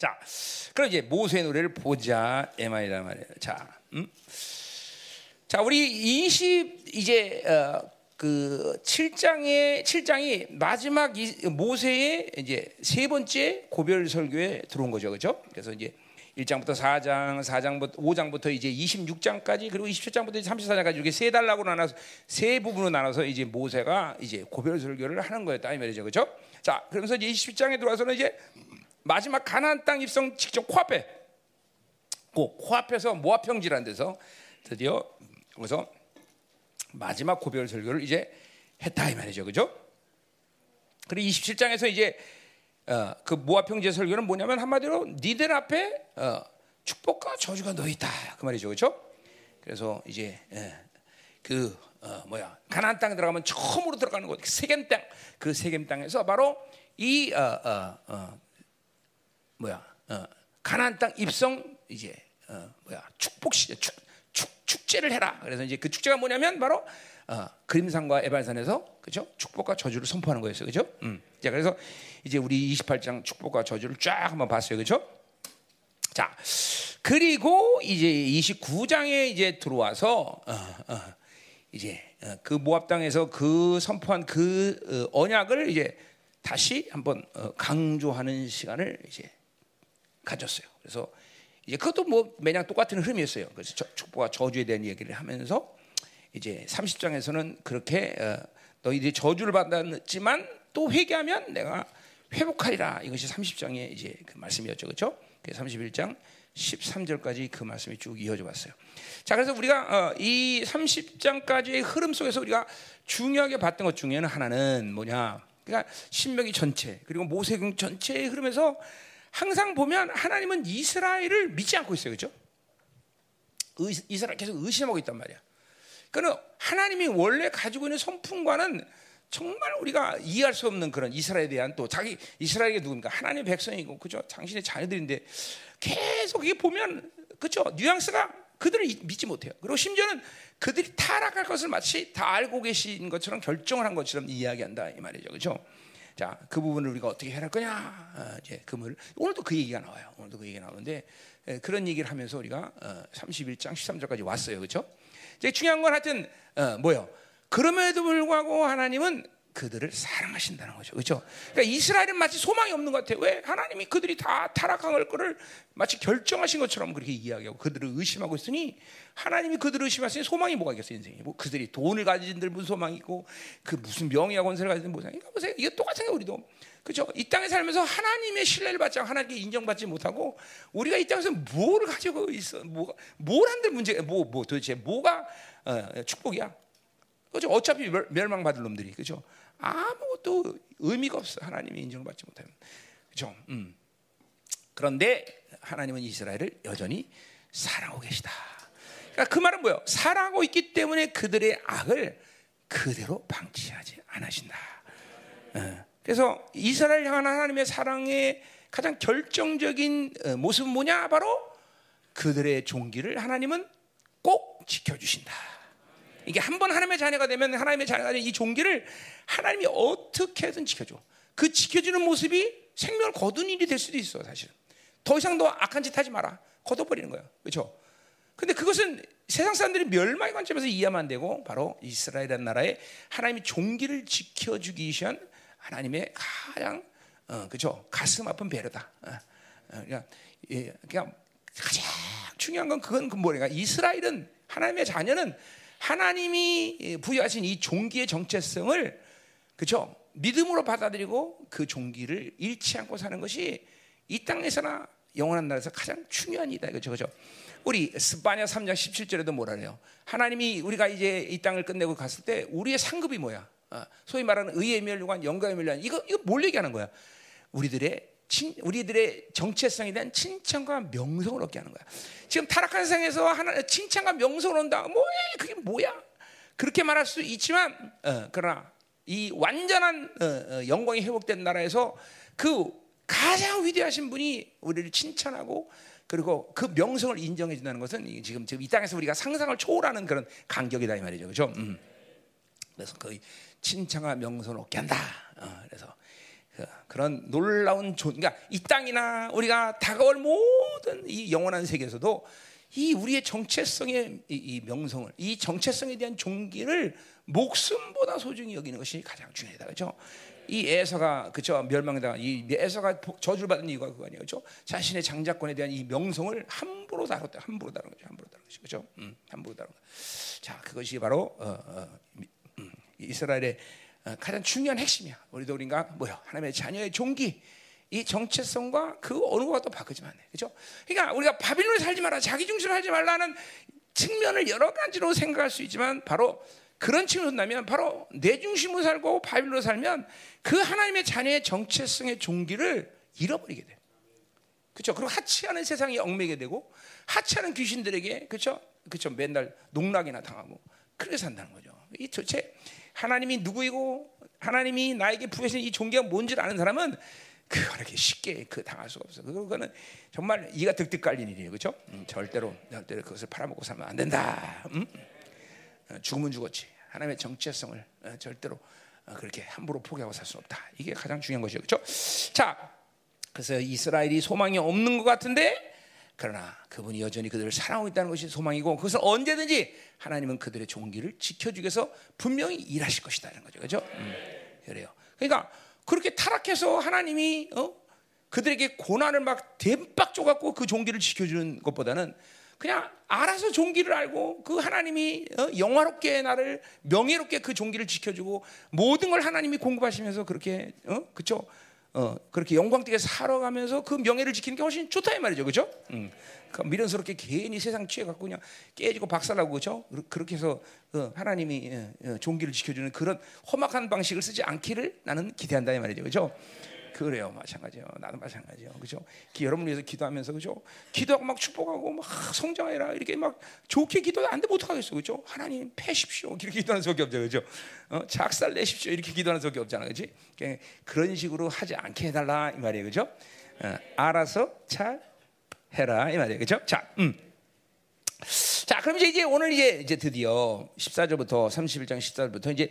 자, 그럼 이제 모세의 노래를 보자 에마이다 말이에요. 자, 음? 자, 우리 20 이제 어, 그 7장의 7장이 마지막 이, 모세의 이제 세 번째 고별 설교에 들어온 거죠. 그렇죠? 그래서 이제 1장부터 4장, 4장부터 5장부터 이제 26장까지 그리고 27장부터 이제 34장까지 이렇게 세 달라고 나눠서 세 부분으로 나눠서 이제 모세가 이제 고별 설교를 하는 거였다 이 말이죠. 그렇죠? 자, 그러면서 이제 27장에 들어와서는 이제 마지막 가나안 땅 입성 직접 코앞에 그 코앞에서 모압 평지라는 데서 드디어 거기서 마지막 고별 설교를 이제 했다 이 말이죠. 그죠? 그리고 27장에서 이제 어, 그 모압 평지 설교는 뭐냐면 한마디로 니들 앞에 어, 축복과 저주가 놓여 있다 그 말이죠. 그죠? 그래서 이제 예, 그 어, 뭐야 가나안 땅에 들어가면 처음으로 들어가는 곳 세겜 땅. 그 세겜 땅에서 바로 이 어, 어, 어, 뭐야 어, 가나안 땅 입성 이제 어, 뭐야 축복 시 축, 축, 축제를 해라. 그래서 이제 그 축제가 뭐냐면 바로 어, 그림산과 에발산에서 그죠 축복과 저주를 선포하는 거였어요, 그죠? 음. 자 그래서 이제 우리 28장 축복과 저주를 쫙 한번 봤어요, 그죠? 자 그리고 이제 29장에 이제 들어와서 어, 어, 이제 어, 그 모압 땅에서 그 선포한 그 어, 언약을 이제 다시 한번 어, 강조하는 시간을 이제 가졌어요. 그래서 이제 그것도 뭐 매년 똑같은 흐름이었어요. 그래서 저, 축복과 저주에 대한 얘기를 하면서 이제 30장에서는 그렇게 어, 너희들이 저주를 받았지만 또 회개하면 내가 회복하리라. 이것이 30장의 이제 그 말씀이었죠. 그렇죠? 31장 13절까지 그 말씀이 쭉 이어져 왔어요. 자, 그래서 우리가 어, 이 30장까지의 흐름 속에서 우리가 중요하게 봤던 것 중에는 하나는 뭐냐? 그러니까 신명기 전체 그리고 모세경 전체의 흐름에서 항상 보면 하나님은 이스라엘을 믿지 않고 있어요. 그렇죠? 이스라엘 계속 의심하고 있단 말이야. 그러니까 하나님이 원래 가지고 있는 성품과는 정말 우리가 이해할 수 없는 그런 이스라엘에 대한 또 자기 이스라엘이 누굽니까? 하나님의 백성이고 그죠? 당신의 자녀들인데 계속 이게 보면 그죠? 뉘앙스가 그들을 믿지 못해요. 그리고 심지어는 그들이 타락할 것을 마치 다 알고 계신 것처럼 결정을 한 것처럼 이야기한다 이 말이죠. 그죠? 자, 그 부분을 우리가 어떻게 해야 할 거냐? 어, 이제 금을 오늘도 그 얘기가 나와요. 오늘도 그 얘기가 나오는데 에, 그런 얘기를 하면서 우리가 어, 31장 13절까지 왔어요. 그렇죠? 이제 중요한 건 하여튼 어, 뭐요? 그럼에도 불구하고 하나님은 그들을 사랑하신다는 거죠. 그렇죠? 그러니까 이스라엘은 마치 소망이 없는 것 같아요. 왜? 하나님이 그들이 다 타락할 거를 마치 결정하신 것처럼 그렇게 이야기하고 그들을 의심하고 있으니 하나님이 그들을 의심하시니 소망이 뭐가 있겠어요, 인생에. 뭐 그들이 돈을 가진 들 무슨 소망이 있고 그 무슨 명예와 권세를 가진 무슨 그러니까. 이게 똑같은 게 우리도. 그렇죠? 이 땅에 살면서 하나님의 신뢰를 받지 않고 하나님께 인정받지 못하고 우리가 이 땅에서 뭘 가지고 있어? 뭐가 뭘 한들 문제 뭐 뭐 도대체 뭐가 어, 축복이야? 그죠? 어차피 멸망받을 놈들이 그죠? 아무것도 의미가 없어. 하나님이 인정을 받지 못하면 그죠? 음. 그런데 하나님은 이스라엘을 여전히 사랑하고 계시다. 그러니까 그 말은 뭐예요? 사랑하고 있기 때문에 그들의 악을 그대로 방치하지 않으신다. 어. 그래서 이스라엘 향한 하나님의 사랑의 가장 결정적인 어, 모습은 뭐냐? 바로 그들의 종기를 하나님은 꼭 지켜주신다. 이게 한 번 하나님의 자녀가 되면 하나님의 자녀가 되면 이 종기를 하나님이 어떻게든 지켜줘. 그 지켜주는 모습이 생명을 거둔 일이 될 수도 있어, 사실은. 더 이상 너 악한 짓 하지 마라. 걷어버리는 거야. 그렇죠? 근데 그것은 세상 사람들이 멸망의 관점에서 이해하면 안 되고 바로 이스라엘이라는 나라에 하나님이 종기를 지켜주기 위한 하나님의 가장 어, 그죠 가슴 아픈 배려다. 어, 어, 그러니까, 예, 그냥 가장 중요한 건 그건 그 뭐냐? 이스라엘은 하나님의 자녀는 하나님이 부여하신 이 종기의 정체성을 그죠 믿음으로 받아들이고 그 종기를 잃지 않고 사는 것이 이 땅에서나 영원한 나라에서 가장 중요한 이다. 그죠 그죠 우리 스바냐 3장 17절에도 뭐라 그래요? 하나님이 우리가 이제 이 땅을 끝내고 갔을 때 우리의 상급이 뭐야? 어, 소위 말하는 의의 멸류관 영광의 멸류관. 이거 이거 뭘 얘기하는 거야? 우리들의 친, 우리들의 정체성에 대한 칭찬과 명성을 얻게 하는 거야. 지금 타락한 세상에서 하나 칭찬과 명성을 얻는다. 뭐야? 그게 뭐야? 그렇게 말할 수 있지만 어, 그러나 이 완전한 어, 어, 영광이 회복된 나라에서 그 가장 위대하신 분이 우리를 칭찬하고 그리고 그 명성을 인정해 준다는 것은 지금 지금 이 땅에서 우리가 상상을 초월하는 그런 간격이다 이 말이죠, 그렇죠? 음. 그래서 그 칭찬과 명성을 얻게 한다. 어, 그래서 그, 그런 놀라운 존, 그러니까 이 땅이나 우리가 다가올 모든 이 영원한 세계에서도 이 우리의 정체성의 이, 이 명성을, 이 정체성에 대한 존귀를 목숨보다 소중히 여기는 것이 가장 중요하다, 그렇죠? 이 에서가 그죠 멸망당한 이 에서가 저주를 받은 이유가 그거 아니에요, 그죠? 자신의 장자권에 대한 이 명성을 함부로 다뤘다, 함부로 다룬 거죠, 함부로 다룬 거죠, 그죠? 음, 함부로 다룬 거. 자, 그것이 바로 어, 어, 음, 이스라엘의 어, 가장 중요한 핵심이야. 우리도 우리가 뭐야? 하나님의 자녀의 종기. 이 정체성과 그 어느 것도 바꾸지만 안 돼. 그죠? 그러니까 우리가 바빌론에 살지 마라, 자기 중심으로 살지 말라는 측면을 여러 가지로 생각할 수 있지만 바로 그런 측면으로 본다면 바로 내 중심으로 살고 바빌론으로 살면 그 하나님의 자녀의 정체성의 종기를 잃어버리게 돼. 그렇죠? 그리고 하치하는 세상에 얽매게 되고 하치하는 귀신들에게 그렇죠? 그렇죠? 맨날 농락이나 당하고 그렇게 산다는 거죠. 이 도대체 하나님이 누구이고 하나님이 나에게 부여하신 이 종기가 뭔지를 아는 사람은 그거 이렇게 쉽게 그 당할 수가 없어. 그거는 정말 이가 득득 깔린 일이에요, 그렇죠? 음, 절대로 절대로 그것을 팔아먹고 살면 안 된다. 음? 어, 죽으면 죽었지. 하나님의 정체성을 어, 절대로 어, 그렇게 함부로 포기하고 살수 없다. 이게 가장 중요한 것이죠, 그렇죠? 자, 그래서 이스라엘이 소망이 없는 것 같은데 그러나 그분이 여전히 그들을 사랑하고 있다는 것이 소망이고 그것을 언제든지 하나님은 그들의 종기를 지켜주기 위해서 분명히 일하실 것이다는 거죠. 그죠? 음, 그래요. 그러니까 그렇게 타락해서 하나님이 어? 그들에게 고난을 막 댐박 줘갖고 그 종기를 지켜주는 것보다는 그냥 알아서 종기를 알고 그 하나님이 어? 영화롭게 나를 명예롭게 그 종기를 지켜주고 모든 걸 하나님이 공급하시면서 그렇게 어? 그쵸? 어, 그렇게 영광되게 살아가면서 그 명예를 지키는 게 훨씬 좋다 이 말이죠, 그죠? 음. 그 미련스럽게 괜히 세상 취해 갖고 그냥 깨지고 박살나고 그죠? 그렇게 해서 어, 하나님이 어, 어, 종기를 지켜주는 그런 험악한 방식을 쓰지 않기를 나는 기대한다 이 말이죠, 그죠 그래요, 마찬가지요. 나도 마찬가지요, 그죠? 여러분 위해서 기도하면서 그죠? 기도하고 막 축복하고 막 성장해라 이렇게 막 좋게 기도 안돼 못 하겠어, 그죠? 하나님 패십시오 이렇게 기도하는 수밖에 없죠, 그죠? 어, 작살 내십시오 이렇게 기도하는 수밖에 없잖아, 그지? 그런 식으로 하지 않게 해달라 이 말이에요, 그죠? 어, 알아서 잘 해라 이 말이에요, 그죠? 자, 음. 자, 그럼 이제, 이제 오늘 이제, 이제 드디어 14절부터 31장 14절부터 이제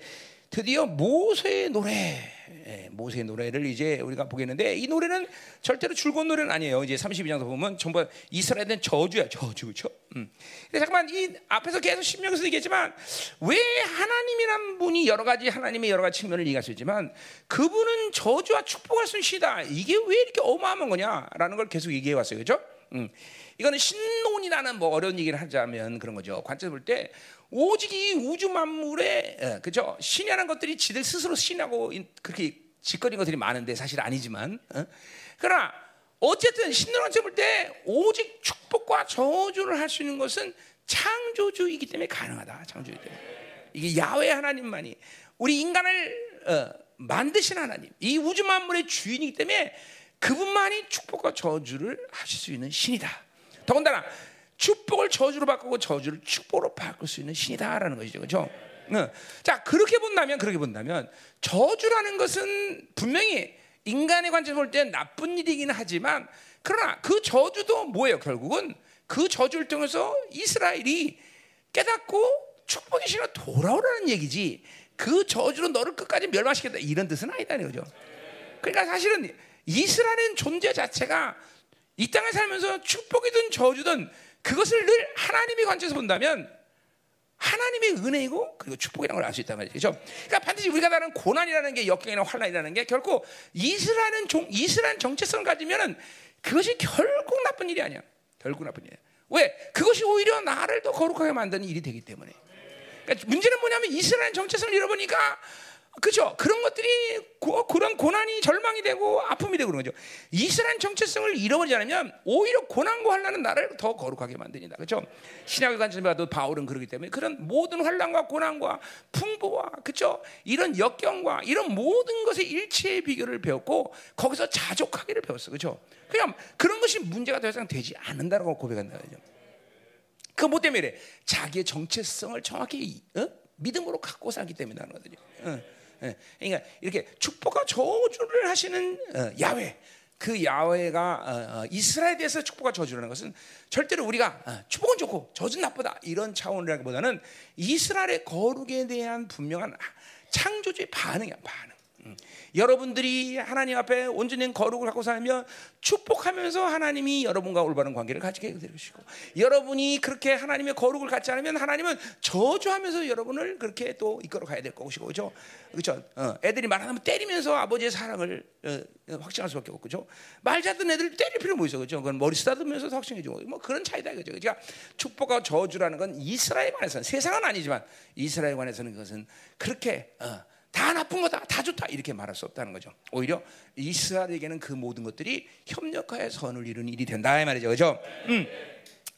드디어 모세의 노래, 예, 모세의 노래를 이제 우리가 보겠는데 이 노래는 절대로 즐거운 노래는 아니에요. 이제 32장도 보면 전부 이스라엘은 저주야, 저주, 그렇죠? 음. 근데 잠깐만 이 앞에서 계속 신명에서 얘기했지만 왜 하나님이란 분이 여러 가지 하나님의 여러 가지 측면을 얘기할 수 있지만 그분은 저주와 축복할 수 있다. 이게 왜 이렇게 어마어마한 거냐라는 걸 계속 얘기해 왔어요, 그렇죠? 음. 이거는 신론이라는 뭐 어려운 얘기를 하자면 그런 거죠. 관점 볼때 오직 이 우주 만물에 예, 그죠 신이라는 것들이 지들 스스로 신하고 그렇게 짓거린 것들이 많은데 사실 아니지만 어? 그러나 어쨌든 신론을 볼때 오직 축복과 저주를 할 수 있는 것은 창조주이기 때문에 가능하다. 창조주이기 때문에 이게 야외 하나님만이 우리 인간을 어, 만드신 하나님, 이 우주 만물의 주인이기 때문에 그분만이 축복과 저주를 하실 수 있는 신이다. 더군다나 축복을 저주로 바꾸고 저주를 축복으로 바꿀 수 있는 신이다라는 것이죠. 그렇죠? 네. 자, 그렇게 본다면 그렇게 본다면 저주라는 것은 분명히 인간의 관점에서 볼 때 나쁜 일이긴 하지만 그러나 그 저주도 뭐예요? 결국은 그 저주를 통해서 이스라엘이 깨닫고 축복의 신으로 돌아오라는 얘기지. 그 저주로 너를 끝까지 멸망시켰다 이런 뜻은 아니다는 거죠. 그러니까 사실은 이스라엘의 존재 자체가 이 땅에 살면서 축복이든 저주든 그것을 늘 하나님의 관점에서 본다면 하나님의 은혜이고 그리고 축복이라는 걸 알 수 있단 말이죠. 그러니까 반드시 우리가 다른 고난이라는 게 역경이나 환란이라는 게 결코 이스라엘은 종, 이스라엘 정체성을 가지면은 그것이 결국 나쁜 일이 아니야. 결국 나쁜 일이야. 왜? 그것이 오히려 나를 더 거룩하게 만드는 일이 되기 때문에. 그러니까 문제는 뭐냐면 이스라엘 정체성을 잃어보니까 그죠? 그런 것들이 고, 그런 고난이 절망이 되고 아픔이 되고 그런 거죠. 이스라엘 정체성을 잃어버리지 않으면 오히려 고난과 환란은 나를 더 거룩하게 만듭니다. 그죠? 신약의 관점에 봐도 바울은 그러기 때문에 그런 모든 환란과 고난과 풍부와 그죠? 이런 역경과 이런 모든 것의 일체의 비결을 배웠고 거기서 자족하기를 배웠어. 그죠? 그냥 그런 것이 문제가 더 이상 되지 않는다고 고백한다. 그죠? 그뭐 때문에 그래? 자기의 정체성을 정확히 어? 믿음으로 갖고 살기 때문에 하는 거거든요. 어. 예. 그러니까 이렇게 축복과 저주를 하시는 어, 야훼 그 야훼가 어, 어, 이스라엘에 대해서 축복과 저주라는 것은 절대로 우리가 축복은 좋고 저주는 나쁘다 이런 차원이라기보다는 이스라엘의 거룩에 대한 분명한 창조주의 반응이야 반응. 음. 여러분들이 하나님 앞에 온전히 거룩을 갖고 살면 축복하면서 하나님이 여러분과 올바른 관계를 가지게 되시고 여러분이 그렇게 하나님의 거룩을 갖지 않으면 하나님은 저주하면서 여러분을 그렇게 또 이끌어 가야 될 것이고 그죠? 그죠? 어, 애들이 말하면 때리면서 아버지의 사랑을 어, 확증할 수밖에 없고 그죠? 말 잘듣는 애들 때릴 필요 뭐 있어 그죠? 그건 머리 쓰다듬면서 확증해 주고 뭐 그런 차이다 그죠? 그러니까 축복과 저주라는 건 이스라엘 관해서는 세상은 아니지만 이스라엘 관해서는 그것은 그렇게 어, 다 나쁜 거다, 다 좋다 이렇게 말할 수 없다는 거죠. 오히려 이스라엘에게는 그 모든 것들이 협력하여 선을 이루는 일이 된다 이 말이죠, 그렇죠? 음.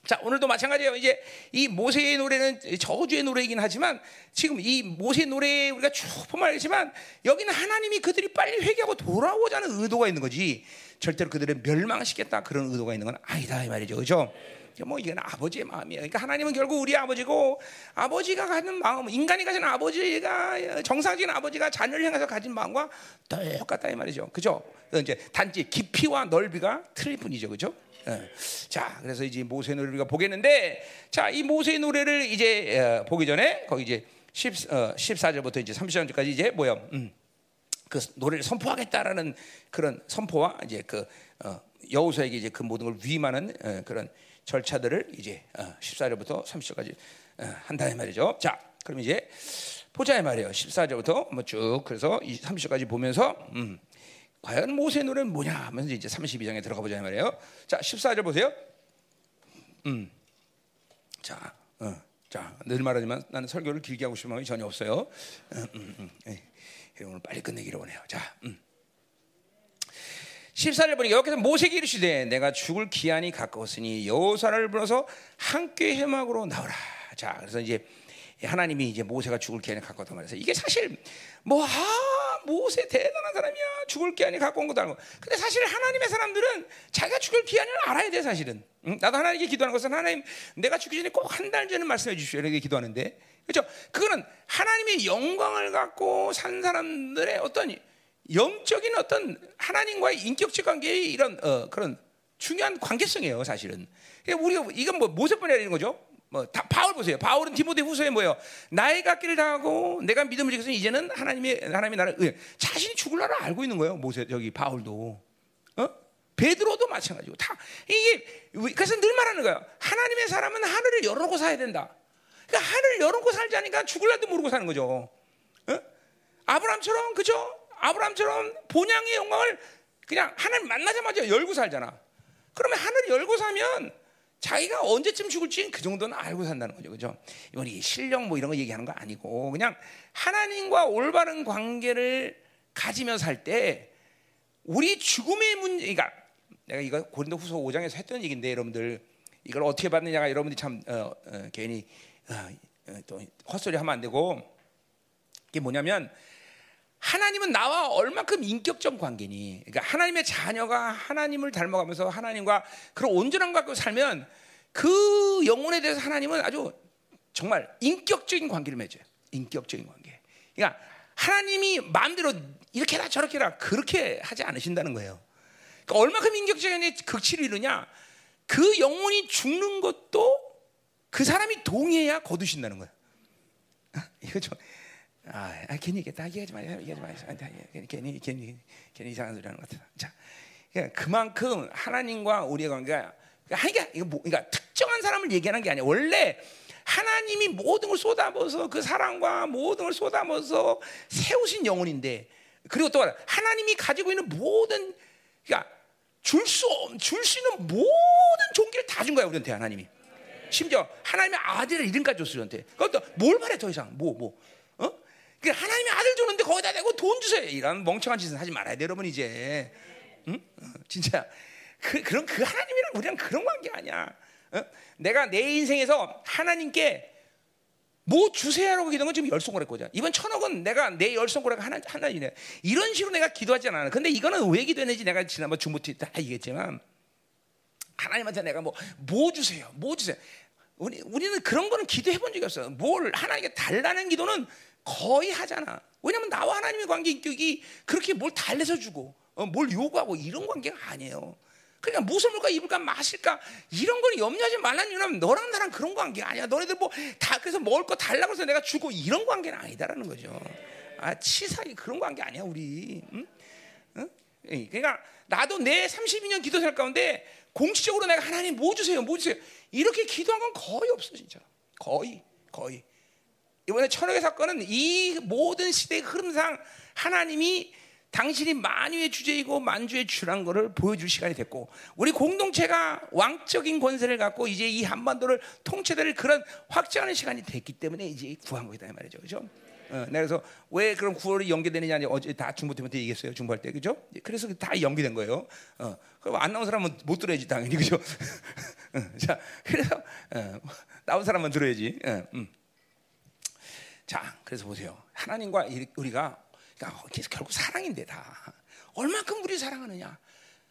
자 오늘도 마찬가지예요. 이제 이 모세의 노래는 저주의 노래이긴 하지만 지금 이 모세 노래 우리가 쭉 보면 알겠지만 여기는 하나님이 그들이 빨리 회개하고 돌아오자는 의도가 있는 거지 절대로 그들을 멸망시켰다 그런 의도가 있는 건 아니다 이 말이죠, 그렇죠? 뭐 이건 아버지의 마음이에요. 그러니까 하나님은 결국 우리 아버지고 아버지가 가진 마음, 인간이 가진 아버지가 정상적인 아버지가 자녀를 향해서 가진 마음과 똑같다 이 말이죠. 그죠? 이제 단지 깊이와 넓이가 틀릴 뿐이죠. 그죠? 예. 자, 그래서 이제 모세 노래를 우리가 보겠는데, 자, 이 모세 노래를 이제 어, 보기 전에 거기 이제 10, 어, 14절부터 이제 30절까지 이제 뭐야, 음, 그 노래를 선포하겠다라는 그런 선포와 이제 그 어, 여호수에게 이제 그 모든 걸 위임하는 어, 그런 절차들을 이제 14절부터 어, 30절까지 어, 한다 이 말이죠. 자, 그럼 이제 보자 이 말이에요. 14절부터 뭐 쭉 그래서 30절까지 보면서 음, 과연 모세 노래는 뭐냐 하면서 이제 32장에 들어가 보자 이 말이에요. 자, 14절 보세요. 음. 자, 어, 자, 늘 말하지만 나는 설교를 길게 하고 싶은 마음이 전혀 없어요. 음, 음, 음. 예, 오늘 빨리 끝내기로 원해요. 자, 음. 14절 보니까 여기서 모세에게 이르시되 내가 죽을 기한이 가까웠으니 여호사를 불러서 함께 해막으로 나오라. 자, 그래서 이제 하나님이 이제 모세가 죽을 기한이 가까웠단 말이에요. 이게 사실 뭐 아, 모세 대단한 사람이야. 죽을 기한이 가까운 것도 알고. 근데 사실 하나님의 사람들은 자기가 죽을 기한을 알아야 돼, 사실은. 응? 나도 하나님께 기도하는 것은 하나님 내가 죽기 전에 꼭 한 달 전에 말씀해 주십시오. 이렇게 기도하는데. 그렇죠? 그거는 하나님의 영광을 갖고 산 사람들의 어떤 영적인 어떤 하나님과의 인격적 관계의 이런 어, 그런 중요한 관계성이에요, 사실은. 그러니까 우리가 이건 뭐 모세뿐이 아니는 거죠. 뭐 다, 바울 보세요. 바울은 디모데 후서에 뭐예요? 나의 갖기를 당하고 내가 믿음을 지켜서 이제는 하나님의 하나님의 나를 예, 자신이 죽을 날을 알고 있는 거예요. 모세 여기 바울도. 어? 베드로도 마찬가지고 다 이게 그래서 늘 말하는 거예요. 하나님의 사람은 하늘을 열어놓고 살아야 된다. 그러니까 하늘을 열어놓고 살자니까 죽을 날도 모르고 사는 거죠. 어? 아브라함처럼 그죠? 아브라함처럼 본향의 영광을 그냥 하나님 만나자마자 열고 살잖아. 그러면 하늘 열고 사면 자기가 언제쯤 죽을지 그 정도는 알고 산다는 거죠. 그죠? 이건 이 실력 뭐 이런 거 얘기하는 거 아니고 그냥 하나님과 올바른 관계를 가지며 살 때 우리 죽음의 문제, 그러니까 내가 이거 고린도 후서 5장에서 했던 얘기인데 여러분들 이걸 어떻게 받느냐가 여러분들이 참 어, 어, 괜히 어, 어또 헛소리 하면 안 되고 이게 뭐냐면 하나님은 나와 얼마큼 인격적 관계니? 그러니까 하나님의 자녀가 하나님을 닮아가면서 하나님과 그런 온전한 갖고 살면 그 영혼에 대해서 하나님은 아주 정말 인격적인 관계를 맺어요. 인격적인 관계. 그러니까 하나님이 마음대로 이렇게 라 저렇게 라 그렇게 하지 않으신다는 거예요. 그러니까 얼마큼 인격적인 극치를 이루냐? 그 영혼이 죽는 것도 그 사람이 동의해야 거두신다는 거예요. 이거 좀 아, 아 괜히 이게 다 얘기하지 마요. 얘기하지 마요. 괜히 괜히 괜히 괜히 이상한 소리 하는 것 같아. 자, 그러니까 그만큼 하나님과 우리의 관계가 그러니까 이거 뭐, 그러니까 특정한 사람을 얘기하는 게 아니야. 원래 하나님이 모든 걸 쏟아부어서 그 사랑과 모든 걸 쏟아부어서 세우신 영혼인데 그리고 또 하나님이 가지고 있는 모든 그러니까 줄수 줄수 있는 모든 종기를 다 준 거야 우리한테 하나님이. 심지어 하나님의 아들의 이름까지 줬어 우리한테. 그것도 뭘 말해 더 이상 뭐 뭐. 그 하나님의 아들 주는데 거기다 대고 돈 주세요. 이런 멍청한 짓은 하지 말아야 돼, 여러분 이제. 응? 어, 진짜 그 그런 그 하나님이랑 우리랑 그런 관계 아니야. 어? 내가 내 인생에서 하나님께 뭐 주세요라고 기도한 건 지금 열 손가락 거죠. 이번 천억은 내가 내열 손가락 하나 하나이네. 이런 식으로 내가 기도하지 않아. 근데 이거는 왜 기도했는지 내가 지난번 중부터 다 얘기했지만 하나님한테 내가 뭐뭐 뭐 주세요, 뭐 주세요. 우리 우리는 그런 거는 기도해 본 적이 없어요. 뭘 하나님께 달라는 기도는 거의 하잖아. 왜냐면 나와 하나님의 관계 인격이 그렇게 뭘 달래서 주고 어, 뭘 요구하고 이런 관계가 아니에요. 그러니까 무슨 물까 입을까 마실까 이런 걸 염려하지 말라는 이유는 너랑 나랑 그런 관계가 아니야. 너네들 뭐 다 그래서 먹을 거 달라고 해서 내가 주고 이런 관계는 아니다라는 거죠. 아 치사하게 그런 관계 아니야 우리. 응? 응? 예, 그러니까 나도 내 32년 기도 살 가운데 공식적으로 내가 하나님 뭐 주세요, 뭐 주세요 이렇게 기도한 건 거의 없어 진짜. 거의 거의. 이번에 천억의 사건은 이 모든 시대의 흐름상 하나님이 당신이 만유의 주제이고 만주의 주란 것을 보여줄 시간이 됐고 우리 공동체가 왕적인 권세를 갖고 이제 이 한반도를 통치될 그런 확장하는 시간이 됐기 때문에 이제 구한 거다 이 말이죠, 그렇죠? 어, 그래서 왜 그럼 9월이 연계되느냐 어제 다 중부팀한테 얘기했어요 중부할 때 그죠? 그래서 다 연계된 거예요. 어, 그럼 안 나온 사람은 못 들어야지 당연히 그죠? 어, 자 그래서 어, 나온 사람은 들어야지. 어, 음. 자 그래서 보세요 하나님과 우리가 그러니까 결국 사랑인데 다 얼마큼 우리 사랑하느냐.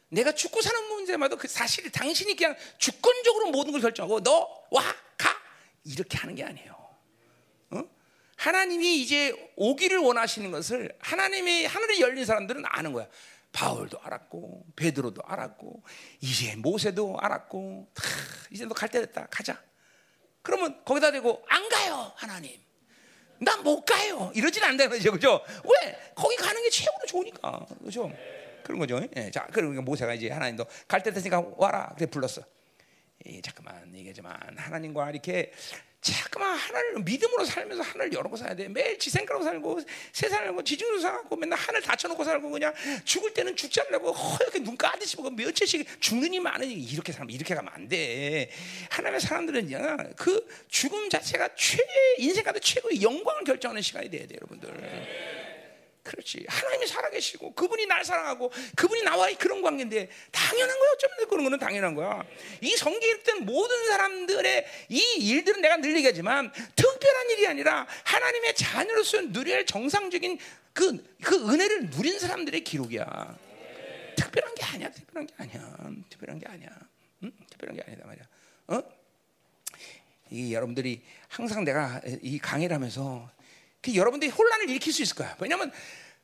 내가 죽고 사는 문제마다 그 사실 당신이 그냥 주권적으로 모든 걸 결정하고 너 와 가 이렇게 하는 게 아니에요. 어? 하나님이 이제 오기를 원하시는 것을 하나님의 하늘이 열린 사람들은 아는 거야. 바울도 알았고 베드로도 알았고 이제 모세도 알았고 하, 이제 너 갈 때 됐다 가자. 그러면 거기다 대고 안 가요 하나님. 난 못 가요. 이러진 않다는 거죠, 그죠? 왜? 거기 가는 게 최고로 좋으니까, 그죠? 그런 거죠. 예, 자, 그러니까 모세가 이제 하나님도 갈 때 됐으니까 와라. 그래 불렀어. 예, 잠깐만 얘기하지만 하나님과 이렇게 자꾸만 하나를 믿음으로 살면서 하늘 열어고 살아야 돼. 매일 지 생각으로 살고 세상을 뭐 지중으로 살고 맨날 하늘 닫혀놓고 살고 그냥 죽을 때는 죽지 않려고 허옇게 눈 까듯이 보고 며칠씩 죽는 이 많으니 이렇게 살면 이렇게 가면 안 돼. 하나님의 사람들은 그 죽음 자체가 최 인생 가운데 최고의 영광을 결정하는 시간이 돼야 돼, 여러분들. 그렇지. 하나님이 살아계시고 그분이 날 사랑하고 그분이 나와의 그런 관계인데 당연한 거야. 어쩌면 그런 거는 당연한 거야. 이 성경에 읽던 모든 사람들의 이 일들은 내가 늘 얘기하지만 특별한 일이 아니라 하나님의 자녀로서 할 정상적인 그, 그 은혜를 누린 사람들의 기록이야. 특별한 게 아니야. 특별한 게 아니야. 특별한 게 아니야. 응? 특별한 게 아니다 말이야. 어? 이 여러분들이 항상 내가 이 강의를 하면서 그 여러분들이 혼란을 일으킬 수 있을 거야. 왜냐하면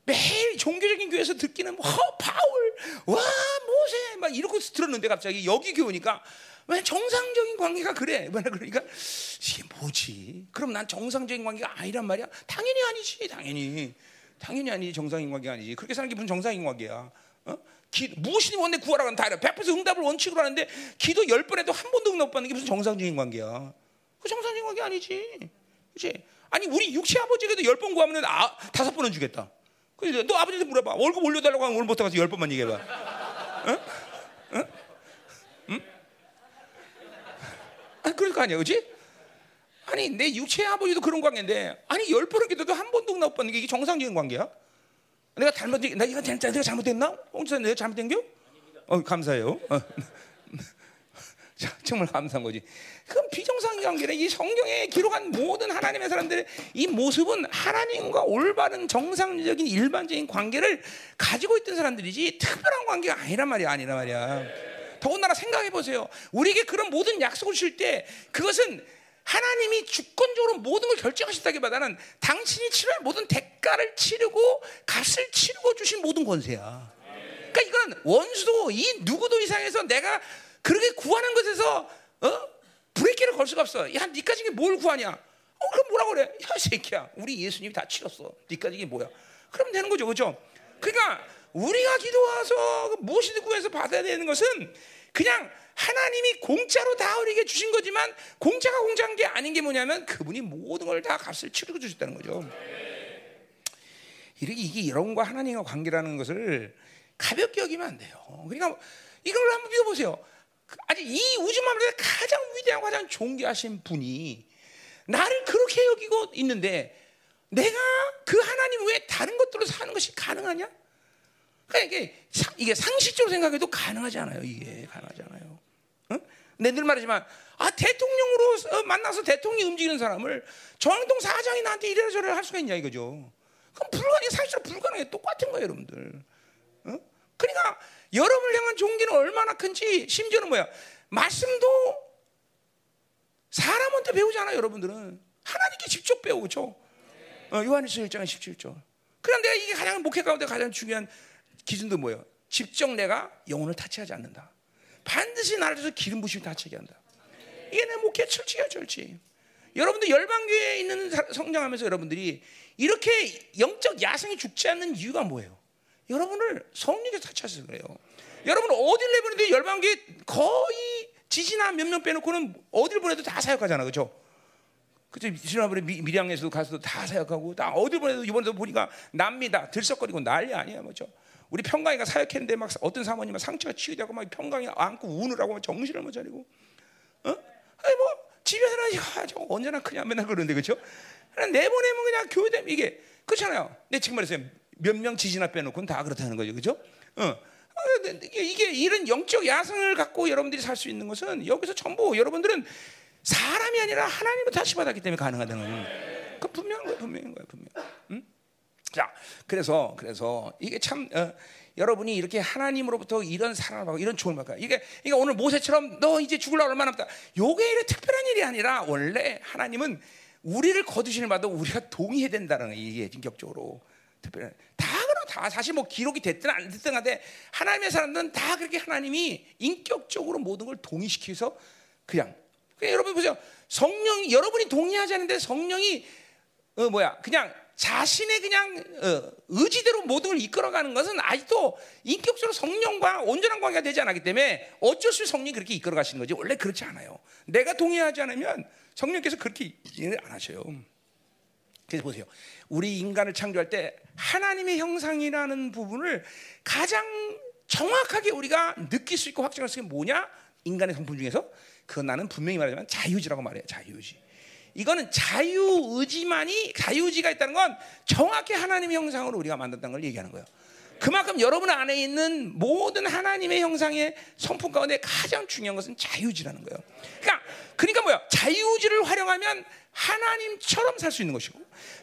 매일 종교적인 교회에서 듣기는 뭐 파울, 와 모세 막 이러고 들었는데 갑자기 여기 교우니까 왜 정상적인 관계가 그래? 왜 그러니까 이게 뭐지? 그럼 난 정상적인 관계가 아니란 말이야? 당연히 아니지, 당연히. 당연히 아니지 정상인 관계가 아니지. 그렇게 사는 게 무슨 정상인 관계야? 어? 기, 무엇이 원내 구하라고 다 이래. 100% 응답을 원칙으로 하는데 기도 열번 해도 한 번도 응답 받는 게 무슨 정상적인 관계야? 그 정상적인 관계 아니지. 그렇지? 아니 우리 육체 아버지가도 열 번 구하면 아, 다섯 번은 주겠다. 그래서 너 아버지한테 물어봐. 월급 올려달라고 하면 오늘 못해 가서 열 번만 얘기해봐. 응? 응? 응? 아, 그럴 거 아니야, 그렇지? 아니 내 육체 아버지도 그런 관계인데 아니 열 번을 기도도 한 번도 응답 받는 게 이게 정상적인 관계야? 내가 잘못 내가 이거 내가 잘못됐나? 홍사 내가 잘못된 겨? 어 감사해요. 어. 정말 감사한 거지. 그건 비정상인 관계는 이 성경에 기록한 모든 하나님의 사람들의 이 모습은 하나님과 올바른 정상적인 일반적인 관계를 가지고 있던 사람들이지 특별한 관계가 아니란 말이야, 아니란 말이야. 더군다나 생각해 보세요. 우리에게 그런 모든 약속을 주실 때 그것은 하나님이 주권적으로 모든 걸 결정하셨다기보다는 당신이 치러야 모든 대가를 치르고 값을 치르고 주신 모든 권세야. 그러니까 이건 원수도 이 누구도 이상해서 내가 그렇게 구하는 것에서 어? 브레이크를 걸 수가 없어. 야, 니까지 이게 뭘 구하냐? 어, 그럼 뭐라 그래? 야, 새끼야. 우리 예수님이 다 치렀어. 니까지 이게 뭐야? 그럼 되는 거죠. 그죠? 그러니까 우리가 기도와서 무엇이든 구해서 받아야 되는 것은 그냥 하나님이 공짜로 다 우리에게 주신 거지만 공짜가 공짜인 게 아닌 게 뭐냐면 그분이 모든 걸 다 값을 치르고 주셨다는 거죠. 이게 여러분과 하나님과 관계라는 것을 가볍게 여기면 안 돼요. 그러니까 이걸 한번 믿어보세요. 아직 이 우주 만물에 가장 위대하고 가장 존귀하신 분이 나를 그렇게 여기고 있는데 내가 그 하나님 외에 다른 것들로 사는 것이 가능하냐? 그러니까 이게, 이게 상식적으로 생각해도 가능하지 않아요. 이게 가능하지 않아요. 응? 내늘 말하지만 아 대통령으로 어, 만나서 대통령이 움직이는 사람을 정동 사장이 나한테 이래라 저래라 할 수가 있냐 이거죠. 그럼 불가능해 사실은 불가능해 똑같은 거예요, 여러분들. 응? 그러니까 여러분을 향한 종기는 얼마나 큰지 심지어는 뭐야? 말씀도 사람한테 배우지 않아요, 여러분들은. 하나님께 직접 배우고, 그죠? 어, 요한일서 1장 17절. 그럼 내가 이게 가장 목회 가운데 가장 중요한 기준도 뭐예요? 직접 내가 영혼을 타치하지 않는다. 반드시 나를 서 기름 부심이 타치게 한다. 이게 내 목회 철칙이야, 철칙. 여러분들 열방교회에 있는 사- 성장하면서 여러분들이 이렇게 영적 야성이 죽지 않는 이유가 뭐예요? 여러분을 성령에 사차서 그래요. 여러분 어딜 내보내도 열방교회 거의 지지나 몇 명 빼놓고는 어딜 보내도 다 사역하잖아, 그렇죠? 그죠? 지난번에 미- 밀양에서도 가서도 다 사역하고 다 어디 보내도 이번에도 보니까 납니다 들썩거리고 난리 아니야 뭐죠? 우리 평강이가 사역했는데 막 어떤 사모님은 상처가 치유되고 막 평강이 안고 우느라고 막 정신을 못 차리고 어? 아니 뭐 집에서는 야, 저 언제나 크냐 맨날 그러는데 그렇죠? 내보내면 그냥 교회 면 이게 그렇잖아요. 내 지금 말했어요. 몇 명 지지나 빼놓고는 다 그렇다는 거죠, 그렇죠? 어. 아, 근데 이게, 이런 영적 야성을 갖고 여러분들이 살 수 있는 것은 여기서 전부 여러분들은 사람이 아니라 하나님을 다시 받았기 때문에 가능하다는 거예요. 그 분명한 거예요, 분명한 거예요, 분명. 응? 자, 그래서 그래서 이게 참 어, 여러분이 이렇게 하나님으로부터 이런 사랑을 받고 이런 조언을 받고 이게 이게 오늘 모세처럼 너 이제 죽을라 얼마 남다. 요게 이래 특별한 일이 아니라 원래 하나님은 우리를 거두시는 바도 우리가 동의해야 된다는 거예요. 이게 인격적으로 특별한 다 그럼 다 사실 뭐 기록이 됐든 안 됐든 간에 하나님의 사람들은 다 그렇게 하나님이 인격적으로 모든 걸 동의시켜서 그냥 그냥 여러분 보세요. 성령 여러분이 동의하지 않는데 성령이 어 뭐야 그냥 자신의 그냥 어, 의지대로 모든 걸 이끌어가는 것은 아직도 인격적으로 성령과 온전한 관계가 되지 않았기 때문에 어쩔 수 없이 성령이 그렇게 이끌어가시는 거지 원래 그렇지 않아요. 내가 동의하지 않으면 성령께서 그렇게 일을 안 하셔요. 그래서 보세요. 우리 인간을 창조할 때 하나님의 형상이라는 부분을 가장 정확하게 우리가 느낄 수 있고 확증할 수 있는 게 뭐냐? 인간의 성품 중에서 그건 나는 분명히 말하지만 자유의지라고 말해요. 자유의지. 이거는 자유의지만이 자유의지가 있다는 건 정확히 하나님의 형상으로 우리가 만든다는 걸 얘기하는 거예요. 그만큼 여러분 안에 있는 모든 하나님의 형상의 성품 가운데 가장 중요한 것은 자유의지라는 거예요. 그러니까 그러니까 뭐야? 자유의지를 활용하면 하나님처럼 살 수 있는 것이고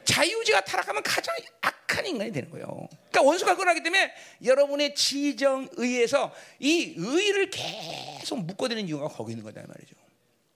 자유의지가 타락하면 가장 악한 인간이 되는 거예요. 그러니까 원수가 그러기 때문에 여러분의 지정 의에서 이 의를 계속 묶어드는 이유가 거기 있는 거다 말이죠.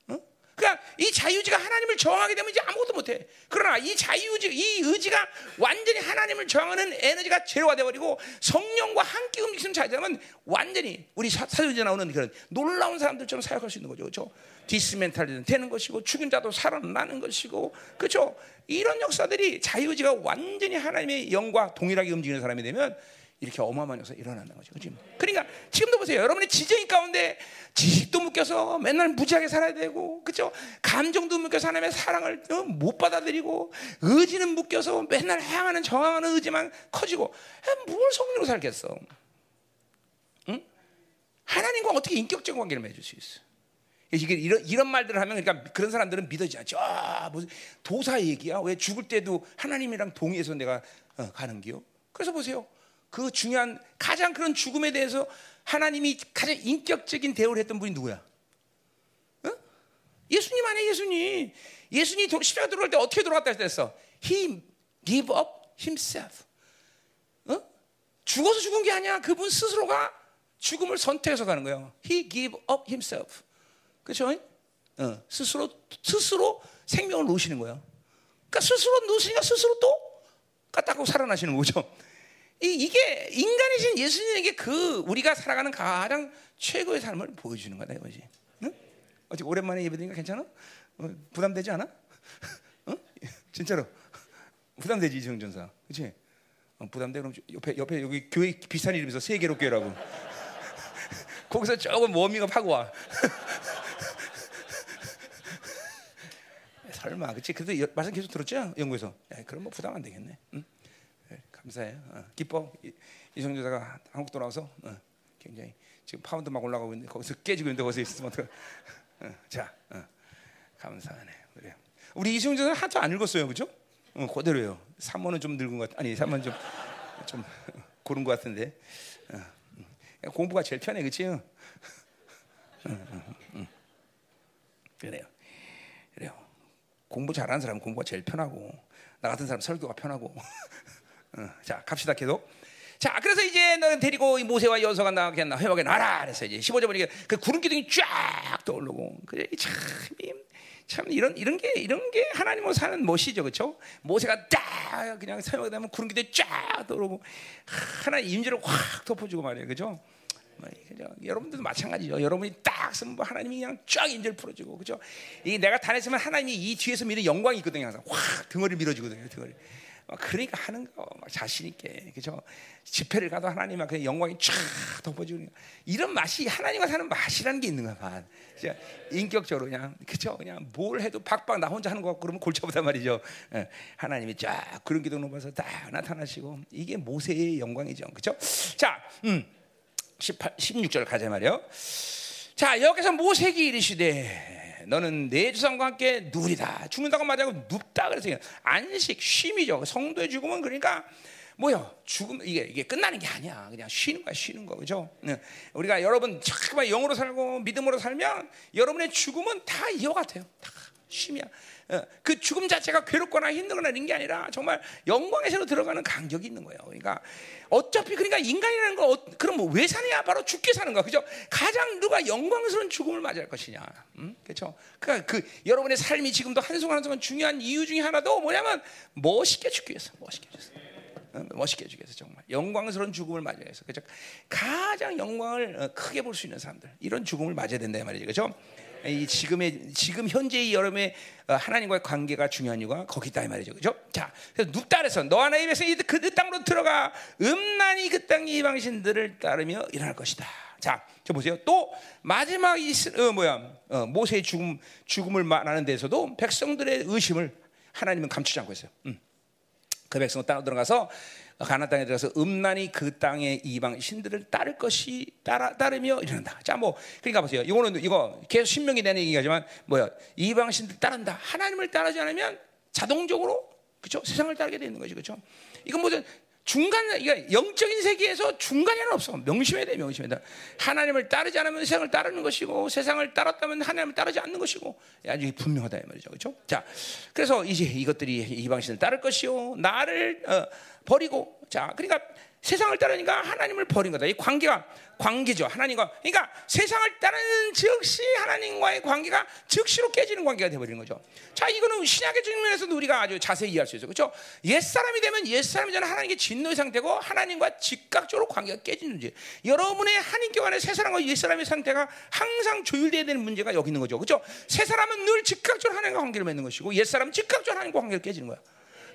어? 그러니까 이 자유의지가 하나님을 저항하게 되면 이제 아무것도 못해. 그러나 이 자유의지, 이 의지가 완전히 하나님을 저항하는 에너지가 제로가 돼버리고 성령과 함께 움직이는 자유자면 완전히 우리 사도행전에 나오는 그런 놀라운 사람들처럼 사역할 수 있는 거죠. 그렇죠? 디스멘탈이 되는 것이고 죽은 자도 살아나는 것이고 그렇죠? 이런 역사들이 자유의지가 완전히 하나님의 영과 동일하게 움직이는 사람이 되면 이렇게 어마어마한 역사 일어난다는 거죠. 그렇지? 그러니까 지금도 보세요. 여러분의 지정이 가운데 지식도 묶여서 맨날 무지하게 살아야 되고, 그렇죠? 감정도 묶여서 하나님의 사랑을 어, 못 받아들이고, 의지는 묶여서 맨날 향하는 저항하는 의지만 커지고, 아, 뭘 성령으로 살겠어? 응? 하나님과 어떻게 인격적 관계를 맺을 수 있어? 이런 이런 말들을 하면 그러니까 그런 사람들은 믿어지지 않죠. 아, 도사 얘기야? 왜 죽을 때도 하나님이랑 동의해서 내가 어, 가는 기요? 그래서 보세요. 그 중요한 가장 그런 죽음에 대해서 하나님이 가장 인격적인 대우를 했던 분이 누구야? 어? 예수님 아니야 예수님. 예수님이 도- 십자가 들어갈 때 어떻게 돌아갔다 했어? He gave up himself. 어? 죽어서 죽은 게 아니야. 그분 스스로가 죽음을 선택해서 가는 거예요. He gave up himself. 그렇죠? 어, 스스로 스스로 생명을 놓으시는 거예요. 그러니까 스스로 놓으시니까 스스로 또 까딱하고 살아나시는 거죠. 이, 이게 인간이신 예수님에게 그 우리가 살아가는 가장 최고의 삶을 보여주는 거다 이거지. 응? 어떻게 오랜만에 예배드니까 괜찮아? 어, 부담되지 않아? 어? 진짜로 부담되지 이승 전사, 그렇지? 어, 부담돼 그럼 옆에 옆에 여기 교회 비슷한 이름에서 세계로 교회라고. 거기서 조금 워밍업 하고 와. 설마, 그렇지? 그래도 여- 말씀 계속 들었죠? 연구에서. 야, 그럼 뭐 부담 안 되겠네. 응? 네, 감사해요. 어, 기뻐. 이- 이성조사가 한국 돌아와서 어, 굉장히 지금 파운드 막 올라가고 있는데 거기서 깨지고 있는데 거기서 있으면 어떡해. 어, 자, 어, 감사하네. 그래요. 우리 이성조사는 하도 안 읽었어요, 그죠? 어, 그대로요. 3번은 좀 늙은 것 같, 아니 3번 좀 좀 고른 것 같은데 어, 음. 공부가 제일 편해, 그렇지? 어, 어, 어. 그래요. 그래요. 공부 잘하는 사람은 공부가 제일 편하고 나 같은 사람 설교가 편하고. 어, 자, 갑시다 계속. 자, 그래서 이제 너는 데리고 이 모세와 여호수아가 나가게 나 회복에 나라 그래서 이제 15절 보니까 그 구름 기둥이 쫙 떠오르고 그래 참, 이- 참 이런 이런 게 이런 게 하나님으로 사는 멋이죠, 그렇죠? 모세가 딱 그냥 사용하게 되면 구름 기둥이 쫙 떠오르고 하나 임재를 확 덮어주고 말이에요, 그렇죠? 뭐, 그죠? 여러분들도 마찬가지죠. 여러분이 딱 쓰면 뭐 하나님이 그냥 쫙 인재를 풀어주고, 그죠? 이게 내가 다녔으면 하나님이 이 뒤에서 미는 영광이 있거든요. 항상 확 등어리 밀어주거든요. 등어리. 막 그러니까 하는 거, 막 자신 있게, 그죠? 집회를 가도 하나님만 그냥 영광이 쫙 덮어주는 이런 맛이 하나님과 사는 맛이라는 게 있는 거야. 봐. 진짜 인격적으로 그냥 그죠? 그냥 뭘 해도 박박 나 혼자 하는 거 같고 그러면 골치 아프단 말이죠. 예. 하나님이 쫙 그런 기도 높아서 딱 나타나시고 이게 모세의 영광이죠. 그죠? 자, 음. 18, 16절 가자 말이요. 자, 여기서 모세기 이르시되 너는 내 조상과 함께 누리다. 죽는다고 말하고 눕다 그래서 안식 쉼이죠. 성도의 죽음은 그러니까 뭐요? 죽음 이게 이게 끝나는 게 아니야. 그냥 쉬는 거야, 쉬는 거. 그죠? 네. 우리가 여러분 잠깐만 영으로 살고 믿음으로 살면 여러분의 죽음은 다 이와 같아요. 다 쉼이야. 어, 그 죽음 자체가 괴롭거나 힘들거나 이런 게 아니라 정말 영광에서 들어가는 간격이 있는 거예요. 그러니까 어차피 그러니까 인간이라는 거 어, 그럼 뭐 왜 사느냐? 바로 죽게 사는 거. 그죠? 가장 누가 영광스러운 죽음을 맞이할 것이냐. 음? 그렇죠? 그러니까 그 여러분의 삶이 지금도 한순간 한순간 중요한 이유 중에 하나도 뭐냐면 멋있게 죽기 위해서. 멋있게 죽기 위해서. 어, 멋있게 위해서 정말 영광스러운 죽음을 맞이해야 해서 그죠? 가장 영광을 어, 크게 볼 수 있는 사람들 이런 죽음을 맞아야 된다 말이죠. 그죠? 이 지금의 지금 현재의 여러분의 하나님과의 관계가 중요한 이유가 거기 있다 이 말이죠, 그죠? 자, 그래서 눕다 그래서 너와 나의 백성이 그 땅으로 들어가 음란히 그 땅의 이방 신들을 따르며 일어날 것이다. 자, 저 보세요. 또 마지막 이 어, 뭐야 어, 모세의 죽음 죽음을 말하는 데서도 백성들의 의심을 하나님은 감추지 않고 있어요. 음. 그 백성 땅으로 들어가서 가나안 땅에 들어가서 음란이 그 땅의 이방 신들을 따를 것이 따라 따르며 이런다. 자, 뭐 그러니까 보세요. 이거는 이거 계속 신명이 되는 얘기지만 뭐야? 이방 신들 따른다. 하나님을 따르지 않으면 자동적으로 그렇죠? 세상을 따르게 되는 거죠. 그렇죠? 이건 무슨 중간 이게 영적인 세계에서 하나 없어. 명심해야 돼, 명심해야 돼. 하나님을 따르지 않으면 세상을 따르는 것이고 세상을 따랐다면 하나님을 따르지 않는 것이고 아주 분명하다 이 말이죠. 그렇죠? 자, 그래서 이제 이것들이 이방신을 따를 것이요. 나를 어, 버리고 자, 그러니까 세상을 따르니까 하나님을 버린 거다. 이 관계가 관계죠. 하나님과 그러니까 세상을 따르는 즉시 하나님과의 관계가 즉시로 깨지는 관계가 되어버리는 거죠. 자, 이거는 신약의 측면에서도 우리가 아주 자세히 이해할 수 있어요. 그렇죠? 옛 사람이 되면 옛 사람이 되는 하나님께 진노의 상태고 하나님과 즉각적으로 관계가 깨지는 지 여러분의 한인교 안에 새 사람과 옛 사람의 상태가 항상 조율돼야 되는 문제가 여기 있는 거죠. 그렇죠? 새 사람은 늘 즉각적으로 하나님과 관계를 맺는 것이고 옛 사람은 즉각적으로 하나님과 관계를 깨지는 거야.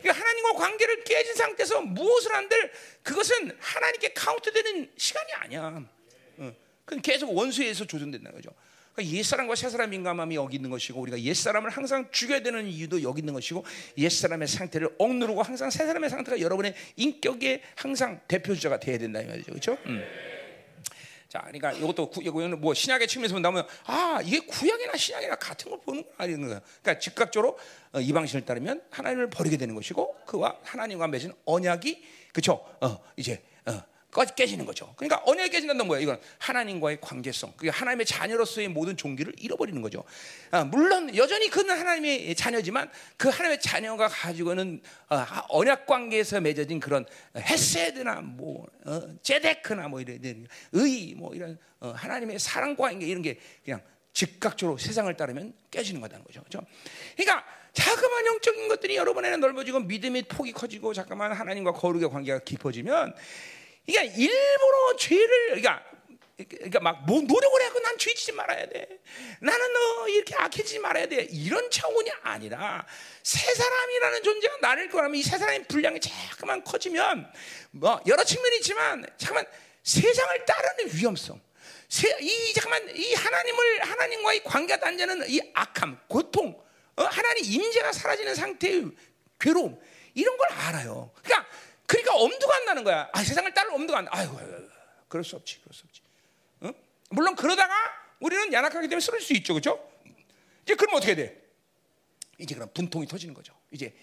그러니까 하나님과 관계를 깨진 상태에서 무엇을 한들 그것은 하나님께 카운트되는 시간이 아니야. 어. 그건 계속 원수에서 조정된다는 거죠. 그러니까 옛사람과 새사람 민감함이 여기 있는 것이고 우리가 옛사람을 항상 죽여야 되는 이유도 여기 있는 것이고 옛사람의 상태를 억누르고 항상 새사람의 상태가 여러분의 인격의 항상 대표주자가 돼야 된다 이 말이죠. 그렇죠? 음. 자, 그러니까 이것도 구, 이거는 뭐 신약의 측면에서 본다면 아 이게 구약이나 신약이나 같은 걸 보는 거 아니는 거야. 그러니까 즉각적으로 어, 이 방식을 따르면 하나님을 버리게 되는 것이고 그와 하나님과 맺은 언약이 그쵸? 어, 이제 어, 깨지는 거죠. 그러니까 언약이 깨진다는 뭐야? 이건 하나님과의 관계성, 그 하나님의 자녀로서의 모든 종기를 잃어버리는 거죠. 아, 물론 여전히 그는 하나님의 자녀지만 그 하나님의 자녀가 가지고는 어, 언약 관계에서 맺어진 그런 헤세드나 뭐 어, 제데크나 뭐 이런 의, 뭐 이런 어, 하나님의 사랑 관계 이런 게 그냥 즉각적으로 세상을 따르면 깨지는 거다는 거죠. 그렇죠? 그러니까 자그마한 영적인 것들이 여러분에는 넓어지고 믿음의 폭이 커지고 잠깐만 하나님과 거룩의 관계가 깊어지면 그러니까 일부러 죄를 그러니까 그러니까 막뭐 노력을 하고 난 죄지지 말아야 돼. 나는 너 이렇게 악해지지 말아야 돼. 이런 차원이 아니라 새 사람이라는 존재가 나를 거라면 이새 사람의 분량이 자꾸만 커지면 뭐 여러 측면이 있지만 잠깐만 세상을 따르는 위험성. 세, 이 잠깐만 이 하나님을 하나님과의 관계가 단절하는 이 악함, 고통, 어? 하나님 임재가 사라지는 상태의 괴로움 이런 걸 알아요. 그러니까 그러니까 엄두가 안 나는 거야. 아, 세상을 따를 엄두가 안 나. 아이고, 그럴 수 없지, 그럴 수 없지. 어? 물론 그러다가 우리는 야낙하기 때문에 쓰러질 수 있죠, 그렇죠? 이제 그럼 어떻게 돼? 이제 그럼 분통이 터지는 거죠. 이제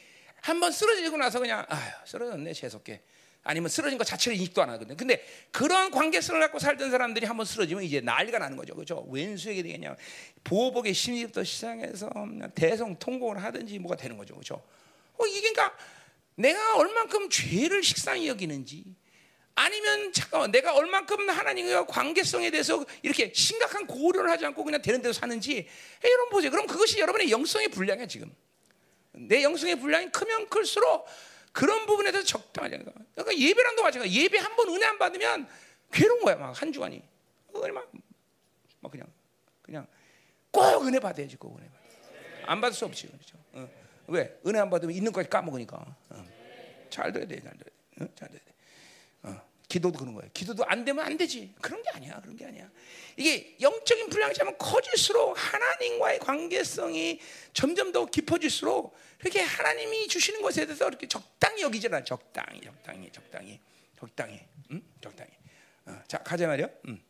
한번 쓰러지고 나서 그냥 아휴 쓰러졌네 재수없게 아니면 쓰러진 것 자체를 인식도 안 하거든. 근데 그런 관계성을 갖고 살던 사람들이 한번 쓰러지면 이제 난리가 나는 거죠. 그죠? 왼수에게 되겠냐. 보복의 심리부터 시작해서 대성 통곡을 하든지 뭐가 되는 거죠. 그죠? 어, 이게 그러니까 내가 얼만큼 죄를 식상히 여기는지 아니면 잠깐만 내가 얼만큼 하나님과 관계성에 대해서 이렇게 심각한 고려를 하지 않고 그냥 되는 대로 사는지 여러분 보세요. 그럼 그것이 여러분의 영성의 분량이야 지금. 내 영성의 분량이 크면 클수록 그런 부분에 대해서 적당하지 않을까. 그러니까 예배랑도 마찬가지. 예배 한 번 은혜 안 받으면 괴로운 거야 막 한 주간이. 은혜만 막 그냥 그냥 꼭 은혜 받아야지 꼭 은혜 받아. 안 받을 수 없지 그렇죠. 어. 왜 은혜 안 받으면 있는 거까지 까먹으니까. 어. 잘 돼야 돼, 잘 돼야 돼, 어? 잘 돼야 돼. 어. 기도도 그런 거예요. 기도도 안 되면 안 되지. 그런 게 아니야. 그런 게 아니야. 이게 영적인 불량자면 커질수록 하나님과의 관계성이 점점 더 깊어질수록 이렇게 하나님이 주시는 것에 대해서 이렇게 적당히 여기잖아. 적당히, 적당히, 적당히, 적당히, 음? 적당히. 어, 자 가자 말이요. 음.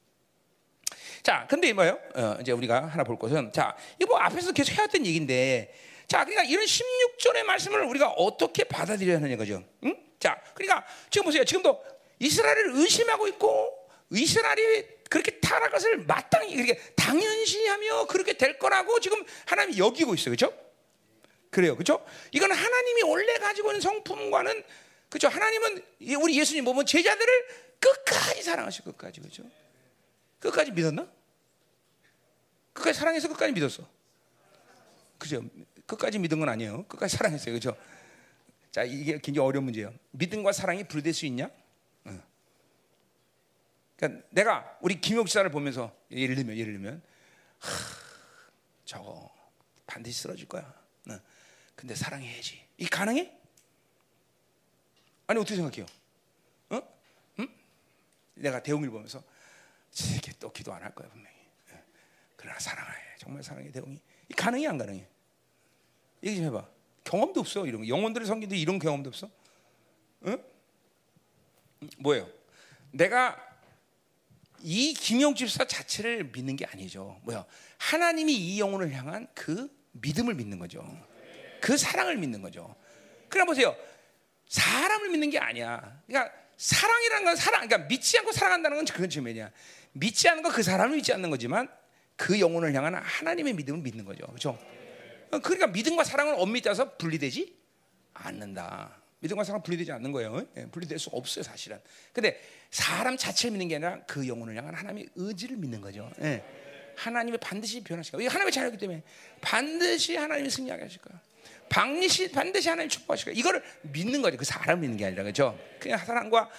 자, 근데 뭐요? 어, 이제 우리가 하나 볼 것은 자, 이거 뭐 앞에서 계속 해왔던 얘기인데, 자, 그러니까 이런 16절의 말씀을 우리가 어떻게 받아들여야 하는 거죠? 응? 자, 그러니까 지금 보세요. 지금도 이스라엘을 의심하고 있고 이스라엘이 그렇게 타락한 것을 마땅히 이렇게 당연시하며 그렇게 될 거라고 지금 하나님이 여기고 있어요, 그렇죠? 그래요, 그렇죠? 이건 하나님이 원래 가지고 있는 성품과는 그렇죠? 하나님은 우리 예수님 보면 제자들을 끝까지 사랑하시고 끝까지 그렇죠? 끝까지 믿었나? 끝까지 사랑해서 끝까지 믿었어. 그죠? 끝까지 믿은 건 아니에요. 끝까지 사랑했어요. 그죠? 자, 이게 굉장히 어려운 문제예요. 믿음과 사랑이 분리될 수 있냐? 어. 그러니까 내가 우리 김용 지사를 보면서 예를 들면 예를 들면 하, 저거 반드시 쓰러질 거야. 어. 근데 사랑해야지. 이 가능해? 아니 어떻게 생각해요? 내가 대웅이를 보면서 이게 또 기도 안 할 거야 분명히. 예. 그러나 사랑해. 정말 사랑해 대웅이. 이 가능해 안 가능해? 얘기 좀 해봐. 경험도 없어 이런 거. 영혼들의 성기도 이런 경험도 없어. 응? 뭐예요? 내가 이 김영 집사 자체를 믿는 게 아니죠. 뭐야? 하나님이 이 영혼을 향한 그 믿음을 믿는 거죠. 그 사랑을 믿는 거죠. 그럼 보세요. 사람을 믿는 게 아니야. 그러니까 사랑이라는 건 사랑, 그러니까 믿지 않고 사랑한다는 건 그건 지면이야. 믿지 않는 건 그 사람을 믿지 않는 거지만 그 영혼을 향한 하나님의 믿음을 믿는 거죠. 그렇죠? 그러니까 믿음과 사랑은 엄밀히 따서 분리되지 않는다. 믿음과 사랑 분리되지 않는 거예요. 예, 분리될 수 없어요, 사실은. 근데 사람 자체를 믿는 게 아니라 그 영혼을 향한 하나님의 의지를 믿는 거죠. 예. 하나님이 반드시 변하실 거예요. 하나님의 자녀이기 때문에 반드시 하나님이 승리하게 하실 거예요. 반드시 반드시 하나님 축복하실 거예요. 이거를 믿는 거죠. 그 사람을 믿는 게 아니라 그죠? 그냥 사랑과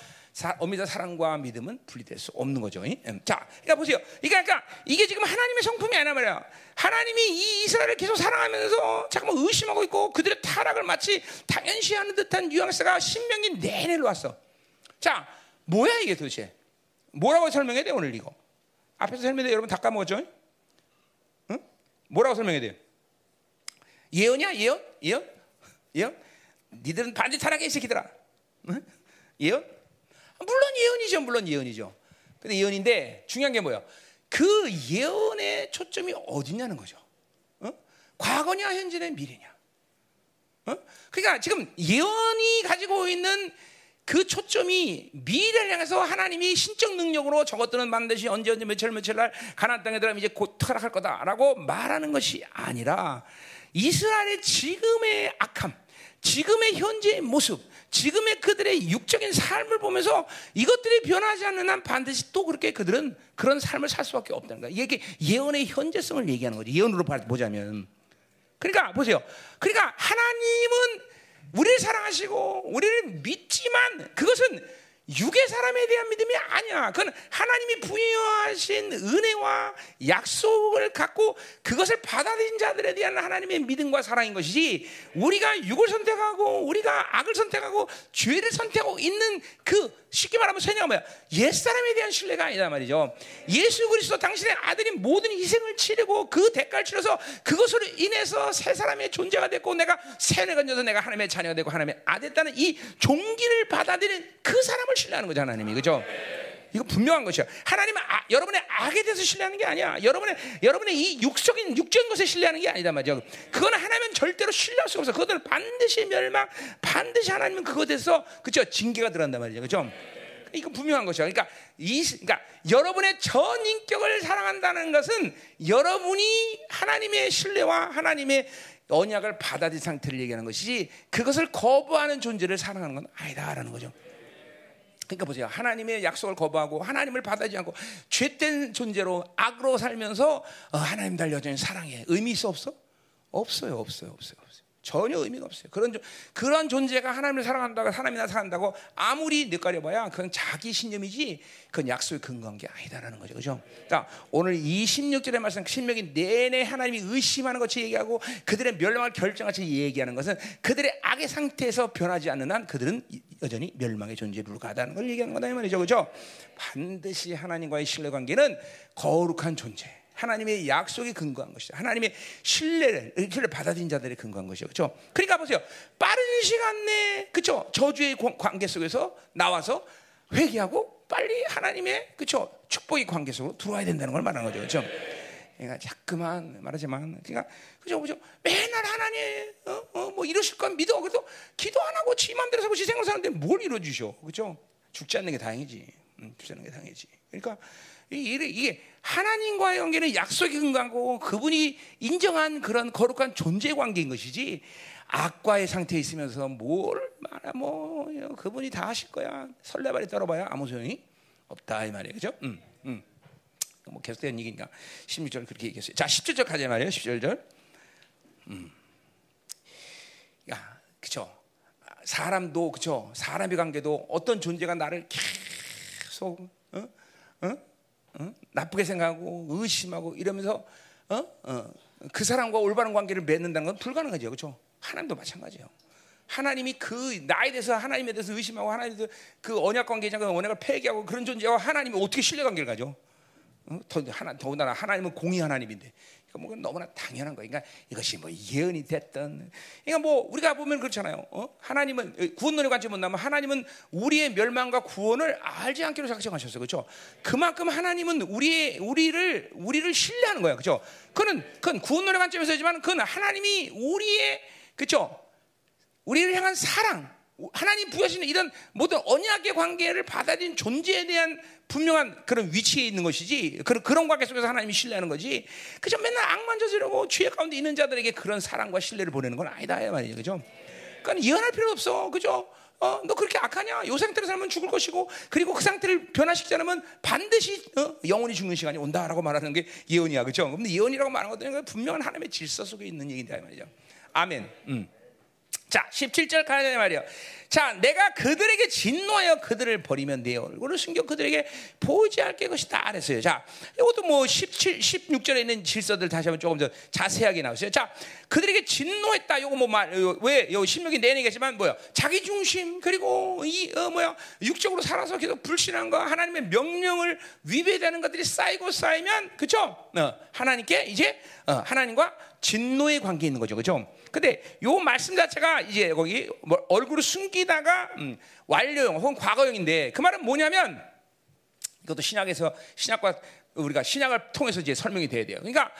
사, 엄밀히 사랑과 믿음은 분리될 수 없는 거죠. 음. 자, 그러니까 보세요. 그러니까 이게 지금 하나님의 성품이 아니라 말이야. 하나님이 이 이스라엘을 계속 사랑하면서 잠깐만 의심하고 있고 그들의 타락을 마치 당연시하는 듯한 뉘앙스가 신명기 내내 로 왔어. 자, 뭐야 이게 도대체? 뭐라고 설명해야 돼 오늘 이거? 앞에서 설명해 여러분 다 까먹었죠? 응? 뭐라고 설명해야 돼? 예언이야 예언? 예언? 예언? 니들은 반드시 타락해 이 새끼들아. 응? 예언? 물론 예언이죠, 물론 예언이죠. 근데 예언인데 중요한 게 뭐야? 그 예언의 초점이 어디냐는 거죠. 어? 과거냐, 현재냐, 미래냐. 어? 그러니까 지금 예언이 가지고 있는 그 초점이 미래를 향해서 하나님이 신적 능력으로 저것들은 반드시 언제 언제 며칠 며칠 날 가나안 땅에 들어가면 이제 곧 타락할 거다라고 말하는 것이 아니라 이스라엘의 지금의 악함, 지금의 현재의 모습, 지금의 그들의 육적인 삶을 보면서 이것들이 변하지 않는 한 반드시 또 그렇게 그들은 그런 삶을 살 수밖에 없다는 거야. 이게 예언의 현재성을 얘기하는 거지. 예언으로 보자면. 그러니까 보세요. 그러니까 하나님은 우리를 사랑하시고 우리를 믿지만 그것은 육의 사람에 대한 믿음이 아니야. 그건 하나님이 부여하신 은혜와 약속을 갖고 그것을 받아들인 자들에 대한 하나님의 믿음과 사랑인 것이지 우리가 육을 선택하고 우리가 악을 선택하고 죄를 선택하고 있는 그 쉽게 말하면 세냐가 뭐야? 옛사람에 대한 신뢰가 아니다 말이죠. 예수 그리스도 당신의 아들이 모든 희생을 치르고 그 대가를 치러서 그것으로 인해서 새 사람의 존재가 됐고 내가 세뇌 건져서 내가 하나님의 자녀가 되고 하나님의 아들 됐다는 이 종기를 받아들인 그 사람을 신뢰하는 거죠 하나님이 그죠? 이거 분명한 것이야. 하나님은 아, 여러분의 악에 대해서 신뢰하는 게 아니야. 여러분의 여러분의 이 육적인 육적인 것에 신뢰하는 게 아니다 말이야. 그거는 하나님은 절대로 신뢰할 수 없어. 그것은 반드시 멸망, 반드시 하나님은 그것에 대해서 그죠 징계가 들어간단 말이죠. 그죠? 이거 분명한 것이야. 그러니까 이 그러니까 여러분의 전 인격을 사랑한다는 것은 여러분이 하나님의 신뢰와 하나님의 언약을 받아들인 상태를 얘기하는 것이지 그것을 거부하는 존재를 사랑하는 건 아니다라는 거죠. 그러니까 보세요. 하나님의 약속을 거부하고 하나님을 받아들이지 않고 죄된 존재로 악으로 살면서 어, 하나님 달 여전히 사랑해. 의미 있어 없어? 없어요. 없어요. 없어요. 전혀 의미가 없어요. 그런 그런 존재가 하나님을 사랑한다고 하나님이 나 사랑한다고 아무리 느껴려봐야 그건 자기 신념이지 그건 약속에 근거한 게 아니다라는 거죠, 그죠? 그러니까 오늘 26절의 말씀 신명이 내내 하나님이 의심하는 것이 얘기하고 그들의 멸망을 결정같이 얘기하는 것은 그들의 악의 상태에서 변하지 않는 한 그들은 여전히 멸망의 존재로 가다는 걸 얘기하는 거다 이 말이죠, 그죠? 반드시 하나님과의 신뢰 관계는 거룩한 존재. 하나님의 약속이 근거한 것이죠. 하나님의 신뢰를 신뢰 받아들인 자들의 근거한 것이죠. 그렇죠? 그러니까 보세요. 빠른 시간 내에 그렇죠? 저주의 관계 속에서 나와서 회개하고 빨리 하나님의 그렇죠? 축복의 관계 속으로 들어와야 된다는 걸 말하는 거죠. 그렇죠? 그러니까 자꾸만 말하지만 그러니까 그죠 그죠 맨날 하나님 어, 어, 뭐 이러실 건 믿어 그래도 기도 안 하고 지 맘대로 살고 지 생각 사는데 뭘 이루어 주셔 그죠 죽지 않는 게 다행이지 음, 죽지 않는 게 다행이지 그러니까 이게 하나님과의 관계는 약속이 근거하고 그분이 인정한 그런 거룩한 존재 관계인 것이지 악과의 상태에 있으면서 뭘 말아 뭐 그분이 다 하실 거야 설레발이 떨어봐야 아무 소용이 없다 이 말이에요 그죠? 음, 음. 뭐 계속된 얘기니까 16절 그렇게 얘기했어요 자 17절 가자 말이에요 17절 음. 야 그쵸 사람도 그쵸 사람의 관계도 어떤 존재가 나를 계속 어? 어? 어? 나쁘게 생각하고 의심하고 이러면서 어? 어. 그 사람과 올바른 관계를 맺는다는 건 불가능하죠, 그렇죠? 하나님도 마찬가지예요. 하나님이 그 나에 대해서 하나님에 대해서 의심하고 대해서 그 언약 관계자가 언약을 폐기하고 그런 존재와 하나님이 어떻게 신뢰 관계를 가죠? 어? 더 하나 더군다나 하나님은 공의 하나님인데 뭐 너무나 당연한 거예요. 그러니까 이것이 뭐 예언이 됐던, 그러니까 뭐 우리가 보면 그렇잖아요. 어? 하나님은 구원론의 관점 본다면 하나님은 우리의 멸망과 구원을 알지 않기로 작정하셨어요, 그렇죠? 그만큼 하나님은 우리의 우리를 우리를 신뢰하는 거야, 그렇죠? 그는 그건 구원론의 관점에서지만 그건 하나님이 우리의 그렇죠? 우리를 향한 사랑, 하나님 부여하시는 이런 모든 언약의 관계를 받아들인 존재에 대한 분명한 그런 위치에 있는 것이지 그런 그런 관계 속에서 하나님이 신뢰하는 거지 그저 맨날 악만 저지르고 죄 가운데 있는 자들에게 그런 사랑과 신뢰를 보내는 건 아니다 말이죠 그죠? 그러니까 예언할 필요 없어 그죠? 어, 너 그렇게 악하냐? 요 상태로 살면 죽을 것이고, 그리고 그 상태를 변화시키지 않으면 반드시 어, 영원히 죽는 시간이 온다라고 말하는 게 예언이야, 그죠? 근데 예언이라고 말하는 것들은 분명한 하나님의 질서 속에 있는 얘기다 말이죠. 아멘. 음. 자, 17절 가야 말이요. 자, 내가 그들에게 진노하여 그들을 버리면 내 얼굴을 숨겨 그들에게 보이지 않게 것이다. 그랬어요. 자, 이것도 뭐 17, 16절에 있는 질서들 다시 한번 조금 더 자세하게 나오세요. 자, 그들에게 진노했다. 이거 뭐 말, 왜, 요 16이 내내겠지만 뭐야. 자기 중심, 그리고 이, 어, 뭐야. 육적으로 살아서 계속 불신한 거, 하나님의 명령을 위배되는 것들이 쌓이고 쌓이면, 그쵸? 어, 하나님께 이제, 어, 하나님과 진노의 관계에 있는 거죠. 그죠? 근데 요 말씀 자체가 이제 거기 뭐 얼굴을 숨기다가 음, 완료형 혹은 과거형인데 그 말은 뭐냐면 이것도 신약에서 신약과 우리가 신약을 통해서 이제 설명이 돼야 돼요. 그러니까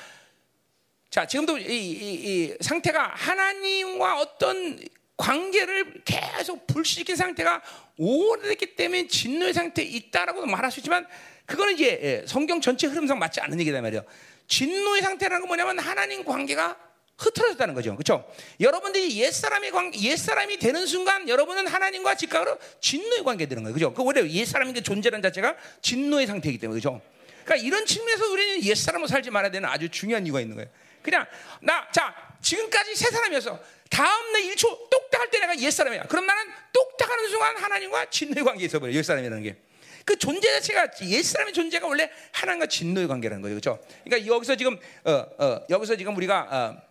자 지금도 이, 이, 이 상태가 하나님과 어떤 관계를 계속 불시킨 상태가 오래됐기 때문에 진노의 상태에 있다라고 말할 수 있지만 그거는 이제 예, 성경 전체 흐름상 맞지 않는 얘기다 말이에요. 진노의 상태라는 건 뭐냐면 하나님 관계가 흐트러졌다는 거죠. 그렇죠? 여러분들이 옛사람의 관 옛사람이 되는 순간 여러분은 하나님과 직각으로 진노의 관계에 드는 거예요. 그죠? 그 원래 옛사람의 존재라는 자체가 진노의 상태이기 때문에 그죠? 그러니까 이런 측면에서 우리는 옛사람으로 살지 말아야 되는 아주 중요한 이유가 있는 거예요. 그냥 나 자, 지금까지 새 사람이었어. 다음 날 1초 똑딱할 때 내가 옛사람이야. 그럼 나는 똑딱하는 순간 하나님과 진노의 관계에 있어 버려. 옛사람이라는 게. 그 존재 자체가 옛사람의 존재가 원래 하나님과 진노의 관계라는 거예요. 그렇죠? 그러니까 여기서 지금 어, 어, 여기서 지금 우리가 어,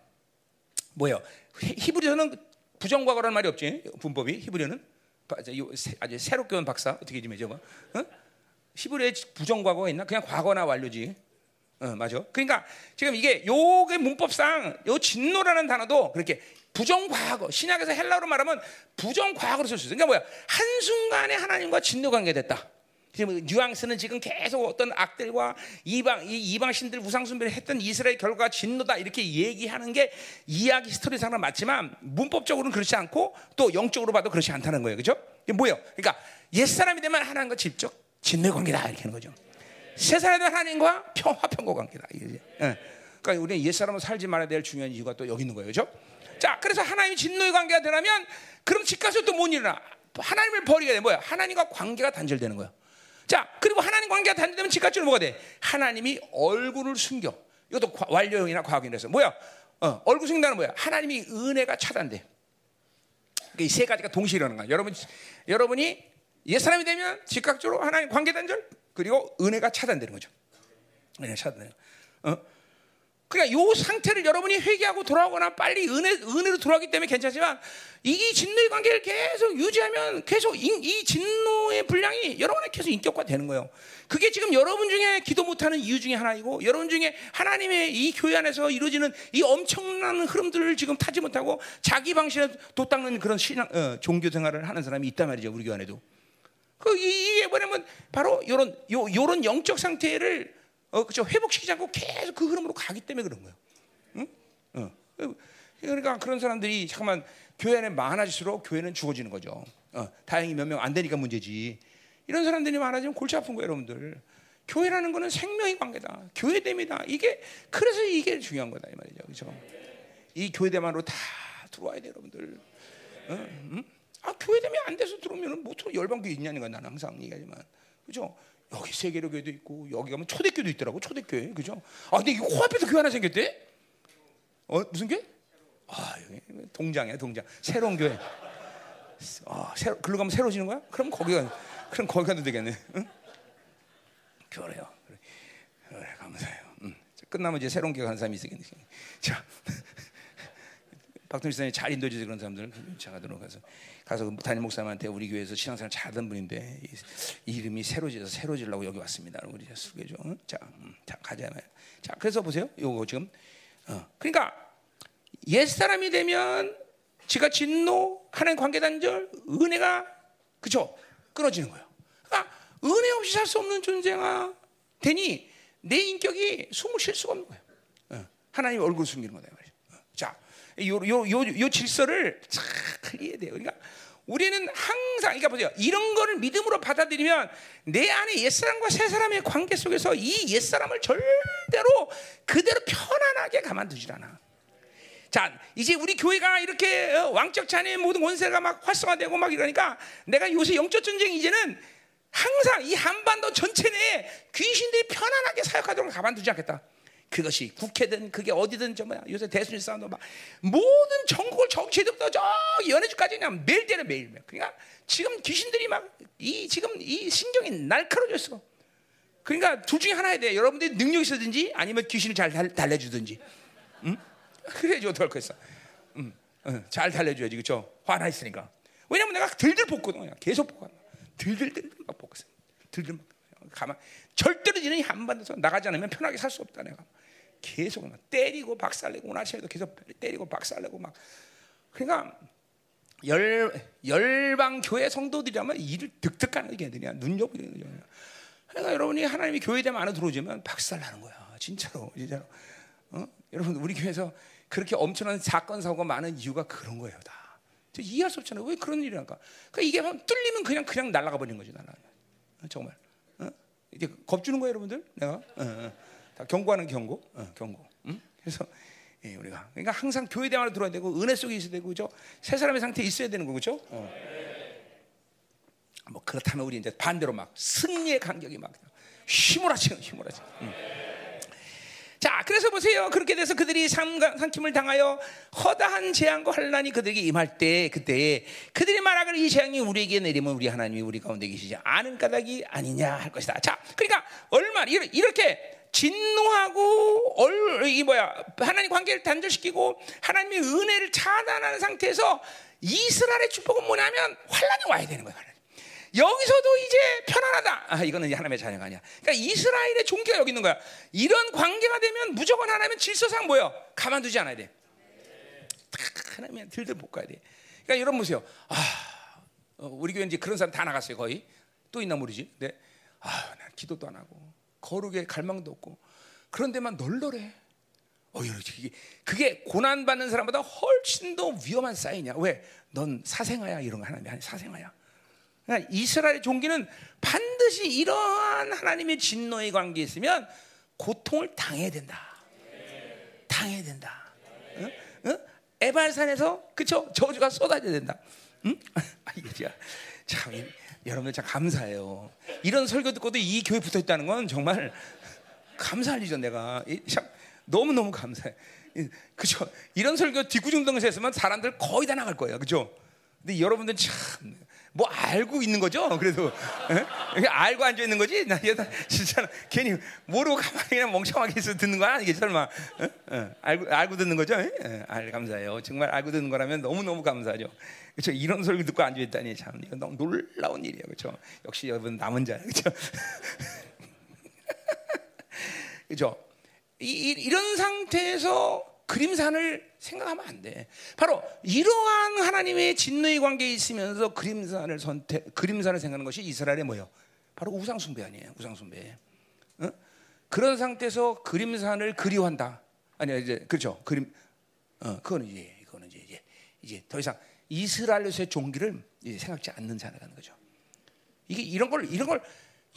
뭐예요? 히브리서는 부정과거라는 말이 없지. 문법이 히브리어는 아주 새롭게 온 박사 어떻게 좀 해줘 봐. 어? 히브리에 부정과거가 있나? 그냥 과거나 완료지. 어, 맞아. 그러니까 지금 이게 요게 문법상 요 진노라는 단어도 그렇게 부정과거 신약에서 헬라어로 말하면 부정과거로 쓸 수 있어. 그러니까 뭐야? 한 순간에 하나님과 진노 관계됐다. 지금 뉘앙스는 지금 계속 어떤 악들과 이방 이 이방 신들 우상 숭배를 했던 이스라엘 결과 진노다 이렇게 얘기하는 게 이야기 스토리상은 맞지만 문법적으로는 그렇지 않고 또 영적으로 봐도 그렇지 않다는 거예요. 그죠? 이게 뭐예요? 그러니까 옛 사람이 되면 하나님과 직접 진노 관계다 이렇게 하는 거죠. 새 사람이 되면 하나님과 평화 평고 관계다. 예. 그러니까 우리는 옛 사람은 살지 말아야 될 중요한 이유가 또 여기 있는 거예요. 그죠? 자, 그래서 하나님이 진노의 관계가 되려면 그럼 집 가서 또뭔 일어나? 하나님을 버리게 돼 뭐야? 하나님과 관계가 단절되는 거야. 자, 그리고 하나님 관계가 단절되면 집값줄은 뭐가 돼? 하나님이 얼굴을 숨겨. 이것도 완료형이나 과학이라서 뭐야? 어, 얼굴 생각나는 뭐야? 하나님이 은혜가 차단돼. 그러니까 이세 가지가 동시에 일어나는 거야. 여러분, 여러분이 옛 사람이 되면 즉각적으로 하나님 관계 단절 그리고 은혜가 차단되는 거죠. 은혜 차단돼요. 어? 그러니까 요 상태를 여러분이 회개하고 돌아오거나 빨리 은혜 은혜로 돌아오기 때문에 괜찮지만 이 진노의 관계를 계속 유지하면 계속 이, 이 진노의 분량이 여러분에 계속 인격화되는 거예요. 그게 지금 여러분 중에 기도 못하는 이유 중에 하나이고 여러분 중에 하나님의 이 교회 안에서 이루어지는 이 엄청난 흐름들을 지금 타지 못하고 자기 방식에 돛닦는 그런 신앙 어, 종교 생활을 하는 사람이 있단 말이죠 우리 교회 안에도. 그 이게 뭐냐면 바로 이런 요 요런 영적 상태를 어, 그죠 회복시키지 않고 계속 그 흐름으로 가기 때문에 그런 거예요. 응? 어. 그러니까 그런 사람들이 잠깐만 교회 안에 많아질수록 교회는 죽어지는 거죠. 어, 다행히 몇 명 안 되니까 문제지. 이런 사람들이 많아지면 골치 아픈 거예요, 여러분들. 교회라는 거는 생명의 관계다. 교회됨이다. 이게 그래서 이게 중요한 거다 이 말이죠, 그렇죠? 이 교회됨으로 다 들어와야 돼, 여러분들. 어? 응? 아 교회됨이 안 돼서 들어오면은 뭐 열방교회 있냐는 건 나는 항상 얘기하지만, 그렇죠? 여기 세계로 교회도 있고 여기 가면 초대교도 있더라고 초대교회 그죠? 아 근데 이 코앞에도 교회 하나 생겼대? 어 무슨 교회? 아 동장이야 동장 새로운 교회. 아 새로 글로 가면 새로지는 거야? 그럼 거기가 그럼 거기 가도 되겠네. 응? 그래요. 그래, 그래 감사해요. 응. 끝나면 이제 새로운 교회 가는 사람이 있겠네. 자. 박동희 선생님 잘 인도해 주세요 그런 사람들 제가 들어가서 가서 그 담임 목사님한테 우리 교회에서 신앙생활 잘하던 분인데 이, 이름이 새로지서 새로지려고 여기 왔습니다. 우리 수계죠. 자, 음, 자 가자마요. 자, 그래서 보세요. 요거 지금 어, 그러니까 옛 사람이 되면 지가 진노 하나님 관계 단절 은혜가 그죠 끊어지는 거예요. 그러니까 은혜 없이 살 수 없는 존재가 되니 내 인격이 숨을 쉴 수가 없는 거예요. 어, 하나님 얼굴 숨기는 거다. 요, 요, 요, 요 질서를 잘 이해해야 돼요. 그러니까 우리는 항상, 그러니까 보세요. 이런 거를 믿음으로 받아들이면 내 안에 옛사람과 새사람의 관계 속에서 이 옛사람을 절대로 그대로 편안하게 가만두질 않아. 자, 이제 우리 교회가 이렇게 어, 왕적 찬의 모든 원세가 막 활성화되고 막 이러니까 내가 요새 영적 전쟁 이제는 항상 이 한반도 전체 내에 귀신들이 편안하게 사역하도록 가만두지 않겠다. 그것이 국회든 그게 어디든 저 뭐야 요새 대순위 싸움도 막 모든 전국을 정치부터 저 연해주까지 그냥 매일 때려 매일 매일 그러니까 지금 귀신들이 막 이 지금 이 신경이 날카로워졌어. 그러니까 둘 중에 하나야 돼. 여러분들이 능력 있어든지 아니면 귀신을 잘 달, 래주든지 응? 그래야지 어떡할 거겠어. 응, 응, 잘 달래줘야지 그렇죠. 화나 있으니까. 왜냐면 내가 들들 볶거든. 계속 볶아. 들들들 막 볶았어. 들들 막 가만. 절대로 니는 한반도에서 나가지 않으면 편하게 살 수 없다 내가. 계속 막 때리고 박살내고 오늘 아침에도 계속 때리고 박살내고 막 그러니까 열 열방 교회 성도들이라면 일을 득득하는 게들이야 눈여보는 거죠. 그러니까 여러분이 하나님이 교회됨 안에 들어오면 박살나는 거야 진짜로 진짜로. 어? 여러분 우리 교회에서 그렇게 엄청난 사건 사고가 많은 이유가 그런 거예요 다. 이해할 수 없잖아요. 왜 그런 일이 날까? 그러니까 이게 뚫리면 그냥 그냥 날아가 버리는 거죠 나는 정말. 어? 이제 겁주는 거예요 여러분들. 내가. 어, 어. 경고하는 경고, 어, 경고. 응? 그래서 예, 우리가 그러니까 항상 교회 대화로 들어야 되고 은혜 속에 있어야 되고 그죠? 새 사람의 상태에 있어야 되는 거죠. 어. 뭐 그렇다면 우리 이제 반대로 막 승리의 간격이 막 휘몰아치는 휘몰아치. 응. 자, 그래서 보세요. 그렇게 돼서 그들이 삼킴을 당하여 허다한 재앙과 환란이 그들에게 임할 때 그때 그들이 말하기를 이 재앙이 우리에게 내리면 우리 하나님이 우리 가운데 계시지 않은 까닭이 아니냐 할 것이다. 자, 그러니까 얼마 이렇게 진노하고 얼, 이 뭐야 하나님 관계를 단절시키고 하나님의 은혜를 차단하는 상태에서 이스라엘의 축복은 뭐냐면 환란이 와야 되는 거야. 여기서도 이제 편안하다. 아, 이거는 하나님의 자녀가 아니야. 그러니까 이스라엘의 종교가 여기 있는 거야. 이런 관계가 되면 무조건 하나님은 질서상 뭐요? 가만두지 않아야 돼. 하나님이 들들 볶아야 돼. 그러니까 여러분 보세요. 아, 어, 우리 교회 이제 그런 사람 다 나갔어요 거의. 또 있나 모르지. 네. 아, 난 기도도 안 하고 거룩에 갈망도 없고 그런 데만 널널해. 어, 그게, 그게 고난 받는 사람보다 훨씬 더 위험한 사인이야. 왜? 넌 사생아야 이런 거 하나님 아니 사생아야. 그러니까 이스라엘의 종기는 반드시 이러한 하나님의 진노의 관계에 있으면 고통을 당해야 된다. 당해야 된다. 응? 응? 에발산에서 그쵸 저주가 쏟아져야 된다. 응? 아, 이거 참 여러분들 참 감사해요. 이런 설교 듣고도 이 교회 붙어 있다는 건 정말 감사할 일이죠. 내가 참 너무 너무 감사해. 그죠? 이런 설교 뒷구중등에서 했으면 사람들 거의 다 나갈 거예요. 그죠? 근데 여러분들 참, 뭐 알고 있는 거죠? 그래도. 에? 알고 앉아 있는 거지? 나 진짜 괜히 모르고 가만히 그냥 멍청하게 있어 듣는 거 아니겠지? 설마. 에? 에. 알고, 알고 듣는 거죠? 에? 알, 감사해요. 정말 알고 듣는 거라면 너무너무 감사하죠. 그렇죠? 이런 설교 듣고 앉아 있다니 참, 이거 너무 놀라운 일이에요. 그렇죠? 역시 여러분 남은 자. 그렇죠? 그죠? 이, 이런 상태에서 그림산을 생각하면 안 돼. 바로 이러한 하나님의 진노의 관계에 있으면서 그림산을 선택, 그림산을 생각하는 것이 이스라엘의 뭐요? 바로 우상 숭배 아니에요? 우상 숭배. 어? 그런 상태에서 그림산을 그리워한다. 아니야 이제 그렇죠. 그림, 어, 그거는 이제 이제 이제, 이제 더 이상 이스라엘로서의 종기를 생각지 않는 자라는 거죠. 이게 이런 걸 이런 걸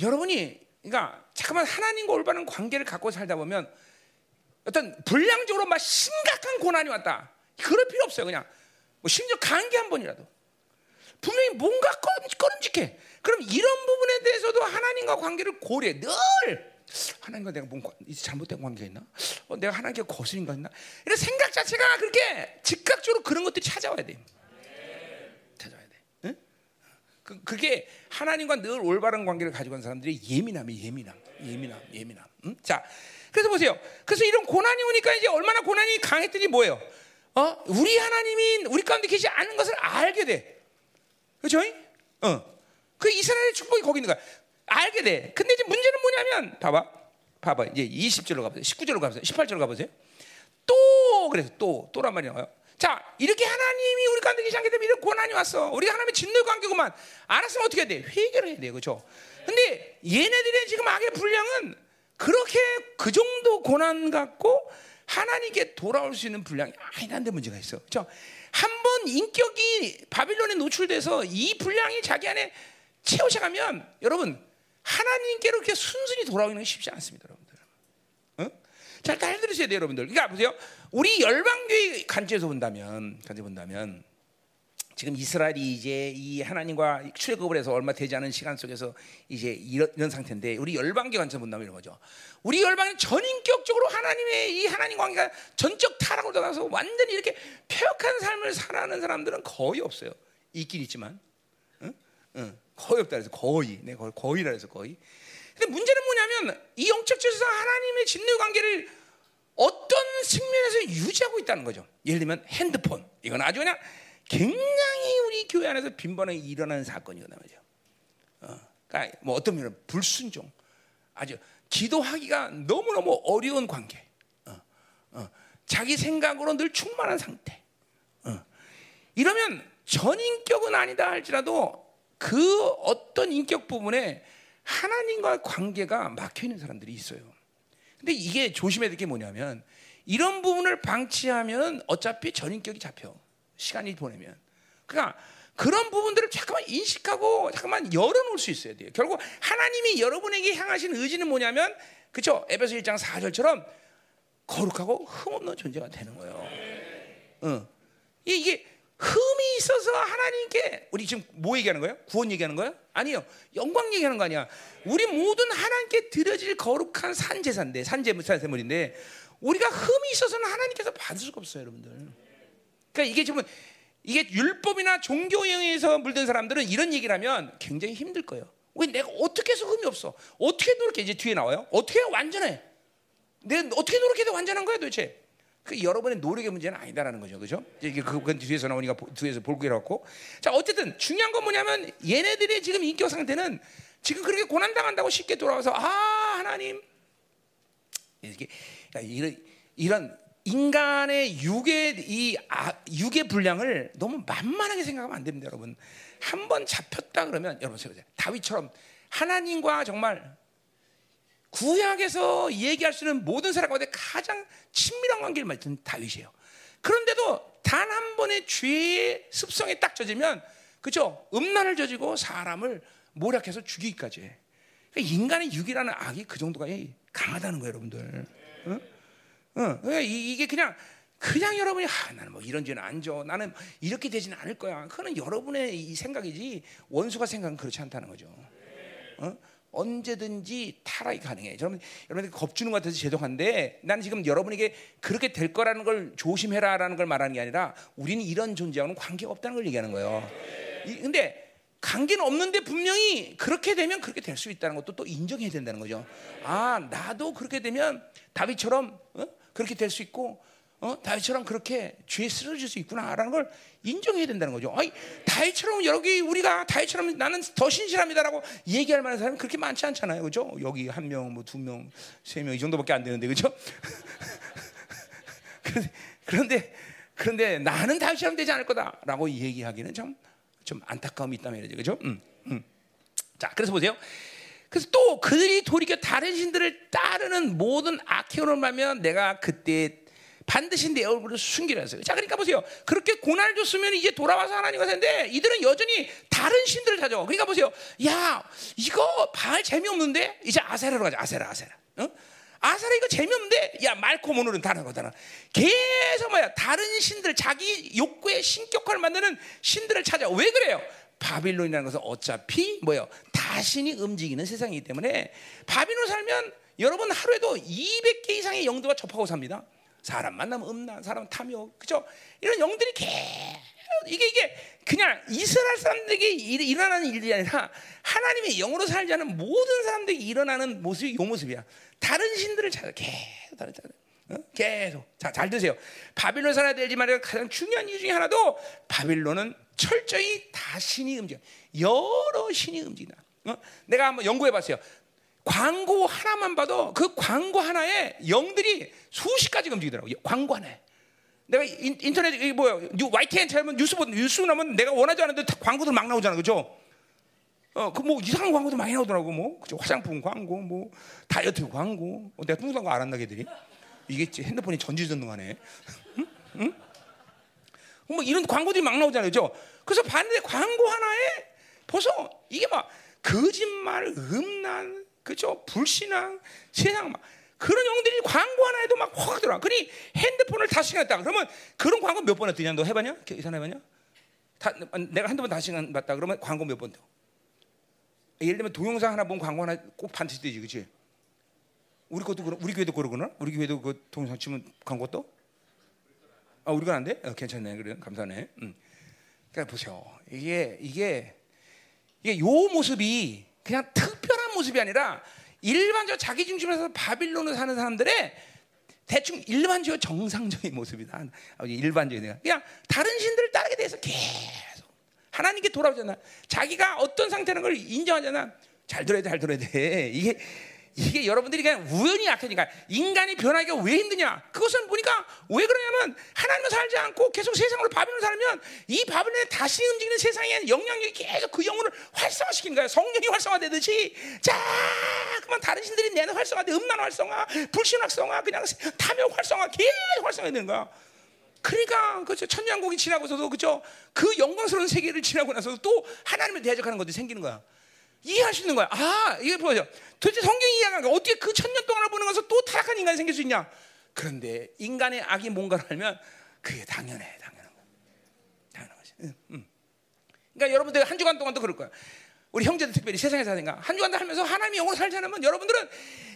여러분이 그러니까 잠깐만 하나님과 올바른 관계를 갖고 살다 보면 어떤 불량적으로 막 심각한 고난이 왔다. 그럴 필요 없어요. 그냥 뭐 심지어 감기 한 번이라도 분명히 뭔가 꺼름직해. 그럼 이런 부분에 대해서도 하나님과 관계를 고려해. 늘 하나님과 내가 뭔 잘못된 관계가 있나? 어, 내가 하나님께 거슬린가 있나? 이런 생각 자체가 그렇게 즉각적으로 그런 것들이 찾아와야 돼. 그, 그게 하나님과 늘 올바른 관계를 가지고 있는 사람들이 예민함이 예민함, 예민함, 예민함. 응? 자, 그래서 보세요. 그래서 이런 고난이 오니까 이제 얼마나 고난이 강했더니 뭐예요? 어? 우리 하나님이 우리 가운데 계시지 않은 것을 알게 돼. 그렇죠? 어. 그 이스라엘의 축복이 거기 있는 거야. 알게 돼. 근데 이제 문제는 뭐냐면 봐봐. 봐봐. 이제 20절로 가보세요. 19절로 가보세요. 18절로 가보세요. 또 그래서 또 또란 말이 나와요. 자, 이렇게 하나님이 우리 가운데 계시 않게 되면 이런 고난이 왔어. 우리가 하나님의 진노 관계구만. 알았으면 어떻게 해야 돼? 회개를 해야 돼. 그렇죠? 근데 얘네들의 지금 악의 분량은 그렇게 그 정도 고난 갖고 하나님께 돌아올 수 있는 분량이 아니라는 데 문제가 있어. 그렇죠? 한 번 인격이 바빌론에 노출돼서 이 분량이 자기 안에 채워져가면 여러분 하나님께로 이렇게 순순히 돌아오는 게 쉽지 않습니다, 여러분들. 어? 잘, 잘 들으셔야 돼요, 여러분들. 그러니까 보세요. 우리 열방교회 관점에서 본다면, 관점 본다면 지금 이스라엘이 이제 이 하나님과 출애굽을 해서 얼마 되지 않은 시간 속에서 이제 이런, 이런 상태인데 우리 열방교 관점 본다면 이런 거죠. 우리 열방은 전인격적으로 하나님의 이 하나님 관계가 전적 타락을 떠나서 완전히 이렇게 폐역한 삶을 살아가는 사람들은 거의 없어요. 있긴 있지만, 응? 응. 거의 없다 그래서 거의, 네 거의 거의라 해서 거의. 근데 문제는 뭐냐면 이 영적 질서 하나님의 진노 관계를 어떤 측면에서 유지하고 있다는 거죠. 예를 들면 핸드폰 이건 아주 그냥 굉장히 우리 교회 안에서 빈번하게 일어나는 사건이거든요. 어, 그러니까 뭐 어떤 면은 불순종, 아주 기도하기가 너무 너무 어려운 관계, 어, 어, 자기 생각으로 늘 충만한 상태. 어. 이러면 전인격은 아니다 할지라도 그 어떤 인격 부분에 하나님과 관계가 막혀 있는 사람들이 있어요. 근데 이게 조심해야 될 게 뭐냐면 이런 부분을 방치하면 어차피 전인격이 잡혀. 시간이 보내면. 그러니까 그런 부분들을 잠깐만 인식하고 잠깐만 열어놓을 수 있어야 돼요. 결국 하나님이 여러분에게 향하신 의지는 뭐냐면 그렇죠? 에베소 1장 4절처럼 거룩하고 흠없는 존재가 되는 거예요. 어. 이게 흠이 있어서 하나님께 우리 지금 뭐 얘기하는 거예요? 구원 얘기하는 거예요? 아니요. 영광 얘기하는 거 아니야. 우리 모든 하나님께 드려질 거룩한 산제사인데 산제물인데 우리가 흠이 있어서는 하나님께서 받을 수가 없어요, 여러분들. 그러니까 이게 지금 이게 율법이나 종교형에서 물든 사람들은 이런 얘기를 하면 굉장히 힘들 거예요. 왜 내가 어떻게 해서 흠이 없어? 어떻게 노력해? 이제 뒤에 나와요. 어떻게 완전해? 내가 어떻게 노력해도 완전한 거야 도대체? 그 여러분의 노력의 문제는 아니다라는 거죠, 그죠? 이게 그건 뒤에서 나오니까 뒤에서 볼게 해갖고. 자, 어쨌든 중요한 건 뭐냐면 얘네들의 지금 인격 상태는 지금 그렇게 고난 당한다고 쉽게 돌아와서 아 하나님 이렇게 이런 이런 인간의 육의 이 아, 육의 분량을 너무 만만하게 생각하면 안 됩니다, 여러분. 한 번 잡혔다 그러면 여러분 보세요. 다윗처럼 하나님과 정말 구약에서 얘기할 수 있는 모든 사람 가운데 가장 친밀한 관계를 맺은 다윗이에요. 그런데도 단 한 번의 죄의 습성에 딱 젖으면 그죠? 음란을 저지고 사람을 모략해서 죽이기까지 해. 그러니까 인간의 육이라는 악이 그 정도가 강하다는 거예요, 여러분들. 응? 어, 그러니까 이게 그냥 그냥 여러분이 아, 나는 뭐 이런 죄는 안 줘. 나는 이렇게 되지는 않을 거야. 그거는 여러분의 이 생각이지 원수가 생각은 그렇지 않다는 거죠. 어? 언제든지 타락이 가능해. 여러분, 여러분들 겁주는 것 같아서 죄송한데, 난 지금 여러분에게 그렇게 될 거라는 걸 조심해라라는 걸 말하는 게 아니라, 우리는 이런 존재와는 관계가 없다는 걸 얘기하는 거예요. 이, 근데 관계는 없는데 분명히 그렇게 되면 그렇게 될 수 있다는 것도 또 인정해야 된다는 거죠. 아, 나도 그렇게 되면 다윗처럼 어? 그렇게 될 수 있고, 어? 다윗처럼 그렇게 죄에 쓰러질 수 있구나라는 걸 인정해야 된다는 거죠. 아니, 다윗처럼 여기 우리가 다윗처럼 나는 더 신실합니다라고 얘기할 만한 사람이 그렇게 많지 않잖아요. 그죠? 여기 한 명, 뭐 두 명, 세 명 이 정도밖에 안 되는데. 그죠? 그런데 그런데 나는 다윗처럼 되지 않을 거다라고 얘기하기는 참 좀 안타까움이 있다면 그죠? 음, 음. 자, 그래서 보세요. 그래서 또 그들이 돌이켜 다른 신들을 따르는 모든 악행으로 말면 내가 그때 반드시 내 얼굴을 숨기려 했어요. 자, 그러니까 보세요. 그렇게 고난을 줬으면 이제 돌아와서 하나님과 사는데 이들은 여전히 다른 신들을 찾아와. 그러니까 보세요. 야, 이거 바알 재미없는데 이제 아세라로 가자. 아세라, 아세라. 어? 아세라 이거 재미없는데 야 말코 오늘은 다른 거잖아. 계속 뭐야 다른 신들 자기 욕구의 신격화를 만드는 신들을 찾아. 왜 그래요? 바빌론이라는 것은 어차피 뭐요 다신이 움직이는 세상이기 때문에 바빌론 살면 여러분 하루에도 200개 이상의 영들과 접하고 삽니다. 사람 만나면 음란, 사람 탐욕, 그죠? 이런 영들이 계속 이게 이게 그냥 이스라엘 사람들에게 일어나는 일이 아니라 하나님의 영으로 살지 않은 모든 사람들이 일어나는 모습이 요 모습이야. 다른 신들을 찾아 계속 다른 다른. 어? 계속 자잘 드세요. 바빌론 살아야 되지만 가장 중요한 이유 중에 하나도 바빌론은 철저히 다 신이 움직여. 여러 신이 움직이다. 어? 내가 한번 연구해 봤어요. 광고 하나만 봐도 그 광고 하나에 영들이 수십 가지 움직이더라고요. 광고 하나에. 내가 인, 터넷 뭐야 YTN 찾으면 뉴스 보 뉴스 나면 내가 원하지 않은데 광고들 막 나오잖아, 그죠? 어, 그 뭐 이상한 광고도 많이 나오더라고, 뭐, 그죠? 화장품 광고, 뭐 다이어트 광고. 어, 내가 뚱뚱한 거안 한다, 걔들이. 이게 핸드폰이 전지전능하네. 응? 응? 뭐 이런 광고들이 막 나오잖아요, 그죠? 그래서 봤는데 광고 하나에 벌써 이게 막 거짓말, 음란, 그죠? 불신앙, 세상 막 그런 영들이 광고 하나에도 막확 들어. 그니 핸드폰을 다섯 시간 했다. 그러면 그런 광고 몇 번 했더냐? 너 해봤냐? 계산 해봤냐? 다, 내가 번 다섯 시간 봤다. 그러면 광고 몇 번 더? 예를 들면 동영상 하나 보면 광고 하나 꼭 반드시 되지, 그렇지? 우리 것도 그러, 우리 교회도 그러구나. 우리 교회도 그 동영상 치면 광고 또? 아, 우리 건안 돼? 어, 괜찮네. 그래, 감사네. 음. 그러니까 보세요. 이게 이게 이게 요 모습이 그냥 특별한 모습이 아니라 일반적 자기 중심에서 바빌론을 사는 사람들의 대충 일반적으로 정상적인 모습이다. 일반적인 그냥 다른 신들을 따르게 돼서 계속 하나님께 돌아오잖아. 자기가 어떤 상태라는 걸 인정하잖아. 잘 들어야 돼, 잘 들어야 돼. 이게 이게 여러분들이 그냥 우연히 약해니까 인간이 변하기가 왜 힘드냐? 그것은 보니까 왜 그러냐면 하나님을 살지 않고 계속 세상으로 바빌론 살면 이 바빌론에 다시 움직이는 세상에 영향력이 계속 그 영혼을 활성화시키는 거야. 성령이 활성화되듯이 자그만 다른 신들이 내는 활성화돼 음란 활성화, 불신 활성화, 그냥 탐욕 활성화 계속 활성화되는 거야. 그러니까 그죠 천년국이 지나고서도 그죠 그 영광스러운 세계를 지나고 나서도 또 하나님을 대적하는 것들이 생기는 거야. 이해할 수 있는 거야. 아, 이게 보죠. 도대체 성경이 이해하는 거야. 어떻게 그 천년 동안을 보는 것에서 또 타락한 인간이 생길 수 있냐? 그런데 인간의 악이 뭔가를 알면 그게 당연해, 당연한 거야. 당연한 거지. 응, 응. 그러니까 여러분들 한 주간 동안도 그럴 거야. 우리 형제들 특별히 세상에 사니까 한 주간 하면서 하나님의 영으로 살지 않으면 여러분들은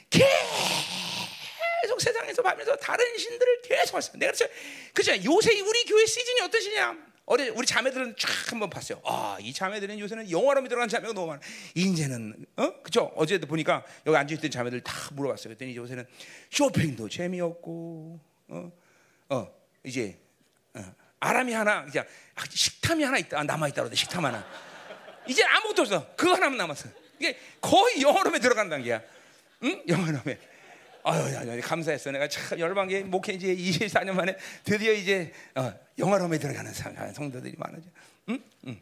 계속 세상에서 가면서 다른 신들을 계속 봤어. 내가 그렇죠. 그죠? 요새 우리 교회 시즌이 어떠시냐? 어제 우리 자매들은 쫙 한번 봤어요. 아, 이 자매들은 요새는 영화로이 들어간 자매가 너무 많아. 이제는 어? 그죠? 어제도 보니까 여기 앉아 있던 자매들 다 물어봤어요. 그랬더니 요새는 쇼핑도 재미없고 어? 어, 이제 어, 아람이 하나 그냥 식탐이 하나 있다. 남아 있다 그러대. 식탐 하나. 이제 아무것도 없어. 그거 하나만 남았어. 이게 거의 영어로에 들어간다는 게야. 응? 영어로에. 아유, 감사했어. 내가 참 열방계 목회 이제 24년 만에 드디어 이제 어, 영화로움에 들어가는 성도들이 많아져. 응? 응.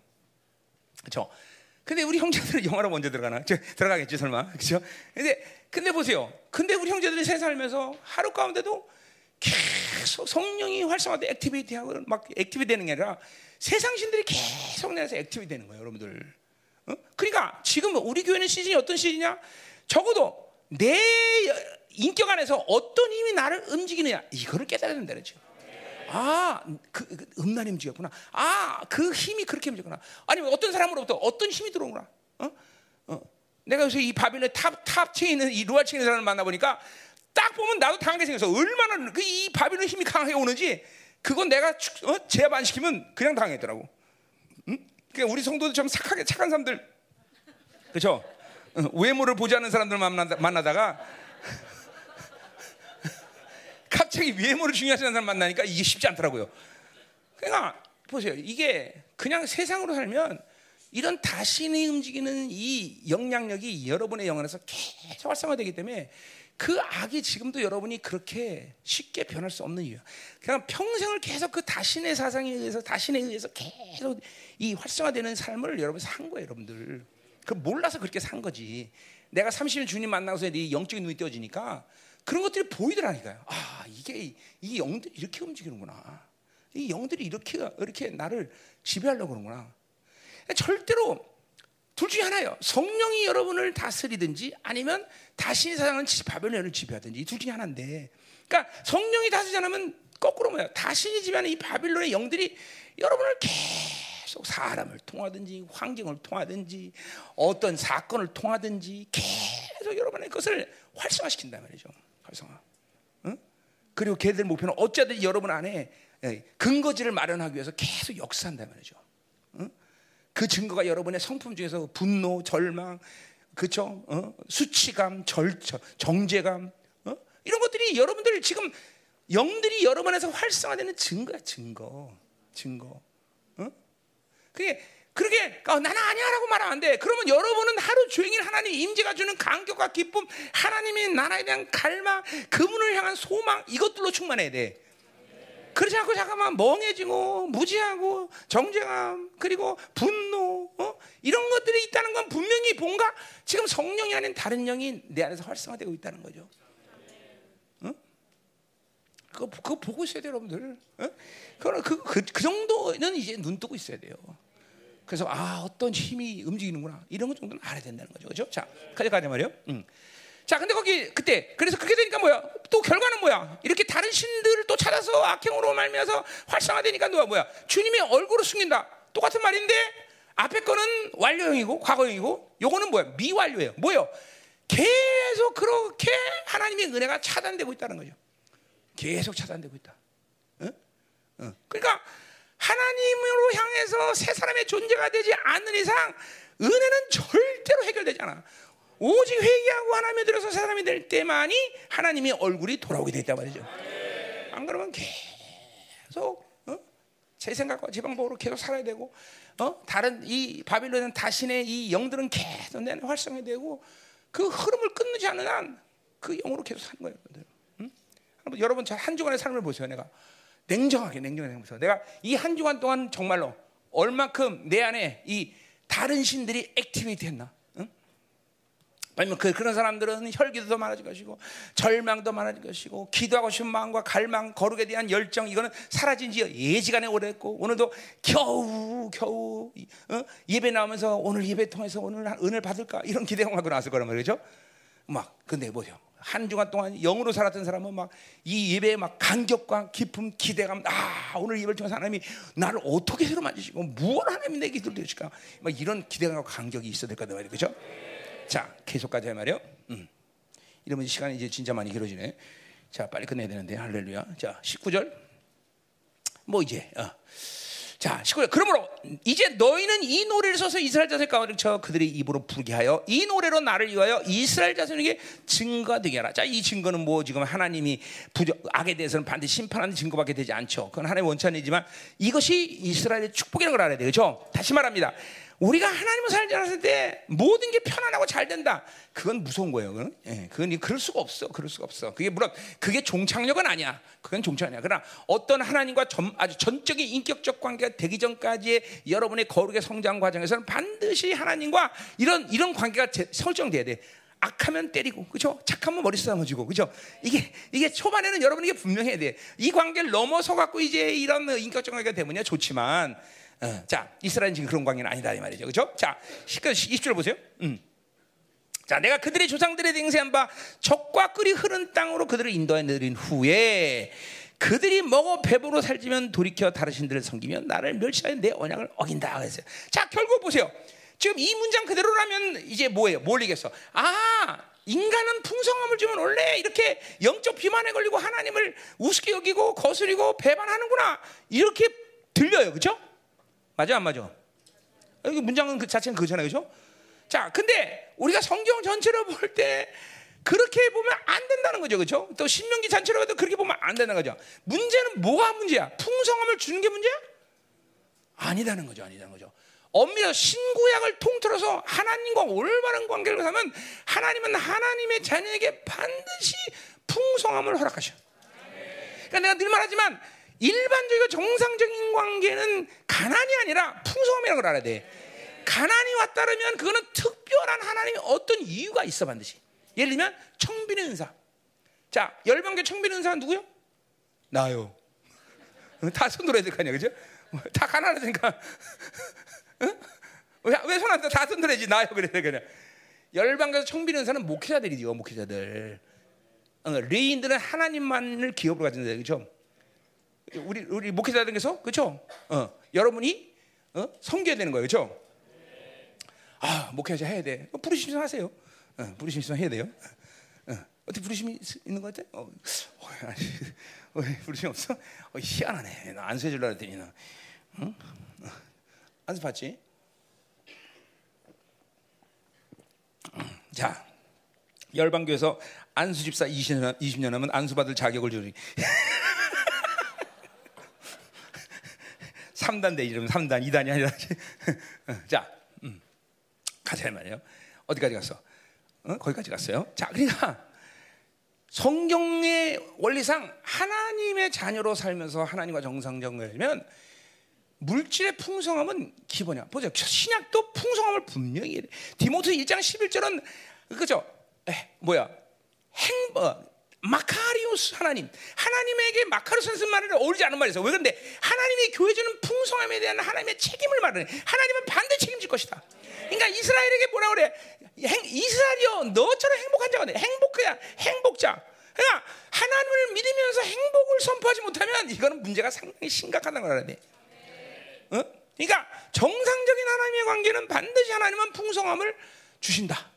그렇죠. 근데 우리 형제들은 영화로 먼저 들어가나? 저, 들어가겠지 설마. 그렇죠? 근데 근데 보세요. 근데 우리 형제들이 세 살면서 하루 가운데도 계속 성령이 활성화돼 activity하고 막 activity 되는 게 아니라 세상 신들이 계속 내서 activity 되는 거예요, 여러분들. 어? 그러니까 지금 우리 교회는 시즌이 어떤 시즌이냐? 적어도 내 인격 안에서 어떤 힘이 나를 움직이느냐 이거를 깨달아야 된다 그렇죠. 아, 그, 그 음란이 움직였구나. 아, 그 힘이 그렇게 움직였구나. 아니면 어떤 사람으로부터 어떤 힘이 들어오구나. 어? 어. 내가 요새 이 바빌론 탑 탑층에 있는 이 루아층에 사람을 만나 보니까 딱 보면 나도 당하게 생겨서 얼마나 그 이 바빌론 힘이 강하게 오는지 그건 내가 축- 어? 제압 안 시키면 그냥 당했더라고. 응? 그러니까 우리 성도들 좀 착하게 착한 사람들 그렇죠? 외모를 보지 않는 사람들 만나다, 만나다가 갑자기 외모를 중요하지 않는 사람 만나니까 이게 쉽지 않더라고요. 그러니까 보세요. 이게 그냥 세상으로 살면 이런 다신이 움직이는 이 영향력이 여러분의 영혼 에서 계속 활성화되기 때문에 그 악이 지금도 여러분이 그렇게 쉽게 변할 수 없는 이유야. 그냥 평생을 계속 그 다신의 사상에 의해서 다신에 의해서 계속 이 활성화되는 삶을 여러분 산 거예요, 여러분들. 그 몰라서 그렇게 산 거지. 내가 30년 주님 만나고서 네 영적인 눈이 띄어지니까 그런 것들이 보이더라니까요. 아, 이게 이 영들이 이렇게 움직이는구나. 이 영들이 이렇게 이렇게 나를 지배하려고 그러는구나. 절대로 둘 중에 하나예요. 성령이 여러분을 다스리든지 아니면 다시 사상은 바벨론을 지배하든지 이 둘 중에 하나인데. 그러니까 성령이 다스리지 않으면 거꾸로 뭐야? 다신이 지배하는 이 바빌론의 영들이 여러분을 계속 사람을 통하든지 환경을 통하든지 어떤 사건을 통하든지 계속 여러분의 것을 활성화시킨단 말이죠. 활성화. 응? 그리고 걔들 목표는 어쩌든지 여러분 안에 예, 근거지를 마련하기 위해서 계속 역사한단 말이죠. 응? 그 증거가 여러분의 성품 중에서 분노, 절망, 그쵸? 어? 수치감, 절, 저- 정죄감, 어? 이런 것들이 여러분들 지금 영들이 여러분 안에서 활성화되는 증거야, 증거, 증거. 어? 그게 그렇게 어, 나는 아니야라고 말하면 안 돼. 그러면 여러분은 하루 종일 하나님 임재가 주는 감격과 기쁨, 하나님의 나라에 대한 갈망, 그분을 향한 소망 이것들로 충만해야 돼. 그러지 않고 잠깐만 멍해지고 무지하고 정죄감 그리고 분노 어? 이런 것들이 있다는 건 분명히 뭔가 지금 성령이 아닌 다른 영이 내 안에서 활성화되고 있다는 거죠. 어? 그거, 그거 보고 있어야 돼요, 여러분들. 어? 그, 그, 그 정도는 이제 눈 뜨고 있어야 돼요. 그래서 아 어떤 힘이 움직이는구나 이런 것 정도는 알아야 된다는 거죠, 그렇죠? 자, 가져가자 말이요. 음. 자, 근데 거기 그때 그래서 그렇게 되니까 뭐야? 또 결과는 뭐야? 이렇게 다른 신들을 또 찾아서 악행으로 말미암아서 활성화되니까 뭐야? 뭐야? 주님의 얼굴을 숨긴다. 똑같은 말인데 앞에 거는 완료형이고 과거형이고 요거는 뭐야? 미완료예요. 뭐요? 계속 그렇게 하나님의 은혜가 차단되고 있다는 거죠. 계속 차단되고 있다. 응? 응. 그러니까 하나님으로 향해서 새 사람의 존재가 되지 않는 이상 은혜는 절대로 해결되지 않아. 오직 회개하고 하나님에 들어서 새 사람이 될 때만이 하나님의 얼굴이 돌아오게 됐단 말이죠. 안 그러면 계속 어? 제 생각과 제 방법으로 계속 살아야 되고 어? 다른 이 바빌론은 다신의 이 영들은 계속 내 안에 활성화되고 그 흐름을 끊지 않는 한 그 영으로 계속 사는 거예요, 여러분들. 응? 여러분, 여러분 저한 주간의 삶을 보세요. 내가 냉정하게 냉정하게 보세요. 내가 이 한 주간 동안 정말로 얼마큼 내 안에 이 다른 신들이 activity 했나? 응? 아니면 그, 그런 사람들은 혈기도 더 많아질 것이고 절망도 많아질 것이고 기도하고 싶은 마음과 갈망 거룩에 대한 열정 이거는 사라진 지 예지간에 오래됐고 오늘도 겨우 겨우 어? 예배 나오면서 오늘 예배 통해서 오늘 은혜를 받을까 이런 기대감 갖고 나왔을 거란 말이죠 막 근데 뭐죠 한 주간 동안 영으로 살았던 사람은 막 이 예배에 막 간격과 깊음 기대감 아 오늘 예배를 통해서 하나님이 나를 어떻게 새로 만지시고 무엇 하나님이 내게 들려주실까 막 이런 기대감과 간격이 있어야 될 거다 말이죠 그죠 자, 계속 가자 말이요. 음. 이러면 시간이 이제 진짜 많이 길어지네. 자, 빨리 끝내야 되는데 할렐루야. 자, 19절. 뭐 이제 어. 자, 19절. 그러므로 이제 너희는 이 노래를 써서 이스라엘 자손 가운데 쳐 그들의 입으로 부르게 하여 이 노래로 나를 위하여 이스라엘 자손에게 증거가 되게 하라. 자, 이 증거는 뭐 지금 하나님이 부정, 악에 대해서는 반드시 심판하는 증거밖에 되지 않죠. 그건 하나님의 원천이지만 이것이 이스라엘의 축복이라는 걸 알아야. 그렇죠? 다시 말합니다. 우리가 하나님을 살지 않았을 때 모든 게 편안하고 잘 된다. 그건 무서운 거예요. 그건, 예, 그건 그럴 수가 없어. 그럴 수가 없어. 그게 물론 그게 종착역은 아니야. 그건 종착 아니야. 그러나 어떤 하나님과 전, 아주 전적인 인격적 관계가 되기 전까지의 여러분의 거룩의 성장 과정에서는 반드시 하나님과 이런 이런 관계가 제, 설정돼야 돼. 악하면 때리고, 그렇죠? 착하면 머리 쓰다머지고, 그렇죠? 이게 이게 초반에는 여러분 이게 분명해야 돼. 이 관계를 넘어서 갖고 이제 이런 인격적 관계가 되면야 좋지만. 어, 자, 이스라엘은 지금 그런 관계는 아니다 이 말이죠. 그렇죠? 자, 20절 보세요. 음. 자, 내가 그들의 조상들의 맹세한 바 적과 끓이 흐른 땅으로 그들을 인도해 내린 후에 그들이 먹어 배부로 살지면 돌이켜 다른 신들을 섬기면 나를 멸시하여 내 언약을 어긴다 그랬어요. 자, 결국 보세요. 지금 이 문장 그대로라면 이제 뭐예요? 뭘 얘기했어? 아, 인간은 풍성함을 주면 원래 이렇게 영적 비만에 걸리고 하나님을 우습게 여기고 거스리고 배반하는구나. 이렇게 들려요. 그죠? 맞아, 안 맞아? 여기 문장은 그 자체는 그잖아요. 그죠? 자, 근데 우리가 성경 전체로 볼때 그렇게 보면 안 된다는 거죠. 그죠? 또 신명기 전체로 봐도 그렇게 보면 안 된다는 거죠. 문제는 뭐가 문제야? 풍성함을 주는 게 문제야? 아니다는 거죠. 아니다는 거죠. 엄밀히 신구약을 통틀어서 하나님과 올바른 관계를 하면 하나님은 하나님의 자녀에게 반드시 풍성함을 허락하셔. 그러니까 내가 늘 말하지만 일반적이고 정상적인 관계는 가난이 아니라 풍성함이라는 걸 알아야 돼. 가난이 왔다면 그거는 특별한 하나님의 어떤 이유가 있어 반드시. 예를 들면 청빈의 은사. 자, 열방교 청빈의 은사는 누구요? 나요. 다 손들어야 될 거 아니야, 그죠? 다 가난하니까. 왜손안 다, 다 손들어야지 나요 그래 그냥. 열방교에서 청빈의 은사는 목회자들이죠, 목회자들. 어, 레인들은 하나님만을 기업으로 가진 자, 그죠? 우리 우리 목회자들께서 그죠? 어, 여러분이 어? 섬겨야 되는 거예요, 그죠? 아, 목회자 해야 돼. 어, 부르심 하세요. 어, 부르심 있으면 해야 돼요. 어, 어떻게 부르심이 있는 것 같아? 어, 어, 어, 부르심 없어? 어, 희한하네. 나 안수해 줄라 했더니 나. 응? 어, 안수 받지? 자, 열방교에서 안수 집사 20년, 20년 하면 안수 받을 자격을 주니. 3단 돼 이러면 3단, 2단이 아니라. 자, 음. 가자 말이에요. 어디까지 갔어? 어? 거기까지 갔어요. 자, 그러니까 성경의 원리상 하나님의 자녀로 살면서 하나님과 정상적이면 물질의 풍성함은 기본이야. 보세요. 신약도 풍성함을 분명히 해. 디모트 1장 11절은 그죠? 에, 뭐야? 행 어, 마카리우스 하나님. 하나님에게 마카리우스 쓴 말을 어울리지 않은 말이죠. 왜 그런데 하나님이 교회 주는 풍성함에 대한 하나님의 책임을 말하네. 하나님은 반대 책임질 것이다. 그러니까 이스라엘에게 뭐라 그래? 행, 이스라엘이여 너처럼 행복한 자가 돼. 행복해야 행복자. 그러니까 하나님을 믿으면서 행복을 선포하지 못하면 이거는 문제가 상당히 심각하다는 걸 알아야 돼. 어? 그러니까 정상적인 하나님의 관계는 반드시 하나님은 풍성함을 주신다.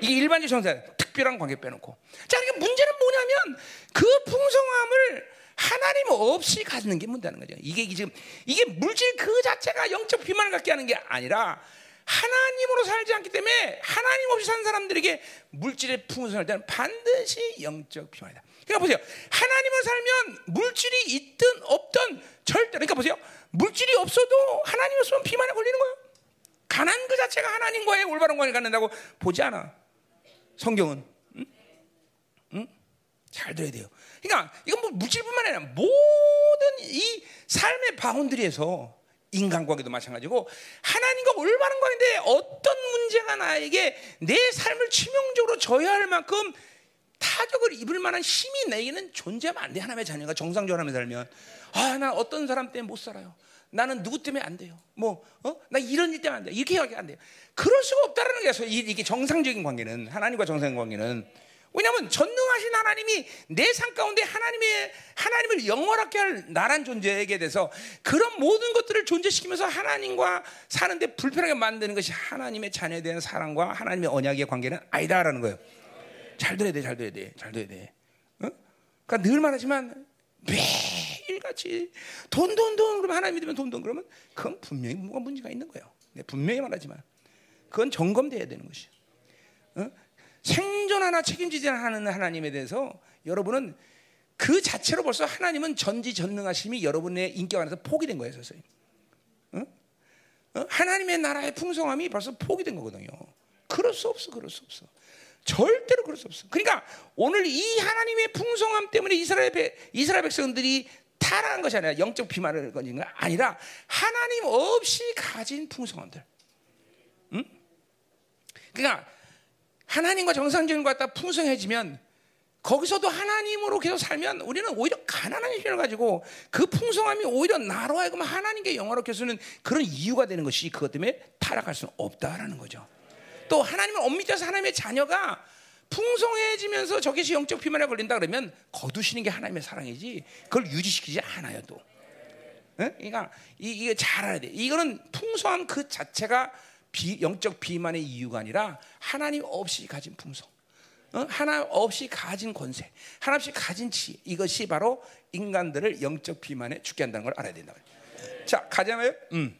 이게 일반적 정상, 특별한 관계 빼놓고. 자, 그러니까 문제는 뭐냐면 그 풍성함을 하나님 없이 갖는 게 문제라는 거죠. 이게 지금 이게 물질 그 자체가 영적 비만을 갖게 하는 게 아니라 하나님으로 살지 않기 때문에 하나님 없이 사는 사람들에게 물질의 풍성할 때는 반드시 영적 비만이다. 그러니까 보세요. 하나님을 살면 물질이 있든 없든 절대 그러니까 보세요. 물질이 없어도 하나님 없으면 비만에 걸리는 거예요. 가난 그 자체가 하나님과의 올바른 관계를 갖는다고 보지 않아. 성경은. 응? 응? 잘 들어야 돼요. 그러니까 이건 뭐 물질뿐만 아니라 모든 이 삶의 바운드리에서 인간관계도 마찬가지고 하나님과 올바른 관계인데 어떤 문제가 나에게 내 삶을 치명적으로 저해할 만큼 타격을 입을 만한 힘이 내게는 존재하면 안 돼. 하나님의 자녀가 정상적으로 하며 살면 아, 나 어떤 사람 때문에 못 살아요. 나는 누구 때문에 안 돼요. 뭐, 어? 나 이런 일 때문에 안 돼. 이렇게 이야기 안 돼요. 그럴 수가 없다라는 게 이게 정상적인 관계는 하나님과 정상적인 관계는 왜냐하면 전능하신 하나님이 내 삶 가운데 하나님의 하나님을 영원하게 할 나란 존재에게 대해서 그런 모든 것들을 존재시키면서 하나님과 사는데 불편하게 만드는 것이 하나님의 자녀에 대한 사랑과 하나님의 언약의 관계는 아니다라는 거예요. 잘 들어야 돼, 잘 들어야 돼, 잘 들어야 돼. 어? 그러니까 늘 말하지만 매 일같이 돈, 돈, 돈 그러면 하나님 믿으면 돈, 돈 그러면 그건 분명히 뭐가 문제가 있는 거예요. 네, 분명히 말하지만 그건 점검돼야 되는 것이에요. 어? 생존 하나 책임지지 않는 하나님에 대해서 여러분은 그 자체로 벌써 하나님은 전지전능하심이 여러분의 인격 안에서 포기된 거예요, 선생님. 어? 어? 하나님의 나라의 풍성함이 벌써 포기된 거거든요. 그럴 수 없어, 그럴 수 없어. 절대로 그럴 수 없어. 그러니까 오늘 이 하나님의 풍성함 때문에 이스라엘 백, 이스라엘 백성들이 타락한 것이 아니라 영적 비만을 거는 게 아니라 하나님 없이 가진 풍성함들. 응? 그러니까 하나님과 정상적인 것 같다 풍성해지면 거기서도 하나님으로 계속 살면 우리는 오히려 가난한 힘을 가지고 그 풍성함이 오히려 나로 하여금 하나님께 영화롭게 쓰는 그런 이유가 되는 것이 그것 때문에 타락할 수는 없다라는 거죠. 또 하나님을 엄밀해서 하나님의 자녀가 풍성해지면서 저것이 영적 비만에 걸린다 그러면 거두시는 게 하나님의 사랑이지 그걸 유지시키지 않아요 또. 네? 그러니까 이, 게 잘 알아야 돼. 이거는 풍성함 그 자체가 비, 영적 비만의 이유가 아니라 하나님 없이 가진 풍성. 어? 하나 없이 가진 권세, 하나 없이 가진 지 이것이 바로 인간들을 영적 비만에 죽게 한다는 걸 알아야 된다. 자, 가자마요. 음.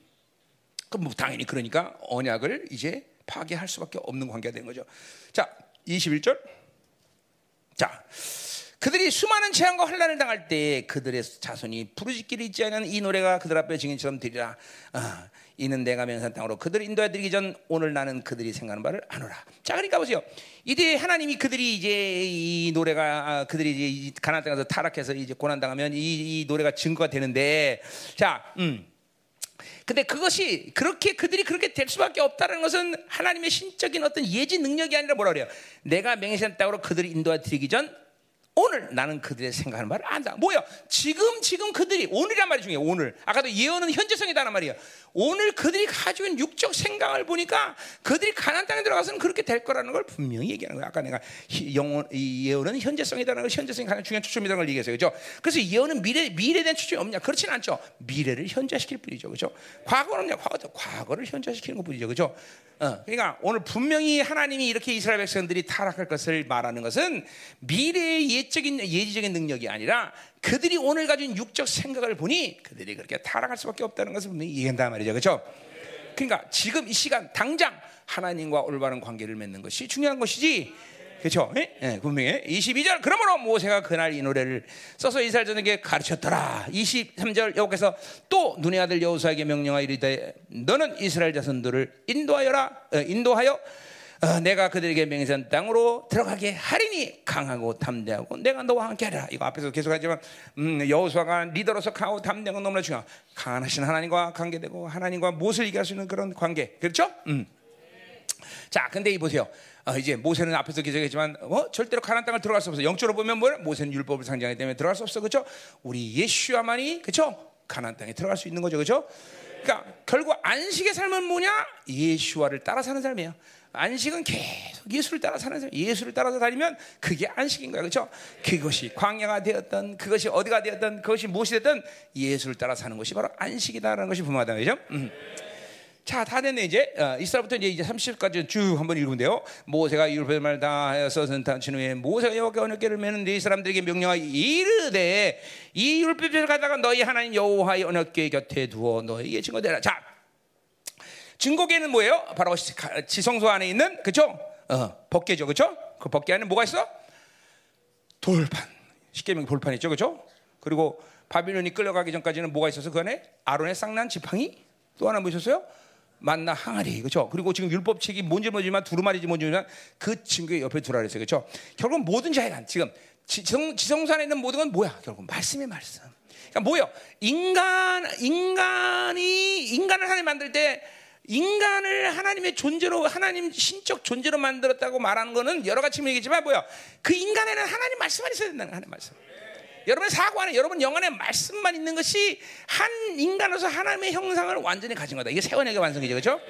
그럼 뭐 당연히 그러니까 언약을 이제 파괴할 수밖에 없는 관계가 되는 거죠. 자, 21절. 자, 그들이 수많은 재앙과 환란을 당할 때 그들의 자손이 부르짖기를 잊지 않은 이 노래가 그들 앞에 증인처럼 들리라. 아, 이는 내가 명산 땅으로 그들을 인도해 드리기 전 오늘 나는 그들이 생각하는 바를 아노라. 자, 그러니까 보세요. 이때 하나님이 그들이 이제 이 노래가 아, 그들이 이제 가나안 땅에서 타락해서 이제 고난 당하면 이, 이 노래가 증거가 되는데, 자, 음. 근데 그것이 그렇게 그들이 그렇게 될 수밖에 없다는 것은 하나님의 신적인 어떤 예지 능력이 아니라 뭐라 그래요? 내가 맹세한 땅으로 그들을 인도해 드리기 전 오늘 나는 그들의 생각하는 말을 안다. 뭐야? 지금 지금 그들이 오늘이란 말이 중요해. 오늘. 아까도 예언은 현재성이다는 말이야. 오늘 그들이 가지고 있는 육적 생각을 보니까 그들이 가난 땅에 들어가서는 그렇게 될 거라는 걸 분명히 얘기하는 거야. 아까 내가 이 예언은 현재성이다는 걸 현재성이 가장 중요한 초점이라는 걸 얘기했어요. 그죠? 그래서 예언은 미래 미래에 대한 초점이 없냐? 그렇지는 않죠. 미래를 현재시킬 뿐이죠. 그죠? 과거는 없냐? 과거 과거를 현재시키는 것뿐이죠. 그죠? 어, 그러니까 오늘 분명히 하나님이 이렇게 이스라엘 백성들이 타락할 것을 말하는 것은 미래의 예 적인 예지적인 능력이 아니라 그들이 오늘 가진 육적 생각을 보니 그들이 그렇게 타락할 수밖에 없다는 것을 분명히 얘기한단 말이죠, 그렇죠? 그러니까 지금 이 시간 당장 하나님과 올바른 관계를 맺는 것이 중요한 것이지. 그렇죠? 예? 예, 분명히 22절 그러므로 모세가 그날 이 노래를 써서 이스라엘 전에게 가르쳤더라. 23절 여호께서 또 눈의 아들 여호수아에게 명령하여 이르되 너는 이스라엘 자손들을 인도하여라 어, 인도하여 어, 내가 그들에게 맹세한 땅으로 들어가게 하리니 강하고 담대하고 내가 너와 함께하라. 이거 앞에서 계속하지만 음, 여호수아가 리더로서 강하고 담대한 건 너무나 중요하. 강하신 하나님과 관계되고 하나님과 무엇을 얘기할 수 있는 그런 관계. 그렇죠? 음. 자, 근데 이 보세요. 어, 이제 모세는 앞에서 기적했지만 어? 절대로 가나안 땅을 들어갈 수 없어. 영적으로 보면 뭐야? 모세는 율법을 상징하기 때문에 들어갈 수 없어. 그렇죠? 우리 예수야만이 그렇죠? 가나안 땅에 들어갈 수 있는 거죠. 그렇죠? 그러니까 결국 안식의 삶은 뭐냐? 예수와를 따라 사는 삶이에요. 안식은 계속 예수를 따라 사는 삶. 예수를 따라서 다니면 그게 안식인 거야. 그렇죠? 그것이 광야가 되었던 그것이 어디가 되었던 그것이 무엇이 됐든 예수를 따라 사는 것이 바로 안식이다라는 것이 분명하다. 그죠? 음. 자, 다 됐네 이제. 어, 이스라엘부터 이제 30까지 쭉 한번 읽으면돼요. 모세가 율법의 말다 하여서 선탄친 후에 모세가 여호와께 언약궤를 매는 이 사람들에게 명령하여 이르되 이 율법을 가다가 너희 하나님 여호와의 언약궤 곁에 두어 너희에게 증거되라. 자, 증거궤는 뭐예요? 바로 지성소 안에 있는 그죠? 어, 법궤죠, 그죠? 그 법궤 안에 뭐가 있어? 돌판. 십계명 돌판 있죠, 그죠? 그리고 바빌론이 끌려가기 전까지는 뭐가 있어서 그 안에 아론의 쌍난 지팡이 또 하나 보셨어요? 만나 항아리 그렇죠. 그리고 지금 율법책이 뭔지 모르지만 두루마리지 뭔지 모르지만 그 친구의 옆에 두라 그랬어요. 그렇죠. 결국 모든 자해간 지금 지성, 지성산에 있는 모든 건 뭐야? 결국 말씀의 말씀. 그러니까 뭐요? 인간 인간이 인간을 하나님 만들 때 인간을 하나님의 존재로 하나님 신적 존재로 만들었다고 말하는 거는 여러 가지 얘기지만 뭐야? 그 인간에는 하나님 말씀만 있어야 된다는 하나님 말씀. 여러분의 사고 안에 여러분 영 안에 말씀만 있는 것이 한 인간으로서 하나님의 형상을 완전히 가진 거다. 이게 세원에게 완성이죠, 그렇죠?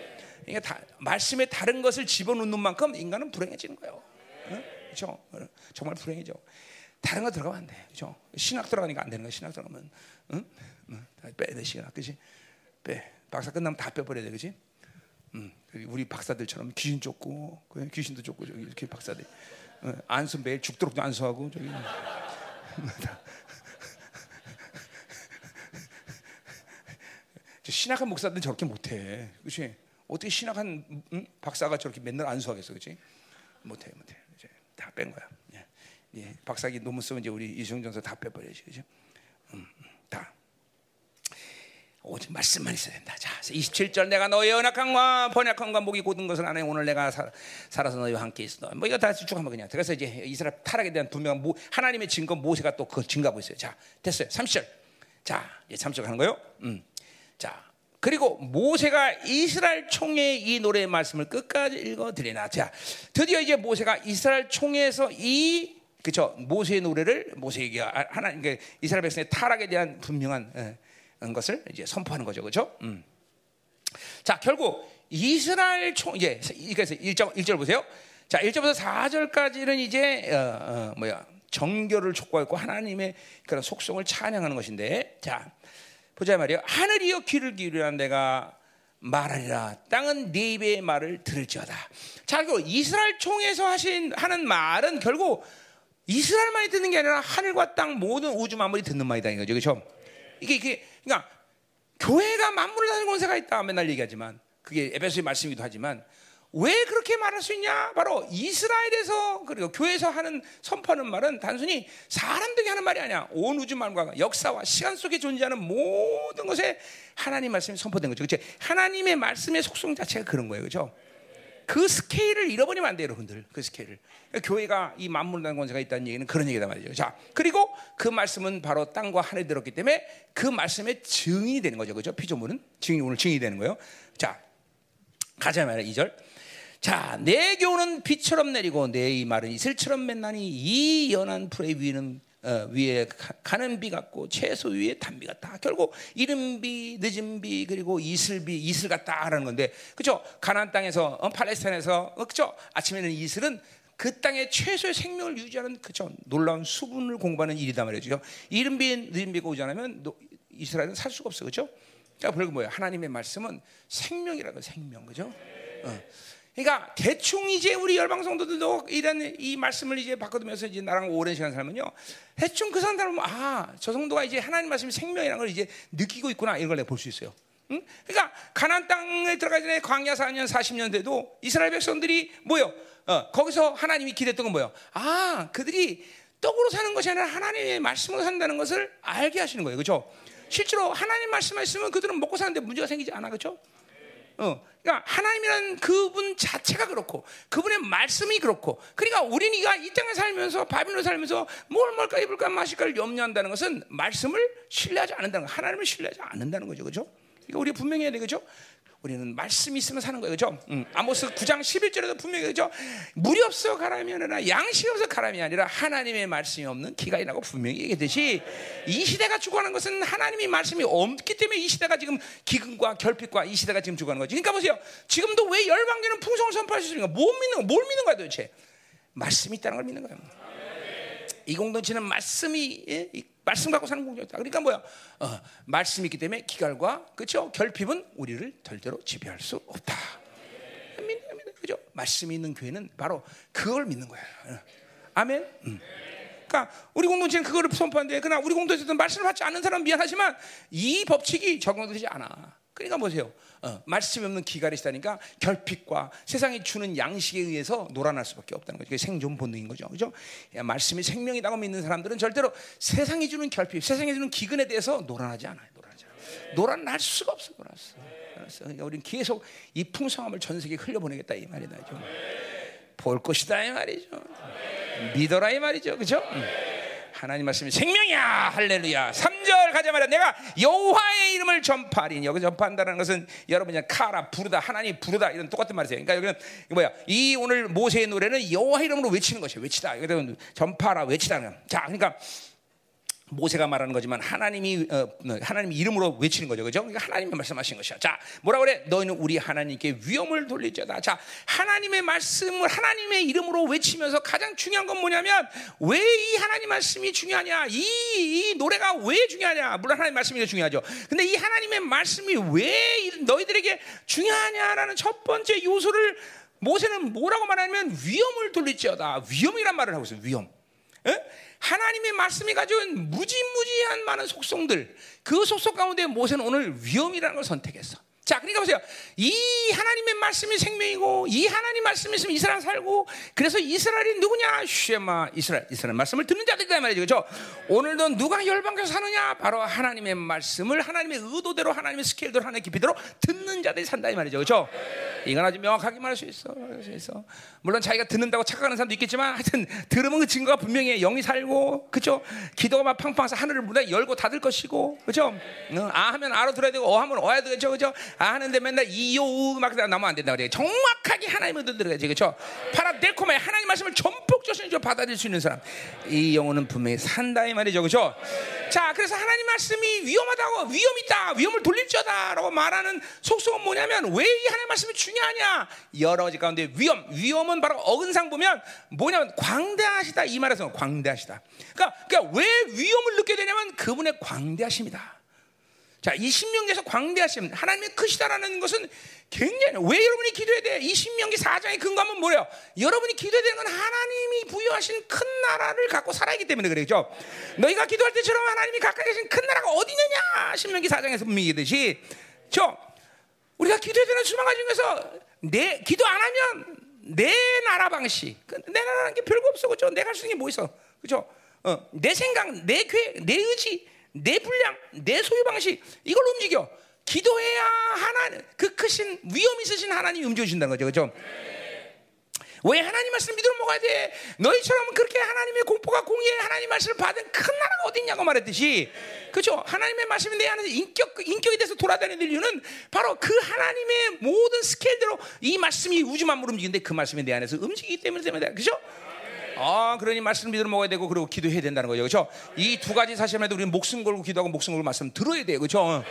다 말씀에 다른 것을 집어넣는 만큼 인간은 불행해지는 거예요. 어? 그렇죠? 정말 불행해져. 다른 거 들어가면 안 돼, 그렇죠? 신학 들어가니까 안 되는 거야. 신학 들어가면, 응? 응. 빼내 신학, 그렇지? 빼. 박사 끝나면 다 빼버려야 돼, 그렇지? 음, 우리 박사들처럼 귀신 쫓고 귀신도 쫓고 저기 이렇게 박사들 어, 안수 매일 죽도록도 안수하고 저기 신학한 목사들은 저렇게 못해. 그렇지? 어떻게 신학한 음? 박사가 저렇게 맨날 안수하겠어, 그렇지? 못해, 못해. 이제 다 뺀 거야. 예. 예. 박사기 논문 쓰면 이제 우리 이승 전사 다 빼버려야지, 그렇지? 음, 다. 오직 말씀만 있어야 된다. 자, 27절 내가 너의 연약함과 번약함과 목이 고든 것을 안해 오늘 내가 살, 살아서 너희와 함께 있어. 뭐 이거 다쭉 한번 그냥. 그래서 이제 이스라엘 타락에 대한 분명한 모, 하나님의 증거 모세가 또 그 증가하고 있어요. 자, 됐어요. 30절. 자, 이제 30절 하는 거요. 음. 자, 그리고 모세가 이스라엘 총회 이 노래의 말씀을 끝까지 읽어 드리나. 자, 드디어 이제 모세가 이스라엘 총회에서 이 그쵸 모세의 노래를 모세에게 하나님 그 이스라엘 백성의 타락에 대한 분명한 예, 것을 이제 선포하는 거죠, 그렇죠? 음. 자, 결국 이스라엘 총 이제 그래서 1절 1절 보세요. 자, 1절부터 4절까지는 이제 어, 어, 뭐야 정결을 촉구하고 하나님의 그런 속성을 찬양하는 것인데, 자 보자 말이요. 하늘이여 귀를 기울이라 내가 말하리라. 땅은 네 입의 말을 들을지어다. 자, 그리고 이스라엘 총에서 하신 하는 말은 결국 이스라엘만이 듣는 게 아니라 하늘과 땅 모든 우주 만물이 듣는 말이다 이거죠. 그렇죠? 이게 이게 그러니까 교회가 만물을 다는 권세가 있다 맨날 얘기하지만 그게 에베소의 말씀이기도 하지만 왜 그렇게 말할 수 있냐? 바로 이스라엘에서 그리고 교회에서 하는 선포하는 말은 단순히 사람들이 하는 말이 아니야. 온 우주 만물과 역사와 시간 속에 존재하는 모든 것에 하나님 말씀이 선포된 거죠. 그렇죠? 하나님의 말씀의 속성 자체가 그런 거예요. 그렇죠? 그 스케일을 잃어버리면 안 돼요, 여러분들. 그 스케일을. 그러니까 교회가 이 만물이라는 권세가 있다는 얘기는 그런 얘기다 말이죠. 자, 그리고 그 말씀은 바로 땅과 하늘에 들었기 때문에 그 말씀의 증인이 되는 거죠. 그죠? 피조물은 증인 오늘 증인이 되는 거예요. 자, 가자 말이야. 2절. 자, 내 교훈은 비처럼 내리고 내 이 말은 이슬처럼 맺나니 이 연한 풀의 위는 어, 위에 가, 는 비 같고 채소 위에 단비 같다. 결국 이른 비, 늦은 비 그리고 이슬 비, 이슬 같다라는 건데, 그죠? 가나안 땅에서 어, 팔레스타인에서 어, 그죠? 아침에는 이슬은 그 땅의 최소의 생명을 유지하는 그죠? 놀라운 수분을 공부하는 일이다 말이죠. 이른 비, 늦은 비가 오지 않으면 이스라엘은 살 수가 없어, 그죠? 자, 그리고 뭐야? 하나님의 말씀은 생명이라고 생명, 그죠? 어. 그러니까 대충 이제 우리 열방 성도들도 이런 이 말씀을 이제 바꿔두면서 이제 나랑 오랜 시간 살면요. 대충 그 사람들은 아, 저 성도가 이제 하나님 말씀이 생명이라는 걸 이제 느끼고 있구나 이런 걸 내가 볼 수 있어요. 응? 그러니까 가나안 땅에 들어가기 전에 광야 4년 40년 돼도 이스라엘 백성들이 뭐요? 어, 거기서 하나님이 기대했던 건 뭐요? 아, 그들이 떡으로 사는 것이 아니라 하나님의 말씀으로 산다는 것을 알게 하시는 거예요. 그렇죠? 실제로 하나님 말씀만 있으면 그들은 먹고 사는데 문제가 생기지 않아. 그렇죠? 어, 그러니까 하나님이라는 그분 자체가 그렇고 그분의 말씀이 그렇고 그러니까 우리가 이 땅에 살면서 바빌론 살면서 뭘 먹을까 입을까 마실까를 염려한다는 것은 말씀을 신뢰하지 않는다는 거 하나님을 신뢰하지 않는다는 거죠. 그죠? 이거 우리 분명히 해야 되겠죠? 우리는 말씀이 있으면 사는 거예요. 그죠? 응. 아모스 9장 11절에도 분명히 그죠? 물이 없어 가람이 아니라 양식이 없어 가람이 아니라 하나님의 말씀이 없는 기가 이라고 분명히 얘기했듯이 이 시대가 죽어가는 것은 하나님의 말씀이 없기 때문에 이 시대가 지금 기근과 결핍과 이 시대가 지금 죽어가는 거지. 그러니까 보세요. 지금도 왜 열방계는 풍성을 선포할 수 있는가? 못 믿는 거, 뭘 믿는 거야 도대체? 말씀이 있다는 걸 믿는 거야. 이 공동체는 말씀이 예? 말씀 갖고 사는 공동체다. 그러니까 뭐야? 어, 말씀이 있기 때문에 기갈과 그렇죠? 결핍은 우리를 절대로 지배할 수 없다. 믿는 겁니다. 그죠? 말씀이 있는 교회는 바로 그걸 믿는 거야. 어. 아멘. 음. 그러니까 우리 공동체는 그거를 선포하는데 그러나 우리 공동체에서 말씀을 받지 않는 사람 미안하지만 이 법칙이 적용되지 않아. 그러니까 보세요. 어, 말씀이 없는 기갈이 있다니까 결핍과 세상이 주는 양식에 의해서 놀아날 수밖에 없다는 거죠. 그게 생존 본능인 거죠. 그죠? 말씀이 생명이라고 믿는 사람들은 절대로 세상이 주는 결핍, 세상이 주는 기근에 대해서 놀아나지 않아요. 놀아나지 않아요. 놀아날 수가 없어. 놀았어. 놀았어. 그러니까 우리는 계속 이 풍성함을 전 세계에 흘려보내겠다 이 말이다. 볼 것이다 이 말이죠. 믿어라 이 말이죠. 그죠? 응. 하나님 말씀이 생명이야 할렐루야 3절 가자마자 내가 여호와의 이름을 전파하리 여기 전파한다는 것은 여러분이 카라 부르다 하나님 부르다 이런 똑같은 말이세요 그러니까 여기는 뭐야 이 오늘 모세의 노래는 여호와 이름으로 외치는 것이에요 외치다 여기 전파라 외치다는 자 그러니까 모세가 말하는 거지만 하나님이 어, 하나님 이름으로 외치는 거죠, 그죠? 그러니까 하나님이 말씀하신 것이야. 자, 뭐라 그래? 너희는 우리 하나님께 위험을 돌리자다. 자, 하나님의 말씀을 하나님의 이름으로 외치면서 가장 중요한 건 뭐냐면 왜 이 하나님 말씀이 중요하냐? 이, 이 노래가 왜 중요하냐? 물론 하나님 말씀이 중요하죠. 근데 이 하나님의 말씀이 왜 너희들에게 중요하냐라는 첫 번째 요소를 모세는 뭐라고 말하냐면 위험을 돌리지어다. 위험이란 말을 하고 있어요. 위험. 에? 하나님의 말씀이 가져온 무지무지한 많은 속성들 그 속성 가운데 모세는 오늘 위험이라는 걸 선택했어. 자, 그러니까 보세요. 이 하나님의 말씀이 생명이고 이 하나님 말씀이 있으면 이스라엘 살고 그래서 이스라엘이 누구냐? 쉐마 이스라엘 이스라엘 말씀을 듣는 자들이다 말이죠. 그렇죠? 오늘도 누가 열방에서 사느냐? 바로 하나님의 말씀을 하나님의 의도대로 하나님의 스케일대로 하나님의 깊이대로 듣는 자들이 산다 이 말이죠. 그렇죠? 이건 아주 명확하게 말할 수 있어. 수 있어. 물론 자기가 듣는다고 착각하는 사람도 있겠지만 하여튼 들으면 그 증거가 분명히 영이 살고 그렇죠? 기도가 막 팡팡해서 하늘을 문에 열고 닫을 것이고 그렇죠? 아 하면 알아 들어야 되고 어 하면 어야 되겠죠. 그렇죠? 아 하는데 맨날 이요 막 나면 안 된다 그래. 정확하게 하나님의 뜻 들어야지. 그렇죠? 파라데코마의 하나님 말씀을 전폭적으로 받아들일 수 있는 사람. 이 영혼은 분명히 산다 이 말이죠. 그렇죠? 자, 그래서 하나님 말씀이 위험하다고 위험 있다. 위험을 돌릴지어다라고 말하는 속성은 뭐냐면 왜 이 하나님 말씀이 중요하냐? 여러 가지 가운데 위험. 위험은 바로 어근상 보면 뭐냐면 광대하시다 이 말에서 광대하시다. 그러니까, 그러니까 왜 위험을 느끼게 되냐면 그분의 광대하심이다. 자, 이 신명기에서 광대하심, 하나님의 크시다라는 것은 굉장히 왜 여러분이 기도해야 돼? 이 신명기 4장의 근거하면 뭐예요? 여러분이 기도해야 되는 건 하나님이 부여하신 큰 나라를 갖고 살아있기 때문에 그래죠. 너희가 기도할 때처럼 하나님이 가까이 계신 큰 나라가 어디 있느냐? 신명기 4장에서 분명히 얘기듯이 저 우리가 기도해야 되는 수많은 중에서 내 기도 안 하면 내 나라 방식, 그내 나라는 게 별거 없어, 그죠? 내가 할수 있는 게 뭐 있어, 그죠? 어, 내 생각, 내 계획, 내 의지, 내 분량, 내 소유 방식 이걸 움직여. 기도해야 하나님 그 크신 위험 있으신 하나님이 움직여 준다는 거죠, 그죠? 왜 하나님 말씀 믿으러 먹어야 돼? 너희처럼 그렇게 하나님의 공포가 공의의 하나님 말씀을 받은 큰 나라가 어디 있냐고 말했듯이 그렇죠? 하나님의 말씀이 내 안에서 인격 인격에 대해서 돌아다니는 이유는 바로 그 하나님의 모든 스케일대로 이 말씀이 우주 만물 움직이는데 그 말씀이 내 안에서 움직이기 때문에 때문에 그렇죠? 아, 그러니 말씀 믿으러 먹어야 되고 그리고 기도해야 된다는 거죠. 그렇죠? 이 두 가지 사실만 해도 우리는 목숨 걸고 기도하고 목숨 걸고 말씀 들어야 돼요. 그렇죠?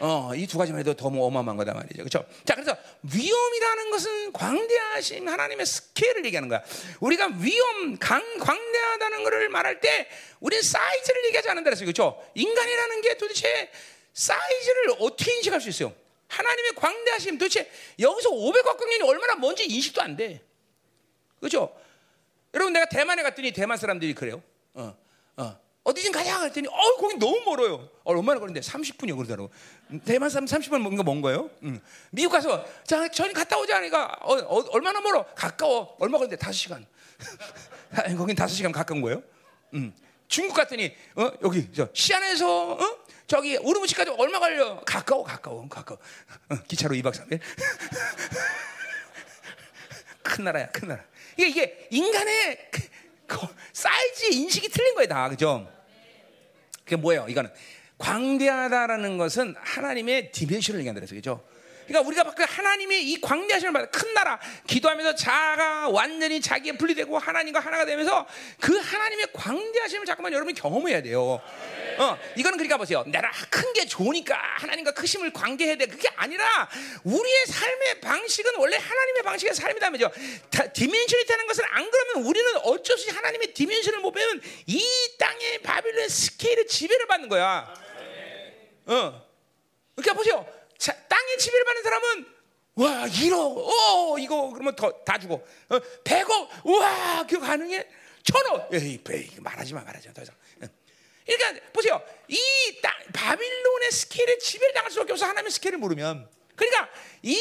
어, 이 두 가지만 해도 더 어마어마한 거다 말이죠. 그렇죠? 자, 그래서 위험이라는 것은 광대하신 하나님의 스케일을 얘기하는 거야. 우리가 위험, 강, 광대하다는 것을 말할 때 우리는 사이즈를 얘기하지 않는다 그랬어요. 그렇죠? 인간이라는 게 도대체 사이즈를 어떻게 인식할 수 있어요? 하나님의 광대하심 도대체 여기서 500억 광년이 얼마나 먼지 인식도 안 돼. 그렇죠? 여러분 내가 대만에 갔더니 대만 사람들이 그래요. 어, 어. 어디 좀 가자 그랬더니 어 거기 너무 멀어요. 어, 얼마나 걸리는데 30분이요 그러더라고. 대만 사람 30분 뭔가 먼 거예요. 응. 미국 가서 자 저희 갔다 오자 하니까 어, 어, 얼마나 멀어? 가까워. 얼마 걸리는데 5시간. 거긴 5시간 가까운 거예요. 응. 중국 갔더니 어 여기 저 시안에서 어? 저기 우르무치까지 얼마 걸려? 가까워 가까워 가까워. 어, 기차로 2박 3일. 큰 나라야 큰 나라. 이게 이게 인간의 그, 그 사이즈 인식이 틀린 거예요 다 그죠? 그게 뭐예요? 이거는 광대하다라는 것은 하나님의 디멘션을 얘기한다 그래서 그죠? 그러니까 우리가 그 하나님의 이 광대하심을 받아 큰 나라 기도하면서 자가 완전히 자기에 분리되고 하나님과 하나가 되면서 그 하나님의 광대하심을 자꾸만 여러분이 경험해야 돼요. 어, 이거는 그러니까 보세요. 내가 큰 게 좋으니까 하나님과 크심을 관계해야 돼. 그게 아니라 우리의 삶의 방식은 원래 하나님의 방식의 삶이다면요. dimension이 되는 것은 안 그러면 우리는 어쩔 수 없이 하나님의 dimension을 못 배우면 이 땅의 바빌론 스케일의 지배를 받는 거야. 어. 그러니까 보세요. 자, 땅에 지배를 받는 사람은 와 1억, 어 이거 그러면 더 다 주고 어, 100억, 와 그거 가능해? 천억, 에이, 에이 말하지 마, 말하지 마, 더 이상. 그러니까 보세요. 이 땅, 바빌론의 스케일에 지배를 당할 수밖에 없어 하나님의 스케일을 모르면. 그러니까 이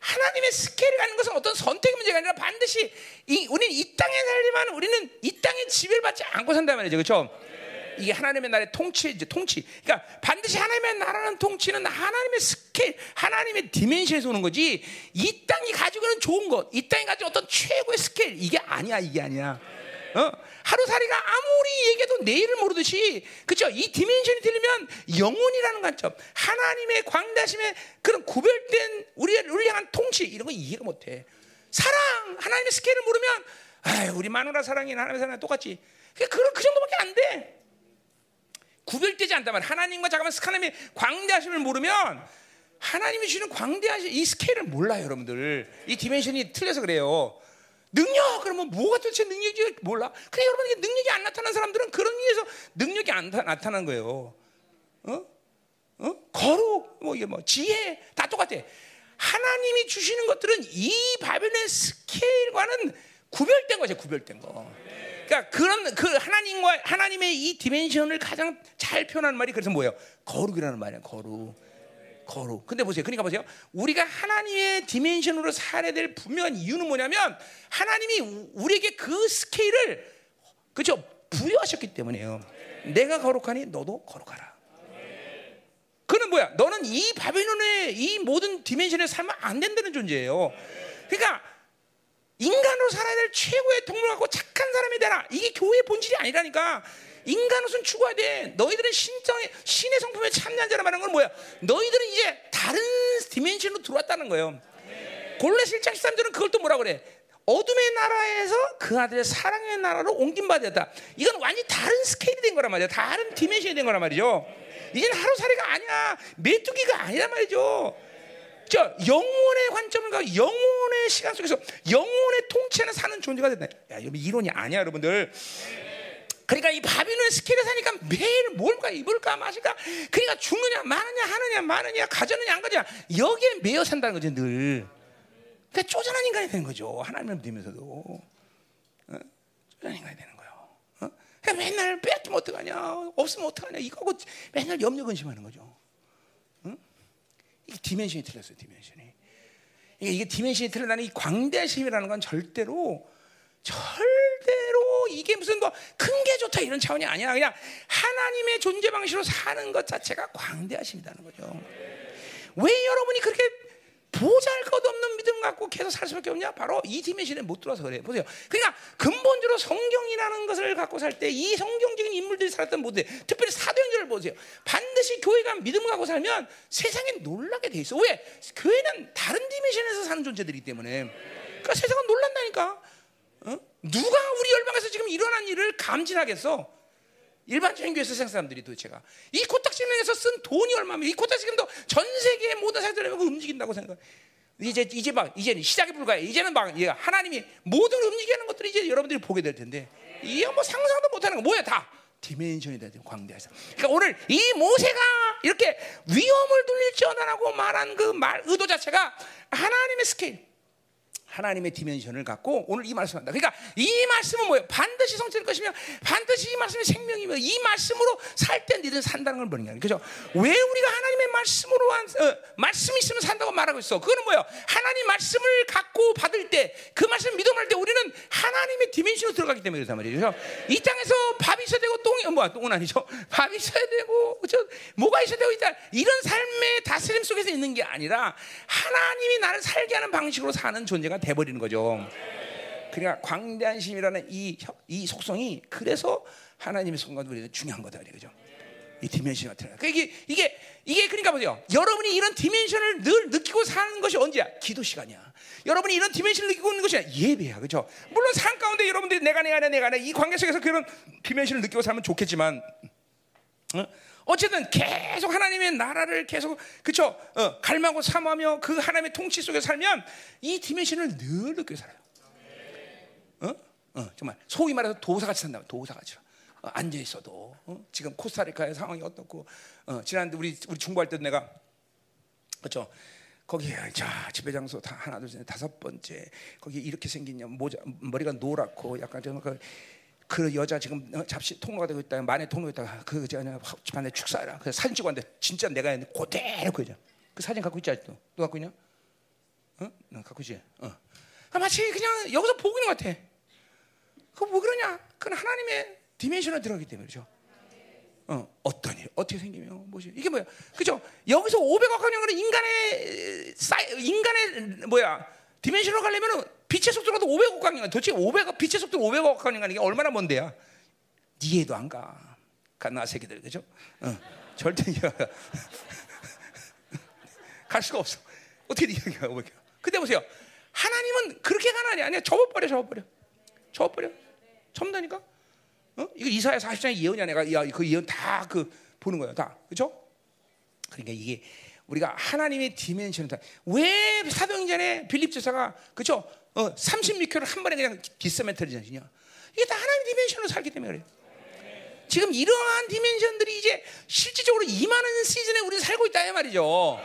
하나님의 스케일을 가는 것은 어떤 선택 문제가 아니라 반드시 이, 우리는 이 땅에 살지만 우리는 이 땅의 지배를 받지 않고 산단 말이죠, 그렇죠? 이게 하나님의 나라의 통치이지 통치. 그러니까 반드시 하나님의 나라는 통치는 하나님의 스케일, 하나님의 dimension에서 오는 거지. 이 땅이 가지고 있는 좋은 것, 이 땅이 가지고 어떤 최고의 스케일 이게 아니야, 이게 아니야. 어? 하루살이가 아무리 얘기해도 내일을 모르듯이 그렇죠? 이 dimension이 틀리면 영원이라는 관점, 하나님의 광대심의 그런 구별된 우리를 우리 향한 통치 이런 거 이해가 못해. 사랑, 하나님의 스케일을 모르면 아, 우리 마누라 사랑이 하나님의 사랑 똑같지. 그, 그 정도밖에 안 돼. 구별되지 않다면 하나님과 잠깐만 하나님의 광대하심을 모르면 하나님이 주는 광대하심 이 스케일을 몰라요, 여러분들. 이 디멘션이 틀려서 그래요. 능력 그러면 뭐가 도대체 능력이 몰라? 그래 여러분에게 능력이 안 나타난 사람들은 그런 의미에서 능력이 안 나타난 거예요. 어? 어? 거룩 뭐 이게 뭐 지혜 다 똑같아. 하나님이 주시는 것들은 이 바벨론의 스케일과는 구별된 거죠. 구별된 거. 그러니까 그런 그 하나님과 하나님의 이 디멘션을 가장 잘 표현하는 말이 그래서 뭐예요? 거룩이라는 말이야. 거룩. 거룩. 근데 보세요. 그러니까 보세요. 우리가 하나님의 디멘션으로 살아야 될 분명한 이유는 뭐냐면 하나님이 우리에게 그 스케일을 그죠 부여하셨기 때문에요. 내가 거룩하니 너도 거룩하라. 그는 뭐야? 너는 이 바벨론의 이 모든 디멘션에 살면 안 된다는 존재예요. 그러니까 인간으로 살아야 될 최고의 동물 갖고 착한 사람이 되라. 이게 교회의 본질이 아니라니까. 인간으로서는 죽어야 돼. 너희들은 신정의 신의 성품에 참여한 자라 말하는 건 뭐야? 너희들은 이제 다른 디멘션으로 들어왔다는 거예요. 골레 실장 13절은 그걸 또 뭐라 그래? 어둠의 나라에서 그 아들의 사랑의 나라로 옮긴 바되었다. 이건 완전히 다른 스케일이 된 거란 말이야. 다른 dimension이 된 거란 말이죠. 이제는 하루살이가 아니야. 메뚜기가 아니란 말이죠. 저 영원의 가고 영원의 시간 속에서 영원의 통치하는 사는 존재가 된다. 야, 여러분 이론이 아니야, 여러분들. 그러니까 이 바빌론 스케일에 사니까 매일 뭘까 입을까 마실까? 그러니까 죽느냐 마느냐 하느냐 마느냐 가져느냐 안 가져냐. 여기에 매여 산다는 거죠 늘. 그러니까 쪼잔한 인간이 되는 거죠. 하나님을 믿으면서도. 어? 쪼잔한 인간이 되는 거예요. 어? 그러니까 맨날 뺏기면 어떡하냐? 없으면 어떡하냐? 이거고 맨날 염려 근심하는 거죠. 어? 이게 dimension이 틀렸어요 dimension이. 이게, 이게 dimension이 틀린다는 이 광대심이라는 건 절대로 절대로 이게 무슨 뭐 큰 게 좋다 이런 차원이 아니야. 그냥 하나님의 존재 방식으로 사는 것 자체가 광대하심이라는 거죠. 왜 여러분이 그렇게 보잘 것 없는 믿음 갖고 계속 살 수밖에 없냐? 바로 이 디멘션에 못 들어서 그래. 보세요. 그러니까 근본적으로 성경이라는 것을 갖고 살 때 이 성경적인 인물들이 살았던 모델, 특별히 사도행전을 보세요. 반드시 교회가 믿음을 갖고 살면 세상에 놀라게 돼 있어. 왜? 교회는 다른 디멘션에서 사는 존재들이기 때문에. 그러니까 세상은 놀란다니까. 어? 누가 우리 열방에서 지금 일어난 일을 감진하겠어? 일반적인 교회에서 생 사람들이 도대체가 이 코딱지명에서 쓴 돈이 얼마면 이 코딱지명도 전 세계의 모든 사람들이 움직인다고 생각. 이제 이제 막 이제 시작에 불과해. 이제는 막 하나님이 모든 움직이는 것들을 이제 여러분들이 보게 될 텐데 이게 뭐 상상도 못하는 거 뭐야 다 dimension이 되죠 광대에서. 그러니까 오늘 이 모세가 이렇게 위엄을 돌릴지어다라고 말한 그 말 의도 자체가 하나님의 스케일. 하나님의 dimension을 갖고 오늘 이 말씀을 한다. 그러니까 이 말씀은 뭐예요? 반드시 성취될 것이며 반드시 이 말씀이 생명이며 이 말씀으로 살 때 너희들 산다는 걸 보는 거예요. 그죠? 왜 우리가 하나님의 말씀으로 한, 어, 말씀이 있으면 산다고 말하고 있어? 그거는 뭐예요? 하나님 말씀을 갖고 받을 때 그 말씀 믿음할 때 우리는 하나님의 디멘션으로 들어가기 때문에 그렇단 말이죠. 이 땅에서 밥이 있어야 뭐야 똥은 아니죠. 밥이 있어야 되고 그죠? 뭐가 있어야 되고 있다. 이런 삶의 다스림 속에서 있는 게 아니라 하나님이 나를 살게 하는 방식으로 사는 존재가 돼버리는 거죠. 그러니까 광대한 심이라는 이, 이 속성이 그래서 하나님의 손과 우리는 중요한 거다 그죠? 이 dimension 같은 거. 이게 이게 이게 그러니까 보세요. 여러분이 이런 dimension을 늘 느끼고 사는 것이 언제야? 기도 시간이야. 여러분이 이런 dimension을 느끼고 있는 것이 예배야, 그렇죠? 물론 삶 가운데 여러분들이 내가 내 안에 내가 내이 관계 속에서 그런 dimension을 느끼고 살면 좋겠지만, 어? 어쨌든 계속 하나님의 나라를 계속 그쵸 어, 갈망하고 사모하며 그 하나님의 통치 속에 살면 이 디멘션을 늘 느끼고 살아요. 어? 어, 정말 소위 말해서 도사같이 산다. 도사같이 어, 앉아 있어도 어? 지금 코스타리카의 상황이 어떻고 어, 지난해 우리 우리 중보할 때도 내가 그렇죠. 거기 자 집회 장소 다 하나 둘셋 다섯 번째 거기 이렇게 생긴 모자 머리가 노랗고 약간 좀그 그 여자 지금 어, 잡시 통로가 되고 있다. 만에 통로에 있다가 그 제가 집안에 축사라. 그 사진 찍었는데 진짜 내가 했는데 그대로 그죠. 그 사진 갖고 있지 아직도. 너 갖고 있냐? 어? 너 갖고 있지. 어. 아, 마치 그냥 여기서 보고 있는 것 같아. 그뭐 그러냐? 그건 하나님의 디멘션을 들어가기 때문에 그죠. 어, 어떤 일, 어떻게 생기며, 뭐지? 이게 뭐야? 그죠? 여기서 500억 학년은 인간의, 인간의, 뭐야, 디멘션으로 가려면은 빛의 속도라도 500억 광년. 도대체 500억 빛의 속도 500억 광년 이게 얼마나 먼데야? 이해도 안 가. 가나 새끼들 그죠? 어. 절대 갈 수가 없어. 어떻게 이해가 500억? 근데 보세요. 하나님은 그렇게 가나니 아니야. 접어버려, 접어버려, 접어버려. 접는다니까. 어? 이거 이사야 40장의 예언이야. 내가 야, 그 예언 다 그 보는 거야, 다. 그죠? 그러니까 이게 우리가 하나님의 디멘션을 다. 왜 사도행전에 빌립 제사가 그죠? 어, 36km를 한 번에 그냥 디스메트리잖아요. 이게 다 하나님의 dimension으로 살기 때문에 그래요. 지금 이러한 dimension들이 이제 실질적으로 임하는 시즌에 우리는 살고 있다 이 말이죠.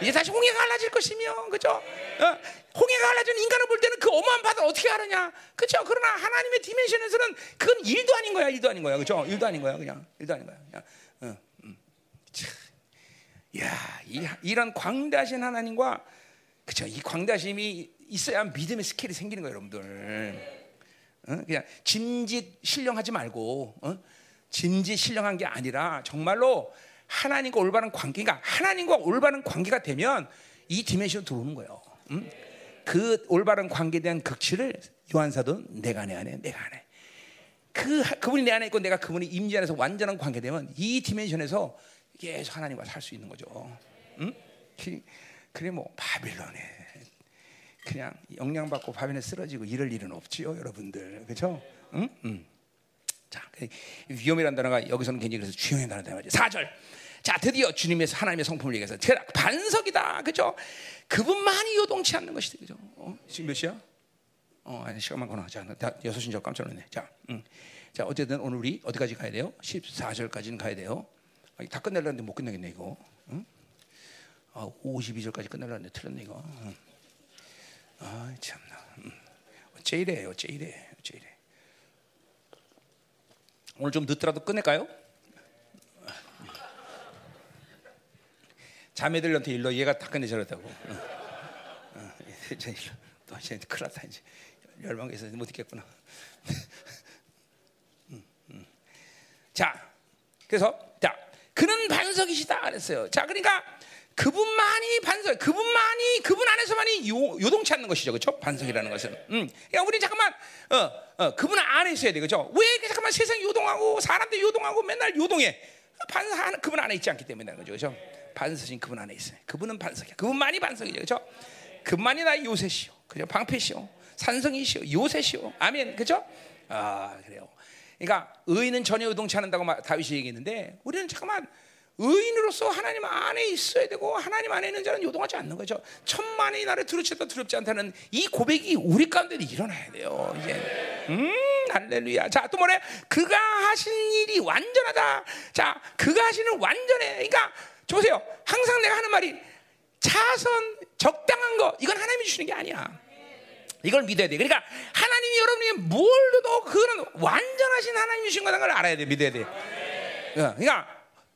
이제 다시 홍해가 갈라질 것이며, 그죠? 어, 홍해가 갈라진 인간을 볼 때는 그 어마한 바다를 어떻게 하느냐, 그죠? 그러나 하나님의 dimension에서는 그건 일도 아닌 거야, 일도 아닌 거야, 그죠? 일도 아닌 거야, 그냥 일도 아닌 거야. 그냥. 어, 음. 야, 이, 이런 광대하신 하나님과 그죠? 이 광대하심이 있어야 믿음의 스케일이 생기는 거예요, 여러분들. 어? 그냥 짐짓 신령하지 말고 어? 짐짓 신령한 게 아니라 정말로 하나님과 올바른 관계가 하나님과 올바른 관계가 되면 이 dimension 들어오는 거예요. 음? 그 올바른 관계에 대한 극치를 요한사도 내가 내 안에 내가 안에 그 그분이 내 안에 있고 내가 그분이 임재 안에서 완전한 관계되면 이 dimension에서 계속 하나님과 살 수 있는 거죠. 음? 그래 뭐 바빌론에 그냥 영향 받고 바벨에 쓰러지고 이럴 일은 없지요, 여러분들. 그렇죠? 응? 응. 자, 그 위험이라는 단어가 여기서는 굉장히 그래서 중요한 단어다 말이죠. 4절. 자, 드디어 주님의 하나님의 성품을 얘기해서 반석이다. 그죠? 그분만이 요동치 않는 것이다. 그죠? 어? 지금 몇 시야? 어, 아니, 시간 많구나. 자, 다 6시인 줄 깜짝 놀랐네. 자, 응. 자, 어쨌든 오늘 우리 어디까지 가야 돼요? 14절까지는 가야 돼요. 아, 다 끝내려는데 못 끝내겠네 이거. 응? 아, 52절까지 끝내려는데 틀렸네 이거. 응. 아, 참나. 응. 어째 이래? 어째 이래? 어째 이래? 오늘 좀 늦더라도 끝낼까요? 자매들한테 일러 얘가 다 끝내자랬다고. 응. 응. 이제 일러. 또 이제 큰일 났다 이제 열방에서 못 있겠구나. 자, 그래서 자 그는 반석이시다 그랬어요. 자, 그러니까 그분만이 반석, 그분만이 그분 안에서만이 요, 요동치 않는 것이죠, 그렇죠? 반석이라는 것은. 음, 그러니까 우리 잠깐만 어, 어, 그분 안에 있어야 돼, 그렇죠? 왜 잠깐만 세상 요동하고 사람들 요동하고 맨날 요동해? 반석 그분 안에 있지 않기 때문에 그죠, 그렇죠? 반석인 그분 안에 있어요. 그분은 반석이야. 그분만이 반석이죠, 그렇죠? 그분만이 나의 요새시오, 그죠? 방패시오, 산성이시오, 요새시오. 아멘, 그렇죠? 아, 그래요. 그러니까 의인은 전혀 요동치 않는다고 다윗이 얘기했는데 우리는 잠깐만 의인으로서 하나님 안에 있어야 되고 하나님 안에 있는 자는 요동하지 않는 거죠. 천만의 나를 두렵지도 두렵지 않다는 이 고백이 우리 가운데 일어나야 돼요. 이제 음 할렐루야. 자또 뭐래? 그가 하신 일이 완전하다. 자 그가 하시는 완전해. 그러니까 보세요. 항상 내가 하는 말이 차선 적당한 거 이건 하나님이 주시는 게 아니야. 이걸 믿어야 돼. 그러니까 하나님이 여러분이 뭘 줘도 그거는 완전하신 하나님이 주신 거라는 걸 알아야 돼. 믿어야 돼. 그러니까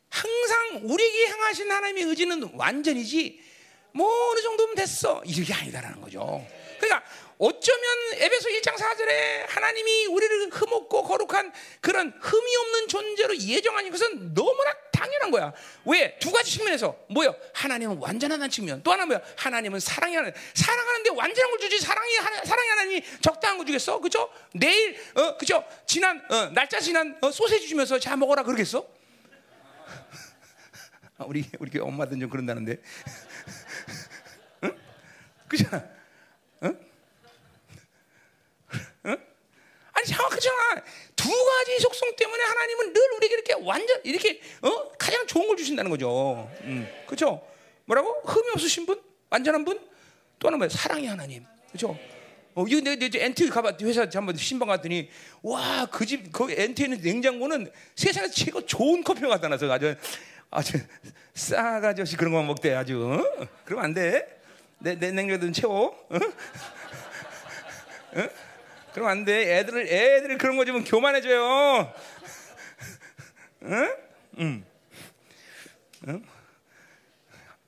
항상 우리에게 향하신 하나님의 의지는 완전이지 뭐 어느 정도면 됐어. 이게 아니다라는 거죠. 그러니까 어쩌면 에베소 1장 4절에 하나님이 우리를 흠없고 거룩한 그런 흠이 없는 존재로 예정하는 것은 너무나 당연한 거야. 왜? 두 가지 측면에서 뭐요? 하나님은 완전한 측면. 또 하나 뭐야? 하나님은 사랑이 하는 사랑하는데 완전한 걸 주지 사랑이 하나, 사랑이 하나님이 적당한 거 주겠어? 그죠? 내일 어 그죠? 지난 어, 날짜 지난 어, 소세지 주면서 자 먹어라 그러겠어? 아, 우리 우리 엄마들 좀 그런다는데. 응? 그잖아. 응? 응? 아니 정확하잖아. 두 가지 속성 때문에 하나님은 늘 우리에게 이렇게 완전 이렇게 어? 가장 좋은 걸 주신다는 거죠. 음, 그렇죠? 뭐라고? 흠이 없으신 분, 완전한 분, 또 하나 뭐야? 사랑의 하나님, 그렇죠? 어, 이거 내, 내, NT 가봤 회사 한번 신방 갔더니 와 그 집그 NT에 는 냉장고는 세상에서 최고 좋은 커피가 갖다 놔서 아주 아주 싸가지 그런 것만 먹대 아주 어? 그러면 안 돼. 내, 내 냉장고는 채워. 어? 어? 그럼 안 돼. 애들을 애들을 그런 거 주면 교만해져요. 응? 응. 응?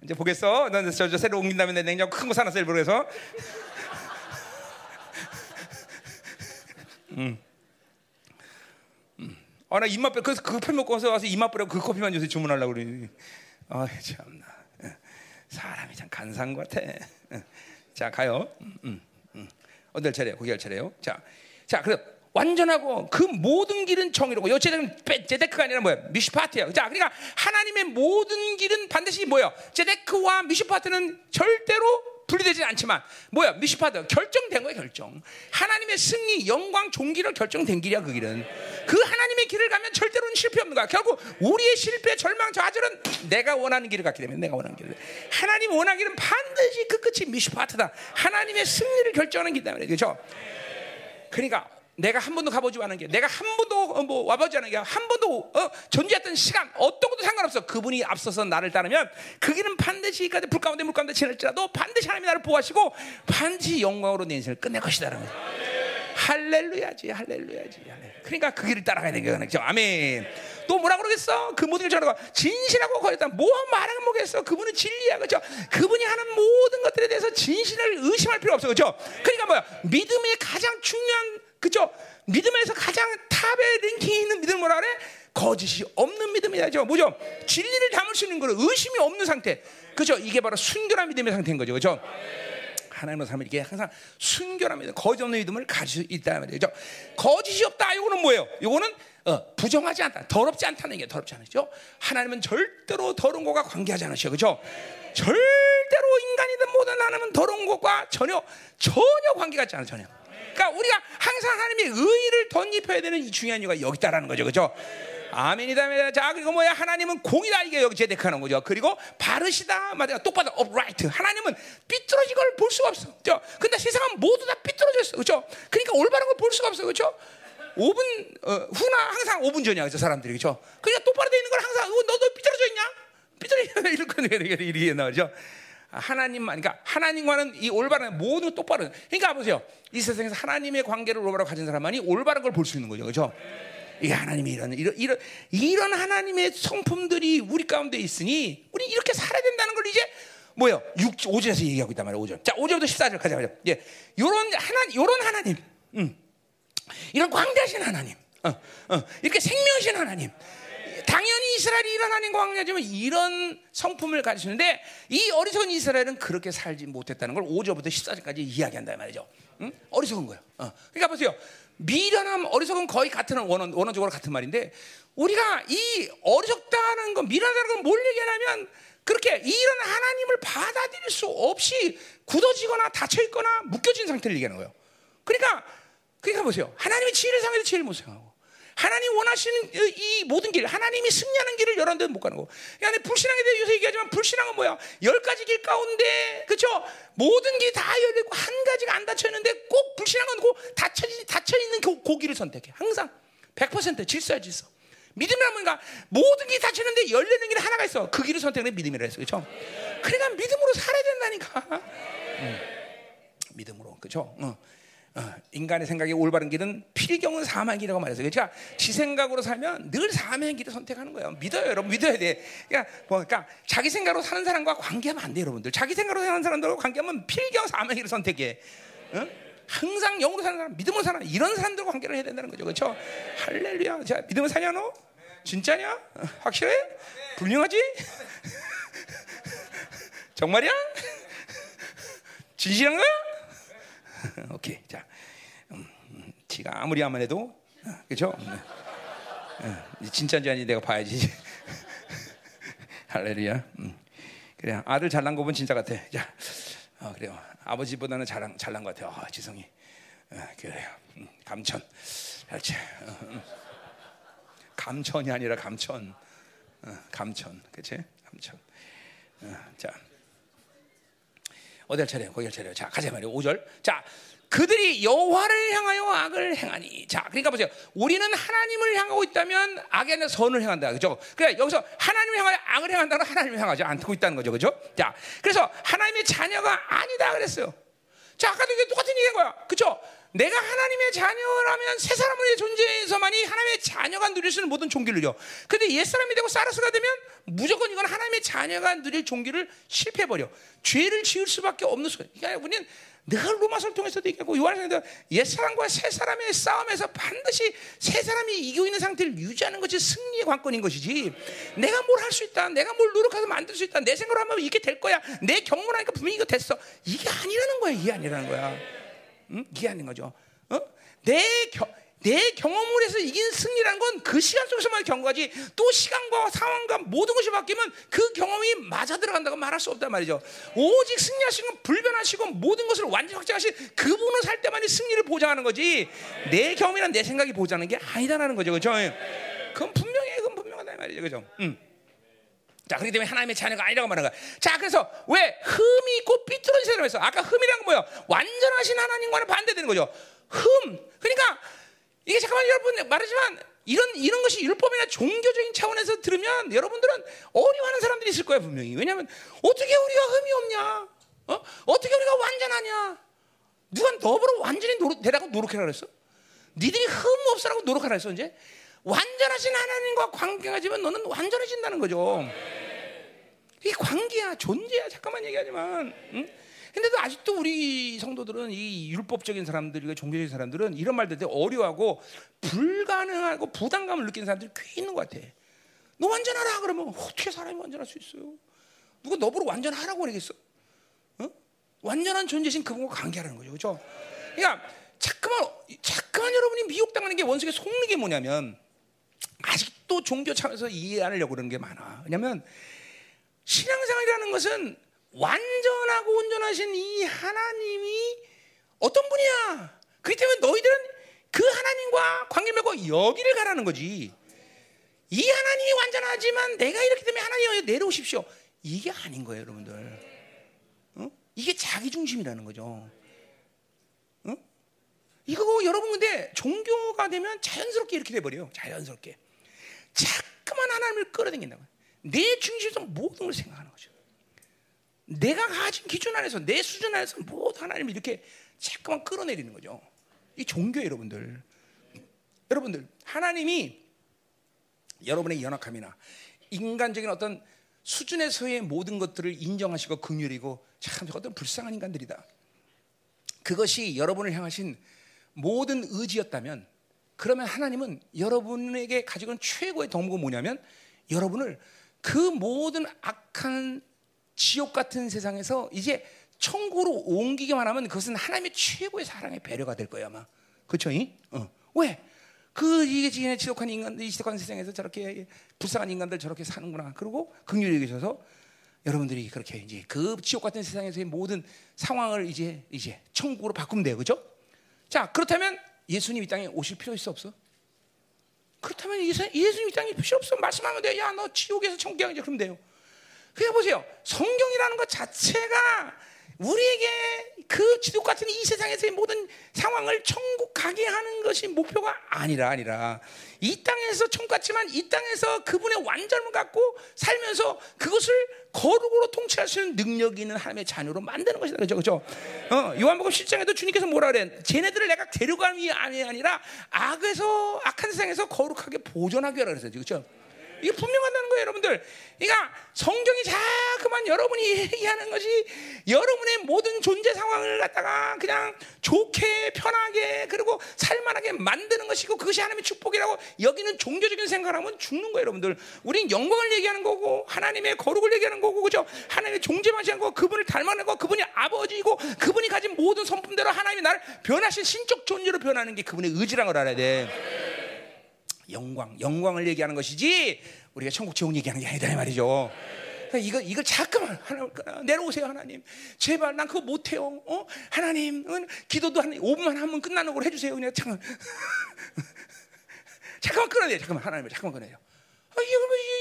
이제 보겠어. 넌저 저 새로 옮긴 다음에 내 냉장고 큰 거 사놨어 일부러 해서. 응. 응. 아, 나 입맛 그, 그 커피 먹고 와서 입맛 버려 그 커피만 요새 주문하려고 그러니. 아, 참나. 사람이 참 간사한 것 같아. 자, 가요. 응. 할 차례요? 거기 할 차례요. 자, 자, 그래 완전하고 그 모든 길은 정의로고 여제는 제데크가 아니라 뭐야? 미시파트예요. 자, 그러니까 하나님의 모든 길은 반드시 뭐야? 제데크와 미시파트는 절대로 분리되지 않지만 뭐야? 미시파트 결정된 거야 결정. 하나님의 승리, 영광, 종기를 결정된 길이야 그 길은. 그 하나님의 길을 가면 절대로는 실패 없는 거야. 결국 우리의 실패, 절망, 좌절은 내가 원하는 길을 갔기 때문에 내가 원하는 길을. 하나님 원하기는 반드시 그 끝이 미시파트다. 하나님의 승리를 결정하는 때문에 그렇죠? 그러니까 내가 한 번도 가보지 않은 게, 내가 한 번도 뭐 와보지 않은 게, 한 번도 어, 존재했던 시간 어떤 것도 상관없어. 그분이 앞서서 나를 따르면 그 길은 반드시 까지 불 가운데 물 가운데 지날지라도 반드시 하나님이 나를 보호하시고 반드시 영광으로 내 인생을 끝낼 것이다라는 거죠. 할렐루야지, 할렐루야지, 할렐루야. 그러니까 그 길을 따라가야 되는 거죠. 아멘. 또 뭐라 그러겠어? 그 모든 걸 전하고 진실하고 거였다. 뭐 말하는 뭐겠어? 그분은 진리야, 그죠? 그분이 하는 모든 것들에 대해서 진실을 의심할 필요 없어, 그죠? 그러니까 뭐야? 믿음의 가장 중요한 그죠? 믿음에서 가장 탑에 랭킹이 있는 믿음 뭐라 그래? 거짓이 없는 믿음이야죠. 뭐죠? 진리를 담을 수 있는 거는 의심이 없는 상태. 그죠? 이게 바로 순결한 믿음의 상태인 거죠. 그죠? 하나님의 삶을 이게 항상 믿음, 거짓 없는 믿음을 가지고 있다 말이죠. 거짓이 없다. 이거는 뭐예요? 이거는 어, 부정하지 않다, 더럽지 않다는 게 더럽지 않죠. 하나님은 절대로 더러운 것과 관계하지 않으셔, 그죠? 절대로 인간이든 뭐든 하나님은 더러운 것과 전혀 전혀 관계 갖지 않아 전혀. 그러니까 우리가 항상 하나님의 의를 덧입혀야 되는 이 중요한 이유가 여기 있다라는 거죠. 그죠? 아멘이다. 자, 그리고 뭐야? 하나님은 공이다. 이게 여기 제데크하는 거죠. 그리고 바르시다. 맞아. 똑바로 upright. 하나님은 삐뚤어진 걸 볼 수가 없어. 그죠? 근데 세상은 모두 다 삐뚤어졌어. 그죠? 그러니까 올바른 걸 볼 수가 없어. 그죠? 5분 어, 후나 항상 5분 전이야 저 사람들이 그렇죠. 그러니까 똑바로 돼 있는 걸 항상 어, 너도 삐뚤어져 있냐? 삐뚤어 이렇게 이렇게 나오죠. 하나님만 그러니까 하나님과는 이 올바른 모든 똑바른 그러니까 보세요 이 세상에서 하나님의 관계를 올바로 가진 사람만이 올바른 걸 볼 수 있는 거죠 그렇죠 이 하나님이 이런 이런 이런 이런 하나님의 성품들이 우리 가운데 있으니 우리 이렇게 살아야 된다는 걸 이제 뭐요 6, 5절에서 얘기하고 있단 말이에요 5절 자 5절부터 14절 가자 예 요런 하나 요런 하나님 음. 이런 광대하신 하나님 어, 어, 이렇게 생명이신 하나님 당연히 이스라엘이 이런 하나님과 관계지만 이런 성품을 가지시는데 이 어리석은 이스라엘은 그렇게 살지 못했다는 걸 5절부터 14절까지 이야기한다 말이죠. 응? 어리석은 거예요. 어. 그러니까 보세요. 미련함, 어리석은 거의 같은 원어, 원어적으로 같은 말인데 우리가 이 어리석다는 건 미련하다는 건 뭘 얘기하냐면 그렇게 이런 하나님을 받아들일 수 없이 굳어지거나 닫혀 있거나 묶여진 상태를 얘기하는 거예요. 그러니까 그러니까 보세요. 하나님의 지혜를 상해서 지혜를 못 생각하고 하나님 원하시는 이 모든 길, 하나님이 승리하는 길을 여러 데못 가는 거. 그러니까 불신앙에 대해 요새 얘기하지만 불신앙은 뭐야? 열 가지 길 가운데, 그렇죠? 모든 길이 다 열리고 한 가지가 안 닫혀 있는데 꼭 불신앙은 그 닫혀 닫혀 있는 그 고기를 선택해. 항상 100% 질서야 질서. 믿음이란 뭔가 모든 길이 닫히는데 열리는 길이 하나가 있어. 그 길을 선택하는 믿음이라 했어, 그렇죠? 그러니까 믿음으로 살아야 된다니까. 음. 믿음으로, 그렇죠? 어. 어, 인간의 생각이 올바른 길은 필경은 사망의 길이라고 말했어요. 그러니까 지 생각으로 살면 늘 사망의 길을 선택하는 거예요. 믿어요, 여러분. 믿어야 돼. 그러니까, 뭐, 그러니까 자기 생각으로 사는 사람과 관계하면 안 돼, 여러분들. 자기 생각으로 사는 사람들과 관계하면 필경 사망의 길을 선택해. 어? 항상 영으로 사는 사람, 믿음으로 사는 이런 사람들과 관계를 해야 된다는 거죠. 그렇죠? 할렐루야. 자, 믿음을 사냐 너? 진짜냐? 어, 확실해? 분명하지? 정말이야? 진실한 거야? 오케이. 자, 음, 음, 지가 아무리 하면 해도 그렇죠? 음, 진짜인지 아닌지 내가 봐야지. 할렐루야. 음. 그래 아들 잘난 거 보면 진짜 같아. 자, 어, 그래요. 아버지보다는 잘난 잘난 것 같아요. 어, 지성이. 어, 그래요. 음, 감천. 그렇지. 어, 음. 감천이 아니라 감천. 어, 감천. 그렇지? 감천. 어, 자. 어디를 차려요? 거기를 차려요. 자, 가자 말이요. 5절. 자, 그들이 여호와를 향하여 악을 행하니. 자, 그러니까 보세요. 우리는 하나님을 향하고 있다면 악에 대한 선을 행한다. 그죠? 그래, 여기서 하나님을 향하여 악을 행한다는 하나님을 향하지 않고 있다는 거죠. 그죠? 자, 그래서 하나님의 자녀가 아니다 그랬어요. 자, 아까도 이게 똑같은 얘기인 거야. 그죠? 내가 하나님의 자녀라면 새 사람의 존재에서만이 하나님의 자녀가 누릴 수 있는 모든 종기를 줘. 근데 옛사람이 되고 사라스가 되면 무조건 이건 하나님의 자녀가 누릴 종기를 실패해버려. 죄를 지을 수밖에 없는 소리. 그러니까 우리는 늘 로마서를 통해서도 얘기하고 요한에서도 옛사람과 새 사람의 싸움에서 반드시 새 사람이 이기고 있는 상태를 유지하는 것이 승리의 관건인 것이지. 내가 뭘 할 수 있다. 내가 뭘 노력해서 만들 수 있다. 내 생각으로 하면 이게 될 거야. 내 경험을 하니까 분명히 이거 됐어. 이게 아니라는 거야. 이게 아니라는 거야 응? 이게 아닌 거죠 어? 내 겨, 내 경험을 해서 이긴 승리라는 건그 시간 속에서만 경과지 또 시간과 상황과 모든 것이 바뀌면 그 경험이 맞아 들어간다고 말할 수 없단 말이죠. 오직 승리하시고 불변하시고 모든 것을 완전히 확정하신 그분을 살 때만이 승리를 보장하는 거지 내 경험이란 내 생각이 보장하는 게 아니다라는 거죠. 그죠? 그건 분명해. 그건 분명하다 말이죠. 그죠? 음. 자, 그렇기 때문에 하나님의 자녀가 아니라고 말하는 거야. 자, 그래서 왜 흠이 있고 삐뚤어진 사람에서 아까 흠이란 건 뭐예요? 완전하신 하나님과는 반대되는 거죠. 흠. 그러니까 이게 잠깐만 여러분 말하지만 이런 이런 것이 율법이나 종교적인 차원에서 들으면 여러분들은 어려워하는 사람들이 있을 거예요 분명히. 왜냐하면 어떻게 우리가 흠이 없냐? 어? 어떻게 우리가 완전하냐? 누가 너보러 완전히 노력, 되라고 노력해라 그랬어? 니들이 흠 없으라고 노력하라 했어 이제? 완전하신 하나님과 관계가지면 너는 완전해진다는 거죠. 이 관계야, 존재야. 잠깐만 얘기하지만. 응? 근데도 아직도 우리 성도들은 이 율법적인 사람들과 종교적인 사람들은 이런 말들 되게 어려워하고 불가능하고 부담감을 느끼는 사람들이 꽤 있는 것 같아. 너 완전하라 그러면 어떻게 사람이 완전할 수 있어요? 누가 너보러 완전하라고 그러겠어? 어? 완전한 존재신 그분과 관계하는 거죠, 그렇죠? 그러니까 자꾸만 자꾸만 여러분이 미혹당하는 게 원수의 속는 게 뭐냐면 아직도 종교 차원에서 이해하려고 그러는 게 많아. 왜냐하면 신앙생활이라는 것은 완전하고 온전하신 이 하나님이 어떤 분이야? 그렇기 때문에 너희들은 그 하나님과 관계 맺고 여기를 가라는 거지. 이 하나님이 완전하지만 내가 이렇기 때문에 하나님 내려오십시오. 이게 아닌 거예요, 여러분들. 어? 이게 자기 중심이라는 거죠. 어? 이거 여러분 근데 종교가 되면 자연스럽게 이렇게 돼 버려요. 자연스럽게. 자꾸만 하나님을 끌어당긴다고. 내 중심에서 모든 걸 생각하는 거죠. 내가 가진 기준 안에서 내 수준 안에서 모두 하나님을 이렇게 자꾸만 끌어내리는 거죠. 이 종교 여러분들. 여러분들 하나님이 여러분의 연약함이나 인간적인 어떤 수준에서의 모든 것들을 인정하시고 긍휼이고 참 어떤 불쌍한 인간들이다. 그것이 여러분을 향하신 모든 의지였다면 그러면 하나님은 여러분에게 가지고 있는 최고의 덕목은 뭐냐면 여러분을 그 모든 악한 지옥 같은 세상에서 이제 천국으로 옮기기만 하면 그것은 하나님의 최고의 사랑의 배려가 될 거야 아마 그렇죠? 어. 왜? 그 이게 지금 지독한 인간들, 이 지독한 세상에서 저렇게 불쌍한 인간들 저렇게 사는구나. 그리고 긍휼히 계셔서 여러분들이 그렇게 이제 그 지옥 같은 세상에서의 모든 상황을 이제 이제 천국으로 바꾸면 돼요, 그죠? 자 그렇다면 예수님 이 땅에 오실 필요 있어 없어? 그렇다면 예수, 예수님 이 땅에 필요 없어 말씀하면 돼. 야 너 지옥에서 천국 가자 그러면 돼요. 그래 보세요. 성경이라는 것 자체가 우리에게 그 지독 같은 이 세상에서의 모든 상황을 천국 가게 하는 것이 목표가 아니라 아니라 이 땅에서 천국 같지만 이 땅에서 그분의 완전을 갖고 살면서 그것을 거룩으로 통치할 수 있는 능력이 있는 하나님의 자녀로 만드는 것이다. 그죠? 그죠? 어, 요한복음 7장에도 주님께서 뭐라 그래? 쟤네들을 내가 데려감이 아니라 악에서 악한 세상에서 거룩하게 보존하기 위하라 그랬어요. 그죠? 이게 분명하다는 거예요, 여러분들. 그러니까 성경이 자꾸만 여러분이 얘기하는 것이 여러분의 모든 존재 상황을 갖다가 그냥 좋게 편하게 그리고 살만하게 만드는 것이고 그것이 하나님의 축복이라고 여기는 종교적인 생각을 하면 죽는 거예요, 여러분들. 우린 영광을 얘기하는 거고 하나님의 거룩을 얘기하는 거고 그죠? 하나님의 존재만시하는 거, 그분을 닮아낸 거, 그분이 아버지이고 그분이 가진 모든 성품대로 하나님이 나를 변하신 신적 존재로 변하는 게 그분의 의지라는 걸 알아야 돼. 영광, 영광을 얘기하는 것이지 우리가 천국 지옥 얘기하는 게 아니다 이 말이죠. 그러니까 이거 이걸 잠깐만 하나 내려오세요 하나님. 제발 난 그거 못해요. 어? 하나님, 기도도 한 5분만 하면 끝나는 걸 해주세요. 그냥 잠깐 잠깐만 끊어내요. 잠깐만 하나님을 잠깐만 끊어내요. 아,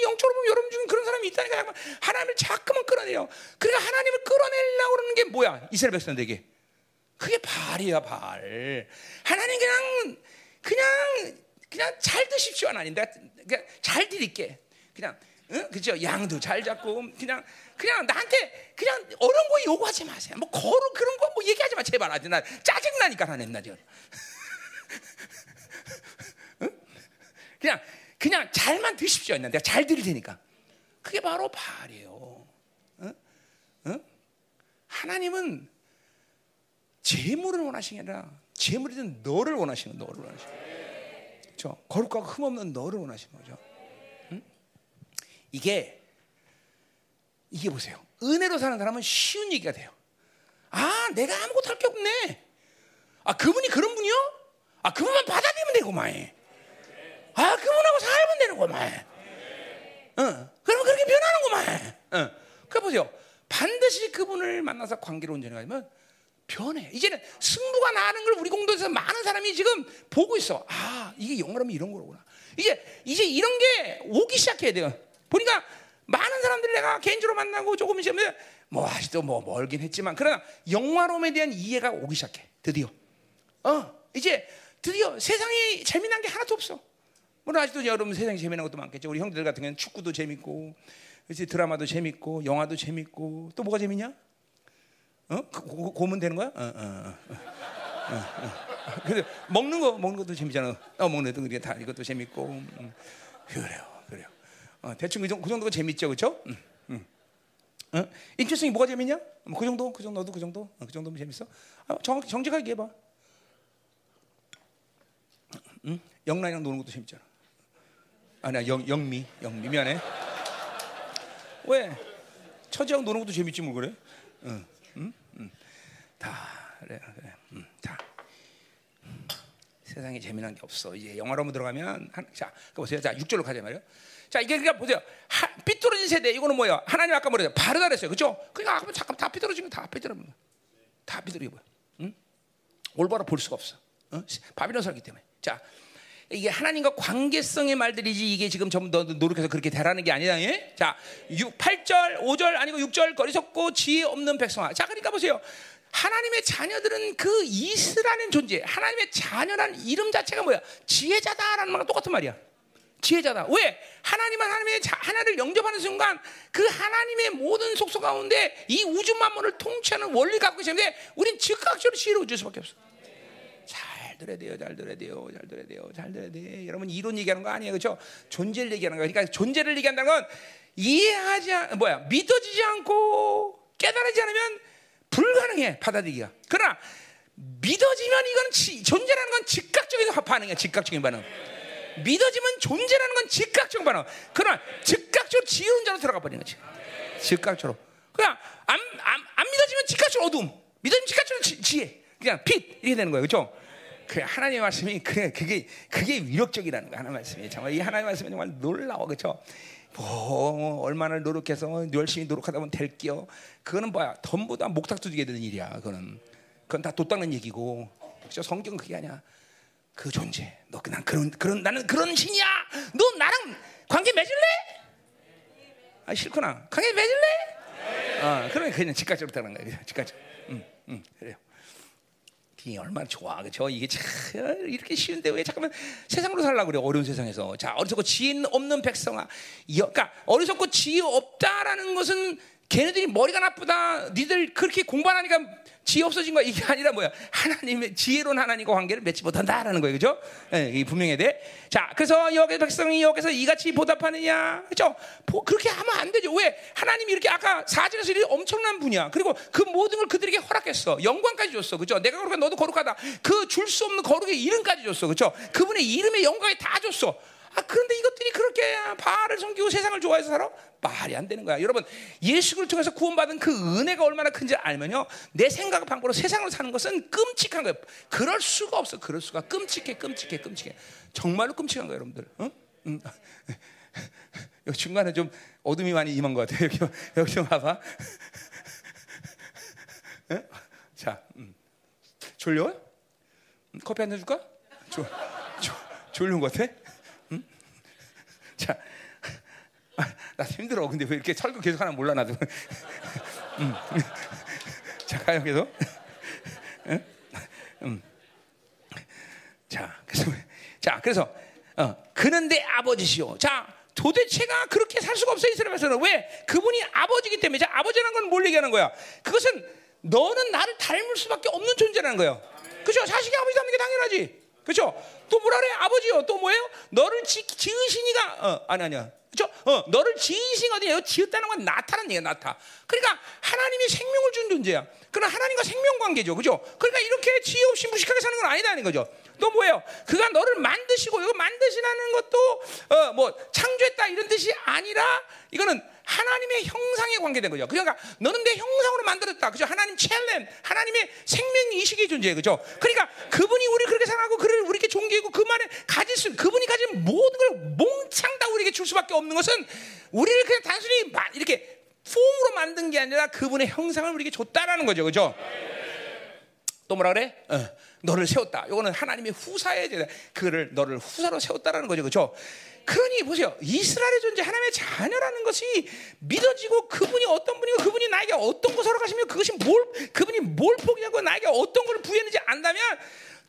영적으로 여러분 중에 그런 사람이 있다니까 하나님을 자꾸만 끌어내요. 그러니까 하나님을 끌어내려고 그러는 게 뭐야? 이스라엘 백성들에게. 그게 발이야, 발. 하나님 그냥 그냥 그냥 잘 드십시오 하나님. 내가 그냥 잘 드릴게. 그냥 응? 그죠? 양도 잘 잡고 그냥 그냥 나한테 그냥 어려운 거 요구하지 마세요. 뭐 거룩 그런 거 뭐 얘기하지 마 제발. 아직 나 짜증 나니까 하나님 나 지금. 응? 그냥 그냥 잘만 드십시오. 내가 잘 드릴 테니까. 그게 바로 발이에요. 응? 응? 하나님은 재물을 원하시는 게 아니라 재물이든 너를 원하시는 너를 원하시는 그렇죠? 거룩하고 흠없는 너를 원하시는 거죠. 응? 이게 이게 보세요. 은혜로 사는 사람은 쉬운 얘기가 돼요. 아, 내가 아무것도 할 게 없네. 아, 그분이 그런 분이요? 아, 그분만 받아들이면 되고만. 아, 그분하고 살면 되는구만. 응. 그러면 그렇게 변하는구만. 응. 그 보세요. 반드시 그분을 만나서 관계로 온전히 가면 변해. 이제는 승부가 나는 걸 우리 공동에서 많은 사람이 지금 보고 있어. 아, 이게 영어라면 이런 거구나. 이제 이제 이런 게 오기 시작해야 돼요. 보니까 많은 사람들이 내가 개인적으로 만나고 조금 있으면 뭐 아직도 뭐 멀긴 했지만 그러나 영화로움에 대한 이해가 오기 시작해. 드디어. 어, 이제 드디어 세상에 재미난 게 하나도 없어. 물론 아직도 여러분 세상에 재미난 것도 많겠죠. 우리 형들 같은 경우는 축구도 재밌고, 그렇지 드라마도 재밌고, 영화도 재밌고, 또 뭐가 재밌냐? 어? 그, 고, 고면 되는 거야? 어, 어, 어. 근데 먹는 거 먹는 것도 재밌잖아. 어, 먹는 것도 다 이것도 재밌고. 음. 그래요, 그래요. 어, 대충 그, 정도, 그 정도 가 재밌죠, 그렇죠? 음, 음. 어? 인체성이 뭐가 재밌냐? 뭐그 정도, 그 정도, 너도 그 정도, 어, 그 정도면 재밌어? 아, 정, 정직하게 얘기해봐. 응? 영란이랑 노는 것도 재밌잖아. 아니야, 영, 영미, 영미 미안해. 왜? 처지하고 노는 것도 재밌지 뭘 그래? 응. 다 그래, 그래. 음, 다 세상에 재미난 게 없어. 이제 영화로 들어가면 한, 자, 그 보세요. 자, 6절로 가자 말이요. 자, 이게 그러니까 보세요. 하, 삐뚤어진 세대 이거는 뭐예요? 하나님 아까 뭐래요? 바르다 그랬어요. 그렇죠? 그러니까 아까 잠깐 다 삐뚤어지면 다 삐뚤어지면 다 삐뚤어져 보여. 응? 올바로 볼 수가 없어. 어? 바빌론 살기 때문에. 자, 이게 하나님과 관계성의 말들이지 이게 지금 전부 너 노력해서 그렇게 되라는 게 아니다. 예? 자, 6, 8절, 5절 아니고 6절 거리석고 지혜 없는 백성아. 자, 그러니까 보세요. 하나님의 자녀들은 그 이스라는 존재, 하나님의 자녀란 이름 자체가 뭐야? 지혜자다라는 말과 똑같은 말이야. 지혜자다. 왜? 하나님은 하나님의 자, 하나를 영접하는 순간 그 하나님의 모든 속소 가운데 이 우주 만물을 통치하는 원리 갖고 계시는데 우린 즉각적으로 지혜로워질 수밖에 없어. 잘 들어야 돼요, 잘 들어야 돼요, 잘 들어야 돼요, 잘 들어야 돼. 여러분 이론 얘기하는 거 아니에요, 그렇죠? 존재를 얘기하는 거예요. 그러니까 존재를 얘기한다는 건 이해하지 않, 뭐야 믿어지지 않고 깨달지 않으면 불가능해 받아들이기가. 그러나 믿어지면 이건 지, 존재라는 건 즉각적인 반응이야, 즉각적인 반응. 믿어지면 존재라는 건 즉각적 반응. 그러나 즉각적으로 지혜로운 자로 들어가 버리는 거지. 즉각적으로. 그냥 안, 안, 안 믿어지면 즉각적으로 어둠. 믿어지면 즉각적으로 지, 지혜. 그냥 빛 이렇게 되는 거예요, 그렇죠? 그 하나님의 말씀이 그게 그게 그게 위력적이라는 거 하나님 말씀이 정말 이 하나님 말씀이 정말 놀라워, 그렇죠? 뭐 얼마나 노력해서 열심히 노력하다 보면 될게요. 그거는 뭐야? 전부 다 목탁 두게 되는 일이야. 그거는 그건 다 돛닦는 얘기고. 그렇죠? 성경은 그게 아니야. 그 존재. 너 그냥 그런 그런 나는 그런 신이야. 너 나랑 관계 맺을래? 아 싫구나. 관계 맺을래? 어, 그러면 그냥 집까지로 타는 거야. 집까지. 응, 응, 그래요. 이 얼마나 좋아, 그렇죠? 이게 참 이렇게 쉬운데 왜 잠깐만 세상으로 살라고 그래 어려운 세상에서. 자 어리석고 지혜 없는 백성아. 그러니까 어리석고 지혜 없다라는 것은 걔네들이 머리가 나쁘다. 니들 그렇게 공부 안 하니까 지혜 없어진 거야. 이게 아니라 뭐야? 하나님의 지혜로운 하나님과 관계를 맺지 못한다라는 거예요. 그죠? 예, 이 분명해야 돼. 자, 그래서 여기 백성이 여기서 이같이 보답하느냐. 그죠? 그렇게 하면 안 되죠. 왜? 하나님이 이렇게 아까 사절에서 이렇게 엄청난 분이야. 그리고 그 모든 걸 그들에게 허락했어. 영광까지 줬어. 그죠? 내가 거룩한 너도 거룩하다. 그 줄 수 없는 거룩의 이름까지 줬어. 그죠? 그분의 이름의 영광이 다 줬어. 아, 그런데 이것들이 그렇게 바알을 섬기고 세상을 좋아해서 살아? 말이 안 되는 거야. 여러분, 예수를 통해서 구원받은 그 은혜가 얼마나 큰지 알면요. 내 생각 방법으로 세상을 사는 것은 끔찍한 거예요. 그럴 수가 없어. 그럴 수가 끔찍해, 끔찍해, 끔찍해. 정말로 끔찍한 거예요, 여러분들. 응? 응. 여기 중간에 좀 어둠이 많이 임한 것 같아요. 여기, 여기 좀 봐봐. 응? 자, 음. 졸려? 커피 한 잔 줄까? 졸, 졸, 졸린 것 같아? 자, 나 힘들어. 근데 왜 이렇게 설교 계속 하나 몰라 나도. 음. 자, 가요 계속. 응? 음. 자, 그래서 자, 그래서 어, 그는 내 아버지시오. 자, 도대체가 그렇게 살 수가 없어 이스라엘에서는 왜? 그분이 아버지기 때문에. 자, 아버지라는 건 뭘 얘기하는 거야? 그것은 너는 나를 닮을 수밖에 없는 존재라는 거예요. 그죠? 자식이 아버지 닮는 게 당연하지. 그렇죠? 또 뭐라 그래? 아버지요. 또 뭐예요? 너를 지, 지으시니가 어, 아니 아니야. 그렇죠? 어, 너를 지으신 어디예요? 지었다는 건 나타난 얘기야, 나타. 그러니까 하나님이 생명을 준 존재야. 그러나 하나님과 생명 관계죠. 그죠? 그러니까 이렇게 지혜 없이 무식하게 사는 건 아니다는 거죠. 또 뭐예요? 그가 너를 만드시고 이거 만드시라는 것도 어, 뭐 창조했다 이런 뜻이 아니라 이거는 하나님의 형상에 관계된 거죠. 그러니까 너는 내 형상으로 만들었다. 그죠? 하나님 첼렘, 하나님의 생명 이식의 존재, 그죠? 그러니까 그분이 우리 그렇게 사랑하고 그를 우리에게 존귀하고 그 말에 가질 수, 그분이 가진 모든 걸 몽창 다 우리에게 줄 수밖에 없는 것은 우리를 그냥 단순히 이렇게 폼으로 만든 게 아니라 그분의 형상을 우리에게 줬다라는 거죠, 그죠? 또 뭐라 그래? 어, 너를 세웠다. 이거는 하나님의 후사에 그를 너를 후사로 세웠다라는 거죠, 그죠? 그러니 보세요. 이스라엘의 존재 하나님의 자녀라는 것이 믿어지고 그분이 어떤 분이고 그분이 나에게 어떤 것을 허락하시며 그것이 뭘 그분이 뭘 포기하고 나에게 어떤 것을 부여했는지 안다면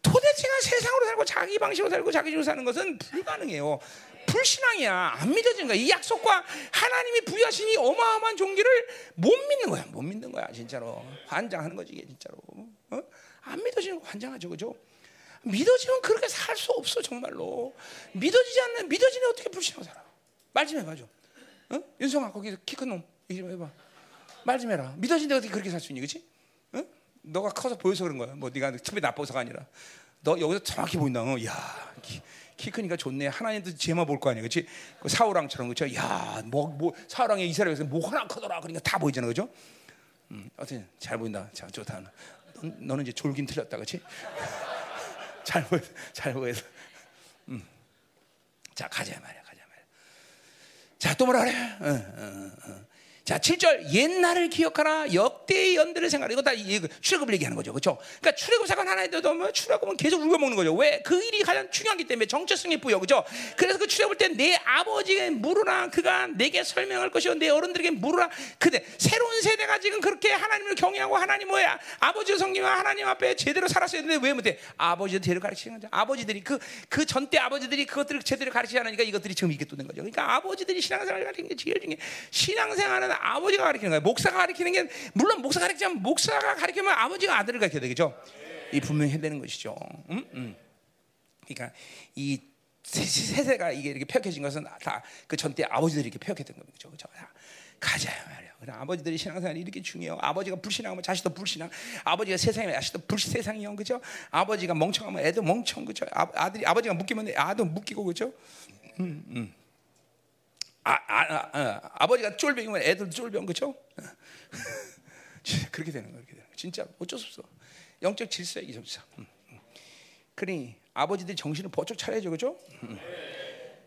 도대체가 세상으로 살고 자기 방식으로 살고 자기 식으로 사는 것은 불가능해요. 불신앙이야. 안 믿어지는 거야. 이 약속과 하나님이 부여하신 이 어마어마한 종기를 못 믿는 거야. 못 믿는 거야. 진짜로. 환장하는 거지, 이게 진짜로. 어? 안 믿어지는 거 환장하죠. 그죠? 믿어지면 그렇게 살 수 없어 정말로 믿어지지 않는 믿어지는 어떻게 불신하고 살아 말 좀 해봐 좀 어? 윤성아 거기 키 큰놈 얘기 좀 해봐 말 좀 해라 믿어지는데 어떻게 그렇게 살 수 있니 그치? 어? 너가 커서 보여서 그런 거야 뭐 네가 특별히 나빠서가 아니라 너 여기서 정확히 보인다 어? 야 키, 키 크니까 좋네 하나님도 제만 볼거 아니야 그치? 그 사우랑처럼 그쵸? 야뭐 뭐 사우랑의 이스라엘에서 목 하나 크더라 그러니까 다 보이잖아 그죠? 음, 어쨌든 잘 보인다 자 좋다 너, 너는 이제 졸긴 틀렸다 그치? 잘 보여, 잘 보여서. 음. 자, 가자 말이야, 가자 말이야. 자, 또 뭐라 그래? 어, 어, 어. 자, 7절 옛날을 기억하라 역대의 연들을 생각하라. 이거 다 출애굽을 얘기하는 거죠. 그렇죠? 그러니까 출애굽 사건 하나 해도 뭐 출애굽은 계속 울고 먹는 거죠. 왜? 그 일이 가장 중요하기 때문에 정체성이 부여. 그렇죠? 그래서 그 출애굽 때내 아버지에게 물으라. 그가 내게 설명할 것이요 내 어른들에게 물으라. 근데 새로운 세대가 지금 그렇게 하나님을 경외하고 하나님 뭐야? 아버지를 섬기면 하나님 앞에 제대로 살았어야 되는데 왜 못해? 아버지들 제대로 가르치는 거죠. 아버지들이 그 그 전때 아버지들이 그것들을 제대로 가르치지 않으니까 이것들이 지금 이게 또 된 거죠. 그러니까 아버지들이 신앙생활을 가르치는 게 제일 중요해. 신앙생활은 아버지가 가르치는 거예요. 목사가 가르치는 게 물론 목사가 가르치면 목사가 가르치면 아버지가 아들을 가르쳐야 되겠죠. 이 분명히 해야 되는 것이죠. 음? 음. 그러니까 이 세- 세세가 이게 이렇게 펴켜진 것은 다 그 전때 아버지들이 이렇게 펴켰던 거죠. 그렇죠? 자, 가자 말이야. 그래 아버지들이 신앙생활이 이렇게 중요해요. 아버지가 불신앙하면 자식도 불신앙. 아버지가 세상에 자식도 불 세상이요, 그죠? 아버지가 멍청하면 애도 멍청, 그죠? 아, 아들이 아버지가 묶이면 아도 묶이고, 그죠? 음, 음. 아, 아, 아, 아, 아 버지가 쫄병이면 애들도 쫄병, 그죠? 그렇게 되는 거예요. 진짜 어쩔 수 없어. 영적 질서에 없어. 음, 음. 그러니 아버지들이 정신을 번쩍 차려야죠, 그죠? 음.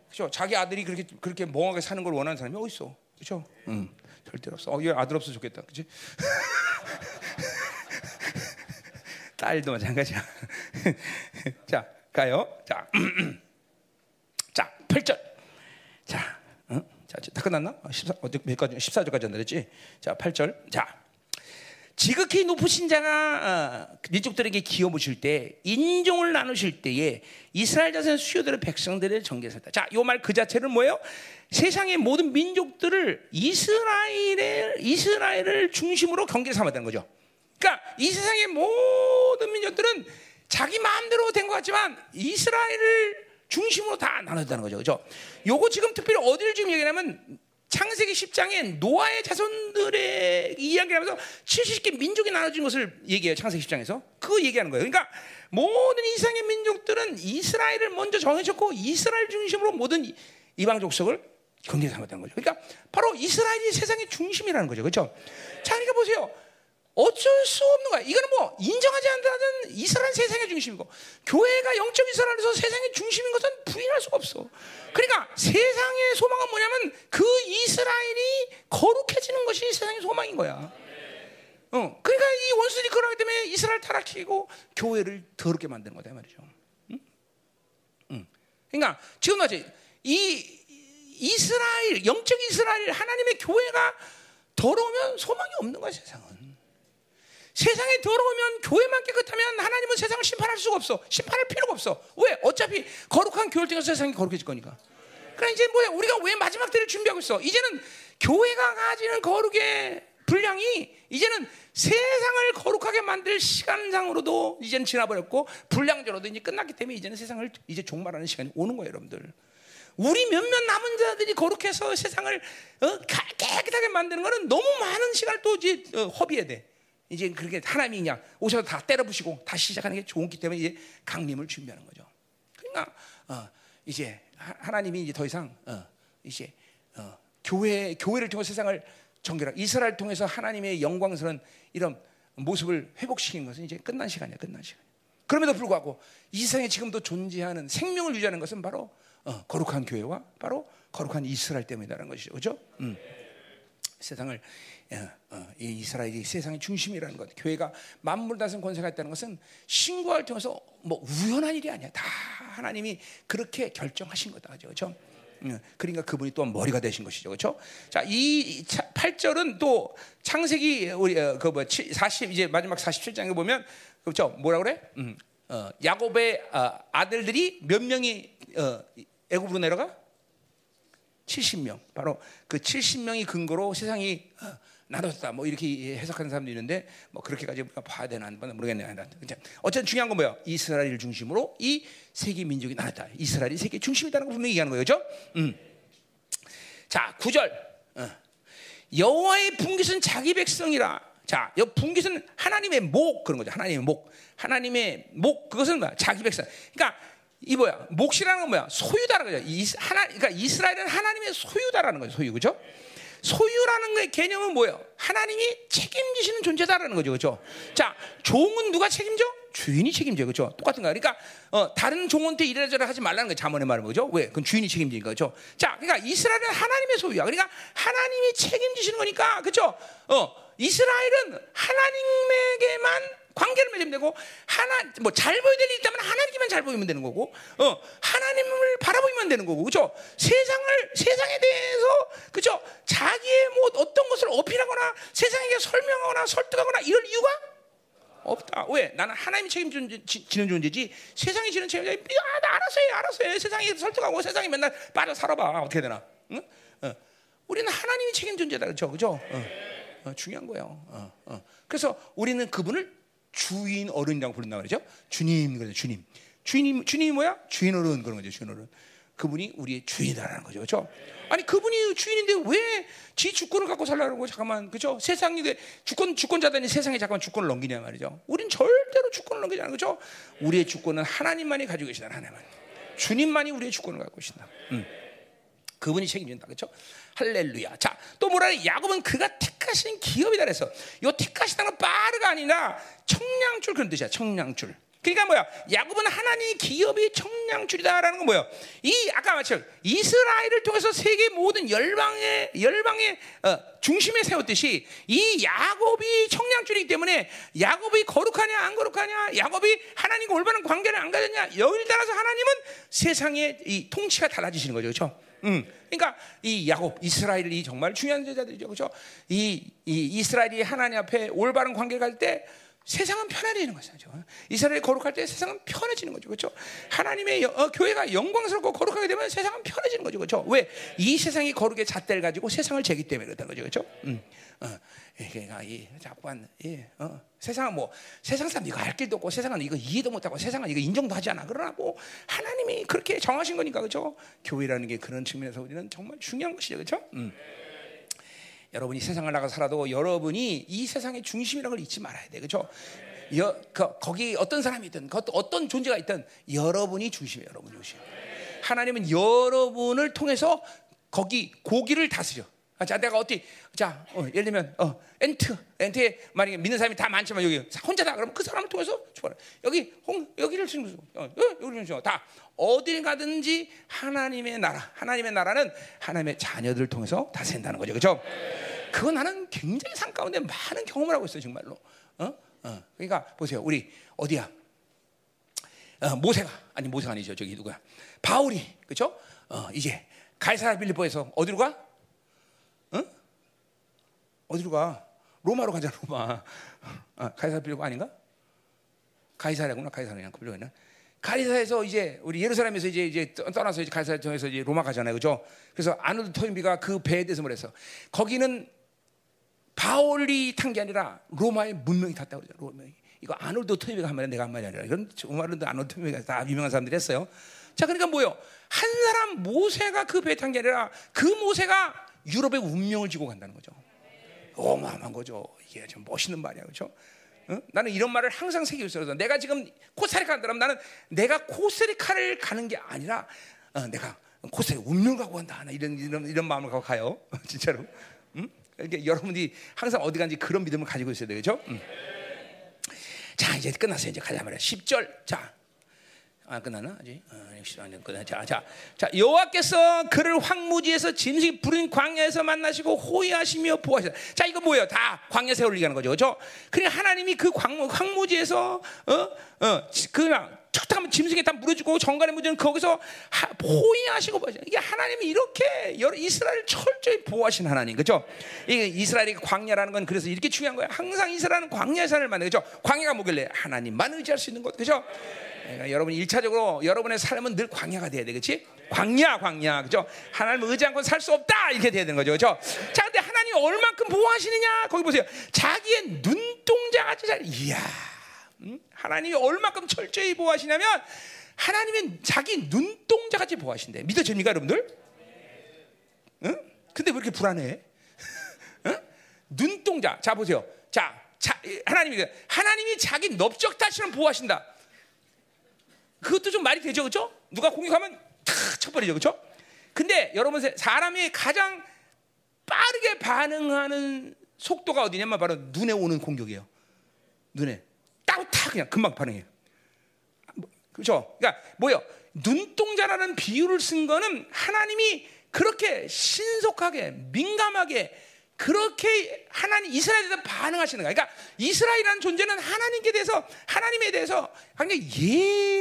그죠? 자기 아들이 그렇게 그렇게 멍하게 사는 걸 원하는 사람이 어디 있어, 그죠? 음, 절대로 없어. 어, 얘 아들 없어 좋겠다, 그지? 딸도 마찬가지야. 자, 가요. 자, 자, 8절. 자, 어? 자, 다 끝났나? 14, 어디 몇 가지? 14절까지 한다 그랬지? 자, 8절. 자, 지극히 높으신 자가 어, 민족들에게 기어 보실 때 인종을 나누실 때에 이스라엘 자손 수요들의 백성들을 정계했다. 자, 요 말 그 자체는 뭐예요? 세상의 모든 민족들을 이스라엘의 이스라엘을 중심으로 경계 삼았다는 거죠. 그러니까 이 세상의 모든 민족들은 자기 마음대로 된 것 같지만 이스라엘을 중심으로 다 나눴다는 거죠. 그죠? 요거 지금 특별히 어디를 지금 얘기하냐면 창세기 10장에 노아의 자손들의 이야기를 하면서 70개 민족이 나눠진 것을 얘기해요. 창세기 10장에서. 그거 얘기하는 거예요. 그러니까 모든 이상의 민족들은 이스라엘을 먼저 정해졌고 이스라엘 중심으로 모든 이- 이방 족속을 경계 삼았다는 거죠. 그러니까 바로 이스라엘이 세상의 중심이라는 거죠. 그렇죠? 자, 그러니까 보세요. 어쩔 수 없는 거야. 이거는 뭐 인정하지 않는 이스라엘 세상의 중심이고 교회가 영적 이스라엘에서 세상의 중심인 것은 부인할 수가 없어. 그러니까 세상의 소망은 뭐냐면 그 이스라엘이 거룩해지는 것이 세상의 소망인 거야. 어, 그러니까 이 원수들이 그러기 때문에 이스라엘 타락시키고 교회를 더럽게 만드는 거다 이 말이죠. 그러니까 지금 나지 이 이스라엘 영적 이스라엘 하나님의 교회가 더러우면 소망이 없는 거야 세상은. 세상에 더러우면 교회만 깨끗하면 하나님은 세상을 심판할 수가 없어. 심판할 필요가 없어. 왜? 어차피 거룩한 교회를 통해서 세상이 거룩해질 거니까. 그러니까 이제 뭐야? 우리가 왜 마지막 때를 준비하고 있어? 이제는 교회가 가지는 거룩의 분량이 이제는 세상을 거룩하게 만들 시간상으로도 이제는 지나버렸고 분량적으로도 이제 끝났기 때문에 이제는 세상을 이제 종말하는 시간이 오는 거예요, 여러분들. 우리 몇몇 남은 자들이 거룩해서 세상을 어, 가- 깨끗하게 만드는 거는 너무 많은 시간을 또 이제 어, 허비해야 돼. 이제 그렇게 하나님이 그냥 오셔서 다 때려부시고 다시 시작하는 게 좋기 때문에 이제 강림을 준비하는 거죠. 그러니까 어, 이제 하- 하나님이 이제 더 이상 어, 이제 어, 교회 교회를 통해 세상을 정결하 이스라엘 통해서 하나님의 영광스러운 이런 모습을 회복시키는 것은 이제 끝난 시간이야, 끝난 시간. 그럼에도 불구하고 이 세상에 지금도 존재하는 생명을 유지하는 것은 바로 어, 거룩한 교회와 바로 거룩한 이스라엘 때문이라는 것이죠, 그렇죠? 음. 세상을 어, 어, 이 이스라엘이 세상의 중심이라는 것, 교회가 만물 다스린 권세가 있다는 것은 신구를 통해서 뭐 우연한 일이 아니야. 다 하나님이 그렇게 결정하신 거다, 그렇죠? 음, 그러니까 그분이 또 머리가 되신 것이죠, 그렇죠? 자, 이 8절은 또 창세기 우리 어, 그뭐 40 이제 마지막 47장에 보면 그렇죠? 뭐라 그래? 음, 어, 야곱의 어, 아들들이 몇 명이 어, 애굽으로 내려가? 70명. 바로 그 70명이 근거로 세상이 어, 나눴다. 뭐 이렇게 해석하는 사람도 있는데 뭐 그렇게까지 봐야 되나 안 봐나 모르겠네요. 어쨌든 중요한 건 뭐야? 이스라엘을 중심으로 이 세계 민족이 나눴다. 이스라엘이 세계 중심이라는 걸 분명히 얘기하는 거예요. 그렇죠? 음. 자, 9절. 어. 여호와의 분깃은 자기 백성이라. 자, 여 분깃은 하나님의 목 그런 거죠. 하나님의 목. 하나님의 목 그것은 뭐야? 자기 백성. 그러니까 이 뭐야? 몫이라는 건 뭐야? 소유다라는 거죠. 이 하나 그러니까 이스라엘은 하나님의 소유다라는 거죠. 소유. 그죠? 소유라는 게 개념은 뭐예요? 하나님이 책임지시는 존재다라는 거죠, 그렇죠? 자, 종은 누가 책임져? 주인이 책임져, 그렇죠? 똑같은 거야. 그러니까 어, 다른 종한테 이래저래 하지 말라는 거 자문의 말은 거죠. 왜? 그건 주인이 책임지니까, 그렇죠? 자, 그러니까 이스라엘은 하나님의 소유야. 그러니까 하나님이 책임지시는 거니까, 그렇죠? 어, 이스라엘은 하나님에게만 관계를 맺으면 되고 하나 뭐 잘 보여야 될일 있다면 하나님께만 잘 보이면 되는 거고 어 하나님을 바라보면 되는 거고 그죠 세상을 세상에 대해서 그죠 자기의 뭐 어떤 것을 어필하거나 세상에게 설명하거나 설득하거나 이럴 이유가 없다. 왜? 나는 하나님이 책임지는 존재지 세상이 지는 책임자. 야, 나 알아서 해, 알아서 해. 세상에 설득하고 세상에 맨날 빠져 살아봐. 어떻게 되나? 응? 어. 우리는 하나님이 책임 존재다. 그렇죠? 그죠? 어. 어, 중요한 거예요. 어, 어. 그래서 우리는 그분을 주인 어른이라고 부른다 말이죠. 주님 그죠 주님. 주님 주님이 뭐야? 주인 어른 그런 거죠. 주인 어른. 그분이 우리의 주인이라는 거죠. 그렇죠? 아니 그분이 주인인데 왜 지 주권을 갖고 살라는 거 잠깐만 그죠? 세상이 주권 주권자들이 세상에 잠깐 주권을 넘기냐 말이죠. 우린 절대로 주권을 넘기지 않아 그죠? 우리의 주권은 하나님만이 가지고 계시다 하나님만. 주님만이 우리의 주권을 갖고 계신다. 음. 그분이 책임진다. 그렇죠? 할렐루야. 자, 또 뭐라 해? 야곱은 그가 택하신 기업이다 그래서 요 택하시다는 빠르가 아니라 청량줄 그런 뜻이야. 청량줄. 그러니까 뭐야? 야곱은 하나님의 기업이 청량줄이다라는 건 뭐야? 이 아까 마찬 이스라엘을 통해서 세계 모든 열방의 열방의 어, 중심에 세웠듯이 이 야곱이 청량줄이기 때문에 야곱이 거룩하냐 안 거룩하냐, 야곱이 하나님과 올바른 관계를 안 가졌냐 여기를 따라서 하나님은 세상의 이 통치가 달라지시는 거죠, 그렇죠? 음, 그러니까 이 야곱 이스라엘이 정말 중요한 제자들이죠, 그렇죠? 이, 이 이스라엘이 하나님 앞에 올바른 관계 갈때 세상은 편해지는 거죠. 이스라엘이 거룩할 때 세상은 편해지는 거죠. 그렇죠? 하나님의 어, 교회가 영광스럽고 거룩하게 되면 세상은 편해지는 거죠. 그렇죠? 왜? 이 세상이 거룩의 잣대를 가지고 세상을 재기 때문에 그렇다는 거죠. 그렇죠? 음. 어, 그러니까 이 자꾸만 예, 어, 세상은 뭐 세상 사람 이거 알 길도 없고 세상은 이거 이해도 못하고 세상은 이거 인정도 하지 않아. 그러나 뭐 하나님이 그렇게 정하신 거니까 그렇죠? 교회라는 게 그런 측면에서 우리는 정말 중요한 것이죠. 그렇죠? 음. 여러분이 세상을 나가 살아도 여러분이 이 세상의 중심이라는 걸 잊지 말아야 돼. 그렇죠? 여, 그, 거기 어떤 사람이든 그 어떤 존재가 있든 여러분이 중심이에요. 여러분이 중심. 하나님은 여러분을 통해서 거기 고기를 다스려. 아, 자, 내가 어디, 자, 어, 예를 들면, 어, 엔트, 엔트에 만약에 믿는 사람이 다 많지만 여기 혼자다. 그러면 그 사람을 통해서 죽어라. 여기, 홍, 여기를 주는 어, 어, 여기를 주는 다 어딜 가든지 하나님의 나라, 하나님의 나라는 하나님의 자녀들을 통해서 다스린다는 거죠. 그죠? 그거 나는 굉장히 산 가운데 많은 경험을 하고 있어요, 정말로. 어? 어. 그러니까 보세요. 우리 어디야? 어, 모세가 아니 모세가 아니죠. 저기 누구야? 바울이 그렇죠? 어, 이제 갈사라 빌리보에서 어디로 가? 어디로 가? 로마로 가자 로마. 아, 가이사 빌고 아닌가? 가이사라구나 가이사라냐 그빌려나 가이사에서 이제 우리 예루살렘에서 이제 이제 떠나서 이제 가이사 통해서 이제 로마 가잖아요, 그죠? 그래서 아놀드 토인비가 그 배에 대해서 말해서 거기는 바울이 탄 게 아니라 로마의 문명이 탔다고 그러죠. 로마이. 이거 아놀드 토인비가 한 말이 내가 한 말이 아니라 이건 정말로 아놀드 토인비가 다 유명한 사람들이 했어요. 자, 그러니까 뭐요? 한 사람 모세가 그 배에 탄 게 아니라 그 모세가 유럽의 운명을 지고 간다는 거죠. 어마어마한 거죠. 이게 좀 멋있는 말이야, 그렇죠? 어? 나는 이런 말을 항상 새기고 있어서 내가 지금 코스타리카 간다면 나는 내가 코스타리카를 가는 게 아니라 어, 내가 코스타리카 운명 가고 간다. 이런 이런 이런 마음을 갖고 가요, 진짜로. 응? 그러니까 여러분들이 항상 어디 간지 그런 믿음을 가지고 있어야 되죠. 응. 자 이제 끝났어요. 이제 가자 말이야. 10절. 자 아, 끝났나? 아직? 아, 끝나. 자, 자, 자, 여호와께서 그를 황무지에서 짐승이 부른 광야에서 만나시고 호위하시며 보호하셨다. 자, 이거 뭐예요? 다 광야 세월 얘기하는 거죠, 그렇죠? 그러니까 하나님이 그 광, 황무지에서 어, 어, 그냥 툭하면 짐승에 다 물어주고 정갈의 무지는 거기서 하, 호위하시고. 이게 하나님이 이렇게 이스라엘 철저히 보호하신 하나님, 그렇죠? 이게 이스라엘이 광야라는 건 그래서 이렇게 중요한 거예요. 항상 이스라엘은 광야의 산을 만나, 그렇죠? 광야가 뭐길래 하나님만 의지할 수 있는 것, 그렇죠? 그러니까 여러분 일차적으로 여러분의 삶은 늘 광야가 돼야 돼, 그렇지? 광야, 광야, 그죠? 하나님 의지 않고 살 수 없다 이렇게 돼야 되는 거죠, 그죠? 자, 근데 하나님 얼만큼 보호하시느냐? 거기 보세요. 자기의 눈동자 같이 잘, 이야, 음? 하나님이 얼만큼 철저히 보호하시냐면 하나님은 자기 눈동자 같이 보호하신대. 믿어집니까, 여러분들? 응? 근데 왜 이렇게 불안해? 응? 눈동자. 자 보세요. 자, 자 하나님이 하나님이 자기 넓적 다시는 보호하신다. 그것도 좀 말이 되죠, 그렇죠? 누가 공격하면 탁 쳐버리죠, 그렇죠? 근데 여러분 사람이 가장 빠르게 반응하는 속도가 어디냐면 바로 눈에 오는 공격이에요. 눈에 따로타 그냥 금방 반응해요. 그렇죠? 그러니까 뭐요? 눈동자라는 비유를 쓴 거는 하나님이 그렇게 신속하게 민감하게 그렇게 하나님 이스라엘에 대해서 반응하시는 거야. 그러니까 이스라엘이라는 존재는 하나님께 대해서 하나님에 대해서 굉장히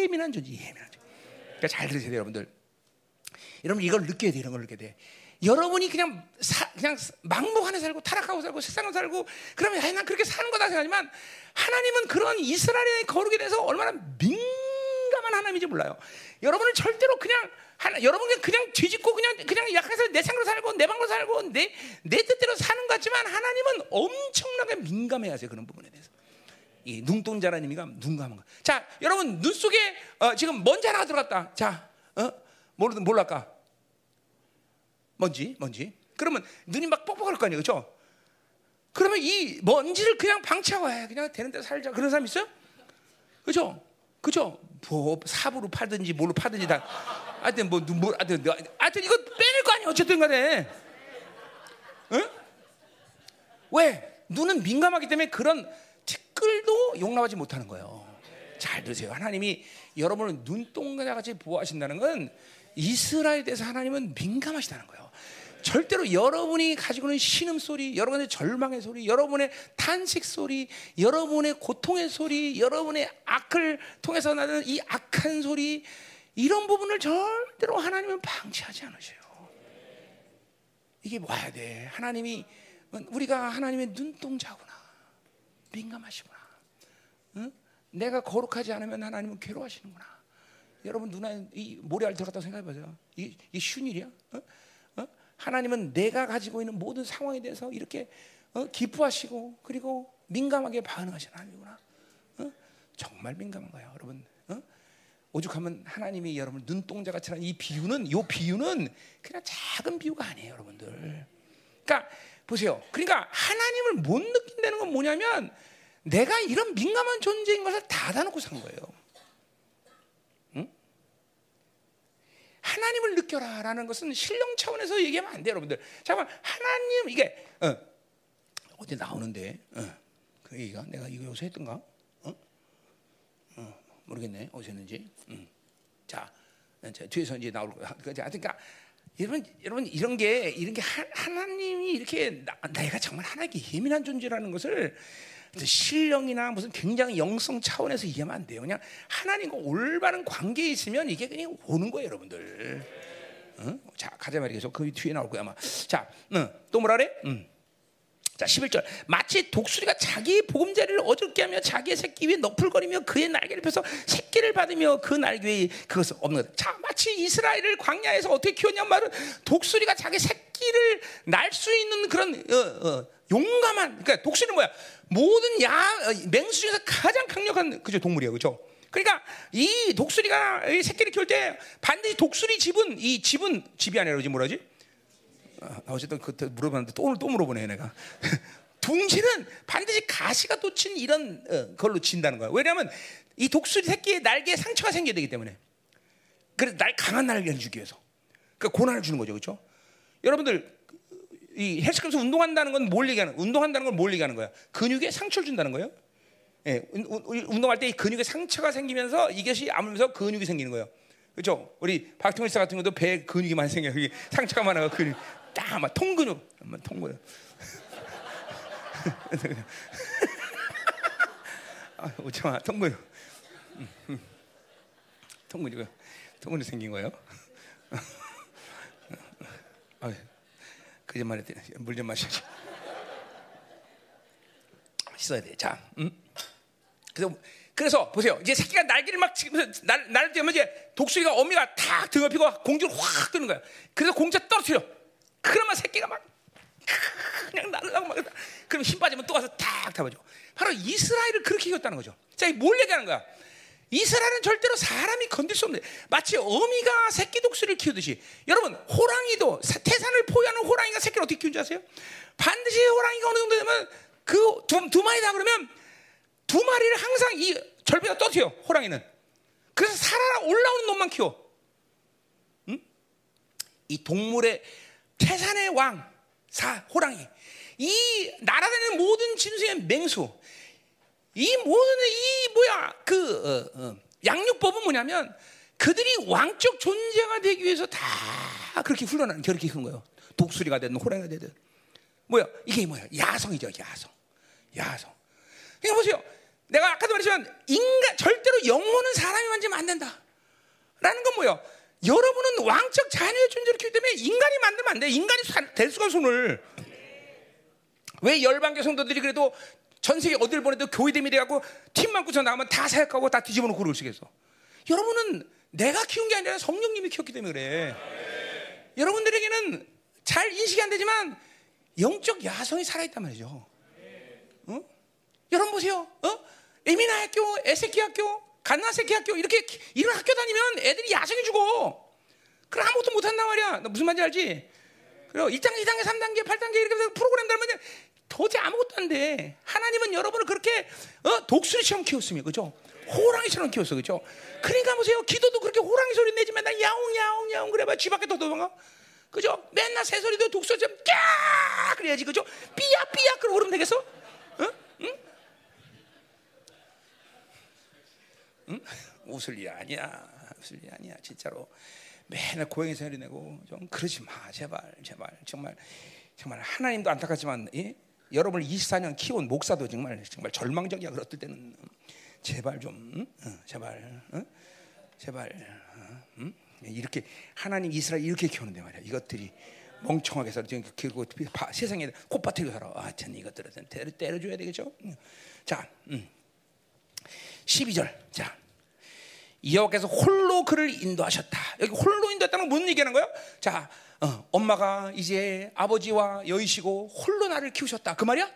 예민한 존재, 예민한 존재. 그러니까 잘 들으세요, 여러분들. 여러분 이걸 느껴야 돼, 이런 걸 느껴야 돼. 여러분이 그냥 사, 그냥 안에 살고 타락하고 살고 세상을 살고 그러면 난 그렇게 사는 거다 생각하지만 하나님은 그런 이스라엘의 거룩에 대해서 얼마나 민감한 하나님인지 몰라요. 여러분을 절대로 그냥 하나, 여러분은 그냥 뒤집고 그냥 그냥 약해서 내 생각으로 살고 내 방으로 살고 내 내 뜻대로 사는 것 같지만 하나님은 엄청나게 민감해하세요 그런 부분에 대해서. 이 눈동자라는 의미가 눈감한 거. 자, 여러분 눈 속에 어, 지금 먼지 하나 들어갔다. 자, 어? 뭘로 뭘까? 먼지, 먼지. 그러면 눈이 막 뻑뻑할 거 아니에요, 그렇죠? 그러면 이 먼지를 그냥 방치하고 해, 그냥 되는 데 살자. 그런 사람 있어요? 그렇죠? 그죠? 뭐 삽으로 파든지 뭘로 파든지 다. 하여튼 뭐, 뭐 하여튼, 하여튼 이거 빼낼 거 아니야 어쨌든 간에. 응? 왜? 눈은 민감하기 때문에 그런 티끌도 용납하지 못하는 거예요. 잘 들으세요. 하나님이 여러분을 눈동자 같이 보호하신다는 건 이스라엘에 대해서 하나님은 민감하시다는 거예요. 절대로 여러분이 가지고 있는 신음 소리, 여러분의 절망의 소리, 여러분의 탄식 소리, 여러분의 고통의 소리, 여러분의 악을 통해서 나는 이 악한 소리 이런 부분을 절대로 하나님은 방치하지 않으셔요. 이게 와야 돼. 하나님이 우리가 하나님의 눈동자구나. 민감하시구나. 응? 내가 거룩하지 않으면 하나님은 괴로워하시는구나. 여러분 눈에 이 모래알 들어갔다고 생각해 보세요. 이게, 쉬운 일이야? 어? 어? 하나님은 내가 가지고 있는 모든 상황에 대해서 이렇게 어? 기뻐하시고 그리고 민감하게 반응하시는 하나님이구나. 어? 정말 민감한 거예요, 여러분. 어? 오죽하면 하나님이 여러분 눈동자 같이 이 비유는 이 비유는 그냥 작은 비유가 아니에요, 여러분들. 그러니까 보세요. 그러니까 하나님을 못 느낀다는 건 뭐냐면 내가 이런 민감한 존재인 것을 닫아놓고 산 거예요. 하나님을 느껴라라는 것은 신령 차원에서 얘기하면 안 돼요, 여러분들. 잠깐 하나님 이게 어, 어디 나오는데 어, 그 얘기가 내가 이거 여기서 했던가? 모르겠네 했는지. 음. 자, 자, 뒤에서 이제 나올 거야. 그러니까, 그러니까 여러분, 여러분 이런 게 이런 게 하, 나님이 이렇게 나, 내가 정말 하나님께 예민한 존재라는 것을 신령이나 무슨 굉장히 영성 차원에서 이해하면 안 돼요. 그냥 하나님과 올바른 관계에 있으면 이게 그냥 오는 거예요, 여러분들. 응? 자, 가자 말이 계속 그 뒤에 나올 거야 아마. 자, 응. 또 뭐라 그래? 응. 자, 11절. 마치 독수리가 자기 보금자리를 어둡게 하며 자기의 새끼 위에 너풀거리며 그의 날개를 펴서 새끼를 받으며 그 날개 위에 그것을 없는 것. 자, 마치 이스라엘을 광야에서 어떻게 키웠냐 말은 독수리가 자기 새끼를 날 수 있는 그런 어, 어, 용감한 그러니까 독수리는 뭐야? 모든 야 맹수 중에서 가장 강력한 그죠 동물이에요, 그렇죠? 그러니까 이 독수리가 이 새끼를 키울 때 반드시 독수리 집은 이 집은 집이 아니라 그러지 뭐라지? 아, 어쨌든 그 물어봤는데 또 오늘 또 물어보네 내가. 둥지는 반드시 가시가 돋친 이런 어, 걸로 진다는 거야. 왜냐하면 이 독수리 새끼의 날개에 상처가 생겨야 되기 때문에. 그래서 날 강한 날개를 주기 위해서. 그러니까 고난을 주는 거죠, 그렇죠? 여러분들 이 헬스클럽에서 운동한다는 건 뭘 얘기하는? 운동한다는 건 뭘 얘기하는 거야? 근육에 상처를 준다는 거예요. 예, 운동할 때 이 근육에 상처가 생기면서 이것이 아물면서 근육이 생기는 거예요. 그렇죠? 우리 박통일 씨 같은 경우도 배 근육이 많이 생겨. 여기 상처가 많아가 근육 딱막 통근육, 통근육. 아, 오지마 통근육. 통근육, 통근육 생긴 거예요. 아, 거짓말 했더니 물좀 마셔야지. 씻어야 돼. 자, 음? 그래서 그래서 보세요. 이제 새끼가 날개를 막 치면서 날 날을 때면 이제 독수리가 어미가 탁 등을 피고 공중을 확 뜨는 거야. 그래서 공자 떨어뜨려. 그러면 새끼가 막 그냥 날라고 막 그럼 힘 빠지면 또 와서 탁 잡아줘. 바로 이스라엘을 그렇게 이겼다는 거죠. 자, 뭘 얘기하는 거야? 이스라엘은 절대로 사람이 건들 수 없는 마치 어미가 새끼 독수리를 키우듯이 여러분 호랑이도 태산을 포위하는 호랑이가 새끼를 어떻게 키우는지 아세요? 반드시 호랑이가 어느 정도 되면 그두 두 마리 다 그러면 두 마리를 항상 이 절벽에 떠세요 호랑이는 그래서 살아 올라오는 놈만 키워 응? 이 동물의 태산의 왕 사 호랑이 이 날아다니는 모든 짐승의 맹수, 이 모든 이 뭐야 그 어, 어, 양육법은 뭐냐면 그들이 왕적 존재가 되기 위해서 다 그렇게 훈련하는 그렇게 키운 거예요. 독수리가 되든 호랑이가 되든 뭐야 이게 뭐야 야성이죠 야성, 야성. 그러니까 보세요. 내가 아까도 말했지만 인간 절대로 영혼은 사람이 만지면 안 된다. 라는 건 뭐예요? 여러분은 왕적 자녀의 존재를 키우기 때문에 인간이 만들면 안 돼. 인간이 될 수가 손을. 왜 열방교 성도들이 그래도 전 세계 어딜 보내도 교회됨이 돼갖고 팀만 꾸쳐 나가면 다 사역하고 다 뒤집어 놓고 그러시겠어. 여러분은 내가 키운 게 아니라 성령님이 키웠기 때문에 그래. 여러분들에게는 잘 인식이 안 되지만 영적 야성이 살아있단 말이죠. 어? 여러분 보세요. 어? 에미나 학교, 에세키 학교, 갓나세키 학교 이렇게 이런 학교 다니면 애들이 야성이 죽어. 그럼 아무것도 못 한단 말이야. 너 무슨 말인지 알지? 그리고 1단계, 2단계, 3단계, 8단계 이렇게 프로그램 달면 도저히 아무것도 안 돼. 하나님은 여러분을 그렇게 어? 독수리처럼 키웠으며 그죠? 호랑이처럼 키웠어 그죠? 그러니까 보세요. 기도도 그렇게 호랑이 소리 내지 맨날 야옹 야옹 야옹 그래봐 집 밖에 더 도망가. 그죠? 맨날 새소리도 독수리처럼 까 그래야지 그죠? 삐약 삐약 그러고 그러면 되겠어? 응? 응? 응? 웃을 일 아니야. 웃을 일 아니야. 진짜로. 맨날 고양이 소리 내고 좀 그러지 마. 제발. 제발. 정말 정말 하나님도 안타깝지만 예? 여러분을 24년 키운 목사도 정말 정말 절망적이야. 그럴 때는 제발 좀 응? 어, 제발. 응? 제발. 이렇게 하나님 이스라엘 이렇게 키우는데 말이야. 이것들이 멍청하게 살아. 그리고 세상에 콧바트고 살아. 아, 참 이것들은 때려, 때려줘야 되겠죠. 자, 음. 12절. 자, 여호와께서 홀로 그를 인도하셨다. 여기 홀로 인도했다는 건 무슨 얘기하는 거예요? 자, 어, 엄마가 이제 아버지와 여의시고 홀로 나를 키우셨다. 그 말이야?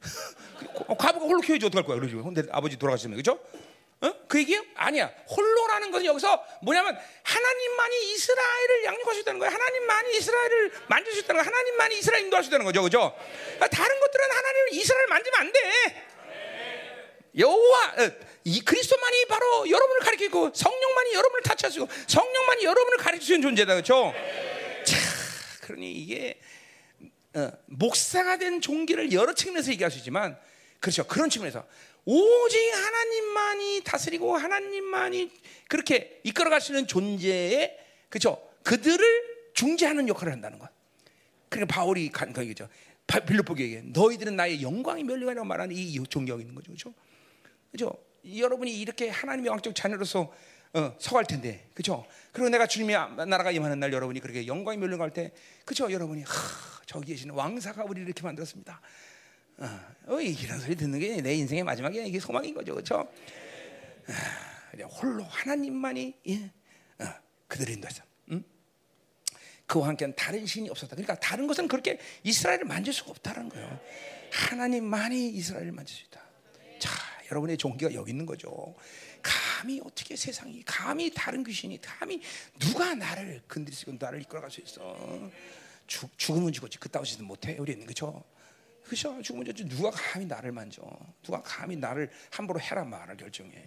과부가 홀로 키워야지 어떡할 거야? 그러죠. 근데 아버지 돌아가시면 그죠? 어? 그 얘기예요? 아니야. 홀로라는 것은 여기서 뭐냐면 하나님만이 이스라엘을 양육하셨다는 거예요. 하나님만이 이스라엘을 만지셨다는 거예요. 하나님만이 이스라엘 인도하셨다는 거죠. 그죠? 다른 것들은 하나님을 이스라엘 만지면 안 돼. 여호와 어, 이 그리스도만이 바로 여러분을 가리키고 성령만이 여러분을 타치하시고 성령만이 여러분을 가르치는 존재다 그렇죠? 자, 그러니 이게 어, 목사가 된 종기를 여러 측면에서 얘기할 수 있지만 그렇죠 그런 측면에서 오직 하나님만이 다스리고 하나님만이 그렇게 이끌어가시는 존재에 그렇죠 그들을 중재하는 역할을 한다는 것. 그러니까 바울이 간 거겠죠. 빌립보에게 너희들은 나의 영광이 멸리가라고 말하는 이 존경이 있는 거죠, 그렇죠? 그죠? 여러분이 이렇게 하나님의 왕적 자녀로서 어, 서갈 텐데, 그죠? 그리고 내가 주님의 나라가 임하는 날 여러분이 그렇게 영광이 멸려갈 때, 그죠? 여러분이 하, 저기 계시는 왕사가 우리를 이렇게 만들었습니다. 어, 어, 이런 소리 듣는 게 내 인생의 마지막에 이게 소망인 거죠, 그렇죠? 아, 홀로 하나님만이 예, 어, 그들을 인도했어. 응? 그와 함께는 다른 신이 없었다. 그러니까 다른 것은 그렇게 이스라엘을 만질 수가 없다는 거예요. 하나님만이 이스라엘을 만질 수 있다. 자, 여러분의 종기가 여기 있는 거죠. 감히 어떻게 세상이 감히 다른 귀신이 감히 누가 나를 건드릴 수 있고 나를 이끌어갈 수 있어. 죽, 죽으면 죽었지 그따위 짓은 못해 우리는 그죠? 그죠? 죽으면 죽지 누가 감히 나를 만져? 누가 감히 나를 함부로 해라 말을 결정해.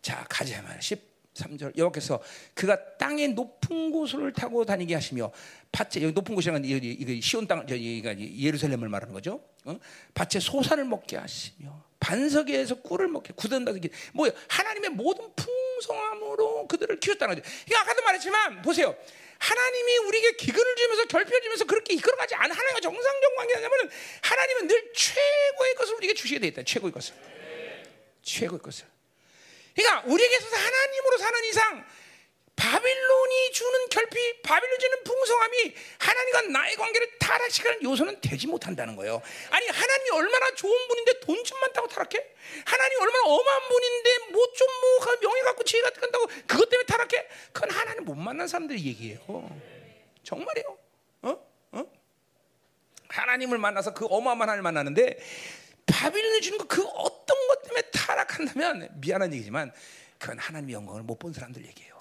자 가자 말 13절 여기서 그가 땅의 높은 곳을 타고 다니게 하시며 밭에 여기 높은 곳이라는 이거 시온 땅 저기가 예루살렘을 말하는 거죠. 어? 밭에 소산을 먹게 하시며 반석에서 꿀을 먹게 굳은다 뭐야 하나님의 모든 풍성함으로 그들을 키웠다는 거죠. 그러니까 아까도 말했지만 보세요. 하나님이 우리에게 기근을 주면서 결핍을 주면서 그렇게 이끌어가지 않은 하나님과 정상적 관계냐면은 하나님은 늘 최고의 것을 우리에게 주시게 돼 있다. 최고의 것을. 최고의 것을. 그러니까 우리에게 있어서 하나님으로 사는 이상 바빌론이 주는 결핍, 바빌론 주는 풍성함이 하나님과 나의 관계를 타락시키는 요소는 되지 못한다는 거예요. 아니 하나님이 얼마나 좋은 분인데 돈 좀 많다고 타락해? 하나님 얼마나 어마한 분인데 뭐 좀뭐 명예 갖고 지혜 갖고 간다고 그것 때문에 타락해? 그건 하나님 못 만난 사람들이 얘기해요. 정말이에요. 어? 어? 하나님을 만나서 그 어마어마한 하나님을 만나는데 바빌론이 주는 그 어떤 것 때문에 타락한다면 미안한 얘기지만 그건 하나님의 영광을 못 본 사람들 얘기예요.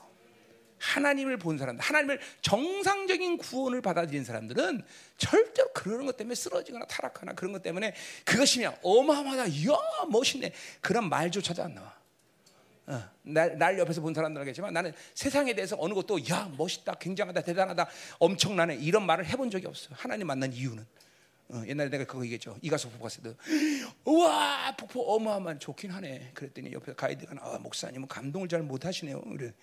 하나님을 본 사람들, 하나님을 정상적인 구원을 받아들인 사람들은 절대로 그러는 것 때문에 쓰러지거나 타락하나 그런 것 때문에 그것이면 어마어마하다, 이야 멋있네 그런 말조차도 안 나와. 어, 날, 날 옆에서 본 사람들 하겠지만 나는 세상에 대해서 어느 것도 야 멋있다, 굉장하다, 대단하다, 엄청나네 이런 말을 해본 적이 없어. 하나님 만난 이유는 어, 옛날에 내가 그거 얘기했죠. 이가수 폭포 갔을 때, 우와 폭포 어마어마한 좋긴 하네. 그랬더니 옆에 가이드가 아, 목사님은 감동을 잘 못하시네요. 그래.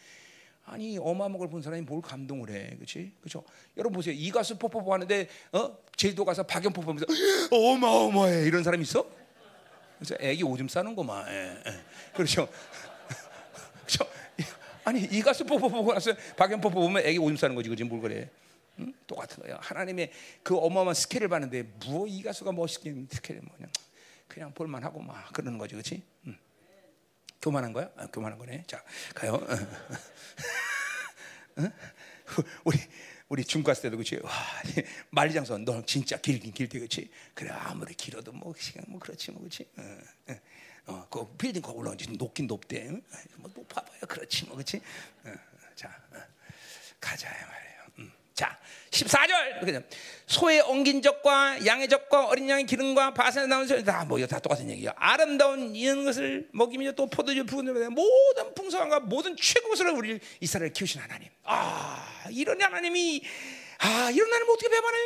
아니 그걸 본 사람이 뭘 감동을 해, 그렇지? 그렇죠? 여러분 보세요. 이과수 폭포 보는데 어 제주도 가서 박연폭포 보면서 어마어마해 이런 사람 있어? 그래서 애기 오줌 싸는 거만. 예, 예. 그렇죠? 그렇죠? 아니 이과수 폭포 보고 나서 박연폭포 보면 애기 오줌 싸는 거지, 그지? 뭘 그래? 응? 똑같은 거야. 하나님의 그 어마어마한 스케일을 봤는데 뭐 이과수가 멋있긴 스케일 뭐냐? 그냥 볼만하고 막 그러는 거지, 그렇지? 응. 교만한 거야? 아, 교만한 거네. 자, 가요. 응? 우리 우리 중국 갔을 때도 그렇지. 와, 만리장성 너 진짜 길긴 길대 그렇지. 그래 아무리 길어도 뭐 시간 뭐 그렇지 뭐 그렇지. 어, 어, 어, 그 빌딩 거 올라오지 높긴 높대. 응? 뭐 높아봐요 그렇지 뭐 그렇지. 어, 자, 어, 가자. 음. 자, 14절. 소의 엉긴 적과 양의 적과 어린 양의 기름과 바산에 나온 소리 다뭐 이거 다 똑같은 얘기예요. 아름다운 이런 것을 먹이며 또 포도주 부은 모든 풍성함과 모든 최고 것을 우리 이스라엘 키우신 하나님. 아, 이런 하나님이 아, 이런 하나님 어떻게 배반해?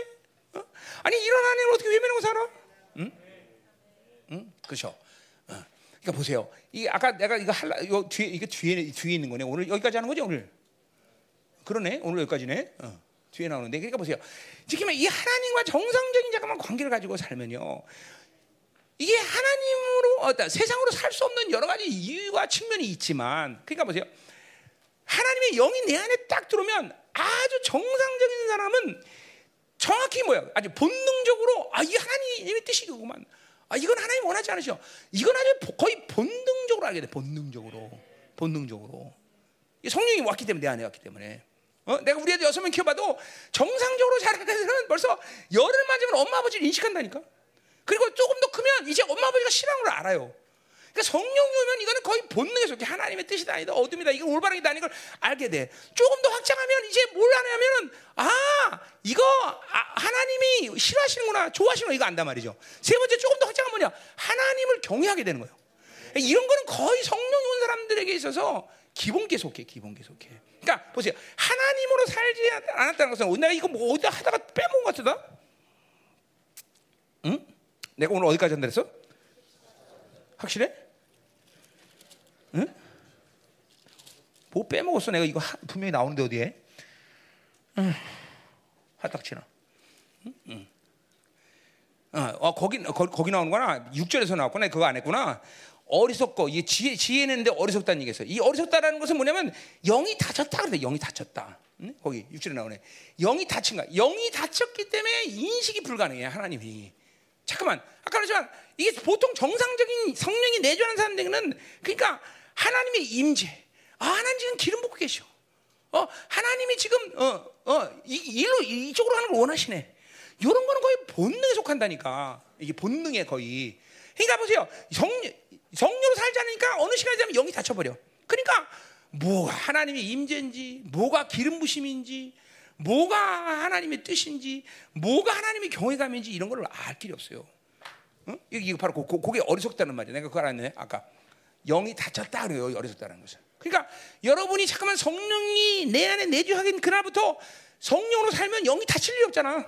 어? 아니 이런 하나님을 어떻게 외면하고 살아? 응? 응? 그렇죠. 어. 그러니까 보세요. 이 아까 내가 이거 할라 이거 뒤에 이게 뒤에 뒤에 있는 거네. 오늘 여기까지 하는 거죠, 오늘. 그러네. 오늘 여기까지네. 어. 뒤에 나오는데 그러니까 보세요. 지금 이 하나님과 정상적인 잠깐만 관계를 가지고 살면요. 이게 하나님으로 어떤 세상으로 살 수 없는 여러 가지 이유와 측면이 있지만 그러니까 보세요. 하나님의 영이 내 안에 딱 들어오면 아주 정상적인 사람은 정확히 뭐야? 아주 본능적으로 아 이 하나님의 뜻이구만. 아 이건 하나님 원하지 않으셔. 이건 아주 거의 본능적으로 알게 돼. 본능적으로, 본능적으로. 성령이 왔기 때문에 내 안에 왔기 때문에. 어? 내가 우리 애들 여섯 명 키워봐도 정상적으로 자라는 애들은 벌써 열을 맞으면 엄마 아버지를 인식한다니까. 그리고 조금 더 크면 이제 엄마 아버지가 싫어하는 걸 알아요. 그러니까 성령이 오면 이거는 거의 본능에 속해 하나님의 뜻이다 아니다 어둠이다 이건 올바르다 아닌 걸 알게 돼. 조금 더 확장하면 이제 뭘 하냐면은 아 이거 아, 하나님이 싫어하시는구나 좋아하시는 거 이거 안단 말이죠. 세 번째 조금 더 확장하면 뭐냐 하나님을 경외하게 되는 거예요. 이런 거는 거의 성령이 온 사람들에게 있어서 기본계 속해 기본계 속해. 그러니까 보세요. 하나님으로 살지 않았다는 것은 내가 이거 뭐 어디다 하다가 빼먹은 것 같다. 응? 내가 오늘 어디까지 전달했어? 확실해? 응? 뭐 빼먹었어? 내가 이거 하, 분명히 나오는데 어디에? 응. 화딱지나. 응? 응. 어, 어, 거기 거, 거기 나오는구나. 6절에서 나왔구나. 그거 안 했구나. 어리석고 이 지혜 지혜는데 어리석다는 얘기겠어요. 이 어리석다라는 것은 뭐냐면 영이 다쳤다 그래. 영이 다쳤다. 응? 거기 6절에 나오네. 영이 다친가? 영이 다쳤기 때문에 인식이 불가능해. 하나님이. 잠깐만. 아까 그랬지만 이게 보통 정상적인 성령이 내주하는 사람들은 그러니까 하나님의 임재. 아, 하나님 지금 기름 붓고 계셔. 어, 하나님이 지금 어, 어, 이, 일로 이쪽으로 하는 걸 원하시네. 이런 거는 거의 본능에 속한다니까. 이게 본능에 거의. 그러니까 보세요. 성, 성령으로 살지 않으니까 어느 시간이 되면 영이 닫혀버려. 그러니까 뭐가 하나님의 임재인지, 뭐가 기름 부심인지, 뭐가 하나님의 뜻인지, 뭐가 하나님의 경외감인지 이런 걸 알 길이 없어요. 어? 이게 바로 고, 그게 어리석다는 말이야. 내가 그걸 알았네. 아까 영이 닫혔다 그래요. 어리석다는 것은. 그러니까 여러분이 잠깐만 성령이 내 안에 내주하긴 그날부터 성령으로 살면 영이 닫힐 일이 없잖아.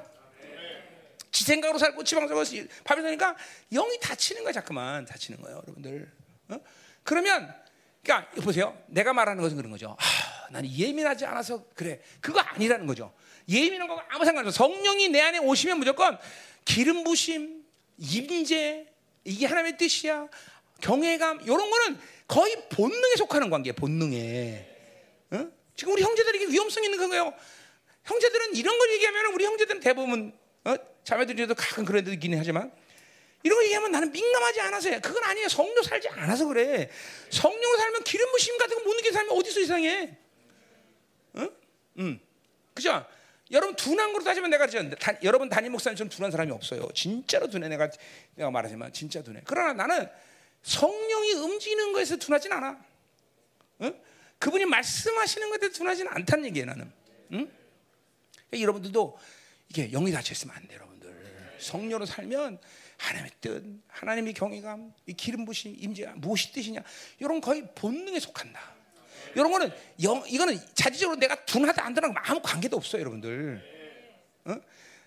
지 생각으로 살고 지방적으로 밥이 되니까 영이 닫히는 거야 자꾸만. 닫히는 거예요 여러분들. 어? 그러면 그러니까 보세요. 내가 말하는 것은 그런 거죠. 아, 나는 예민하지 않아서 그래. 그거 아니라는 거죠. 예민한 거 아무 상관없어 성령이 내 안에 오시면 무조건 기름 부심 임재 이게 하나님의 뜻이야. 경외감 이런 거는 거의 본능에 속하는 관계예요 본능에. 어? 지금 우리 형제들에게 위험성 있는 거예요? 형제들은 이런 걸 얘기하면 우리 형제들은 대부분 어? 자매들이도 가끔 그런 데 있긴 하지만 이런 거 얘기하면 나는 민감하지 않아서 해. 그건 아니에요. 성령 살지 않아서 그래. 성령으로 살면 기름 부심 같은 거 못 느끼는 사람이 어디서 이상해? 응? 응. 그죠? 여러분 둔한 거로 따지면 내가 다, 여러분 담임 목사님처럼 둔한 사람이 없어요. 진짜로 둔해 내가 내가 말하지만 진짜 둔해. 그러나 나는 성령이 움직이는 거에서 둔하진 않아. 응? 그분이 말씀하시는 것에 둔하지는 않다는 얘기예요. 나는. 응? 그러니까 여러분들도 이게 영이 있으면 안 돼요. 성령으로 살면 하나님의 뜻, 하나님의 경외감, 이 기름 부심, 임재 무엇이 뜻이냐 이런 거의 본능에 속한다. 이런 거는 영, 이거는 자체적으로 내가 둔하다 안 둔하다 아무 관계도 없어요, 여러분들. 어?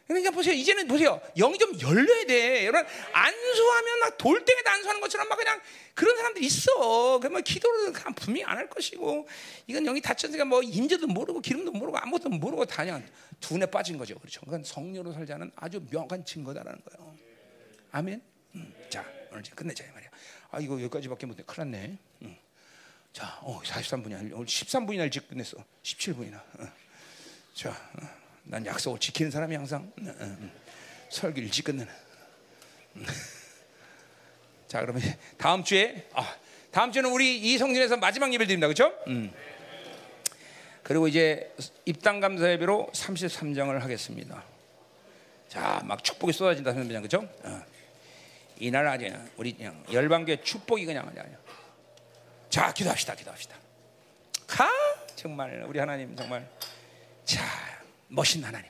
그러니까 보세요. 이제는 보세요. 영이 좀 열려야 돼. 여러분 안수하면 막 돌덩이다 안수하는 것처럼 막 그냥 그런 사람들 있어. 그러면 기도를 분명히 안 할 것이고 이건 영이 닫혔으니까 뭐 임재도 모르고 기름도 모르고 아무것도 모르고 다 그냥 둔에 빠진 거죠. 그렇죠. 그건 성령으로 살자는 아주 명확한 증거다라는 거예요. 아멘. 음. 자 오늘 이제 끝내자 이 말이야. 아 이거 여기까지밖에 못해. 큰일 났네. 음. 자, 어, 43분이야. 오늘 13분이나 일찍 끝냈어. 17분이나. 어. 자, 어. 난 약속을 지키는 사람이 항상 어, 어, 어. 설교 일찍 끝내는. 음. 자, 그러면 다음 주에 아, 다음 주는 우리 이 성전에서 마지막 예배를 드립니다. 그렇죠? 음. 그리고 이제 입당 감사 예배로 33장을 하겠습니다. 자, 막 축복이 쏟아진다 선배님 그렇죠? 어. 이날 아주 우리 그냥 열방교 축복이 그냥 아니야. 자, 기도합시다. 기도합시다. 하, 정말 우리 하나님 정말 자, 멋있는 하나님.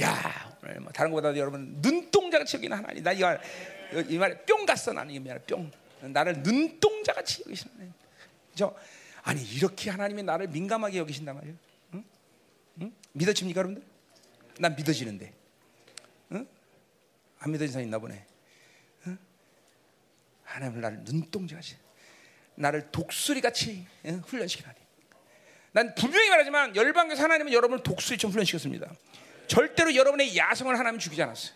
야, 오늘 뭐 다른 것보다도 여러분 눈동자같이 여기는 하나님. 나 이거 이 말에 뿅 갔어 나는 이 말에 뿅. 나를 눈동자같이 여기시는 하나님. 저 아니 이렇게 하나님이 나를 민감하게 여기신단 말이에요. 응? 응? 믿어집니까 여러분들? 난 믿어지는데. 응? 안 믿어진 사람 있나 보네. 응? 하나님을 나를 눈동자같이 나를 독수리같이 응? 훈련시키나니. 난 분명히 말하지만 열방에서 하나님은 여러분을 독수리처럼 훈련시켰습니다. 절대로 여러분의 야성을 하나님 죽이지 않았어요.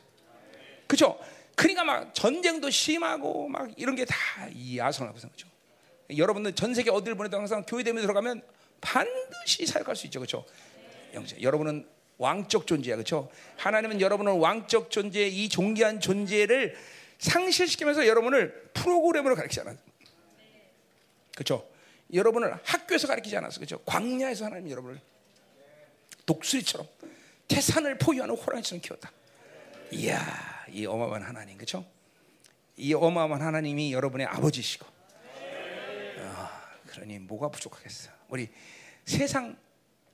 그렇죠? 그러니까 막 전쟁도 심하고 막 이런 게 다 이 야성을 하고 거죠. 여러분들 전 세계 어디를 보내도 항상 교회 대면 들어가면 반드시 사역할 수 있죠, 그렇죠? 영재, 여러분은 왕적 존재야, 그렇죠? 하나님은 여러분은 왕적 존재, 이 존귀한 존재를 상실시키면서 여러분을 프로그램으로 가르치잖아요. 그렇죠? 여러분을 학교에서 가르치지 않았어, 그렇죠? 광야에서 하나님 여러분을 독수리처럼 태산을 포유하는 호랑이처럼 키웠다. 이야, 이 어마어마한 하나님, 그렇죠? 이 어마어마한 하나님이 여러분의 아버지시고, 어, 그러니 뭐가 부족하겠어? 우리 세상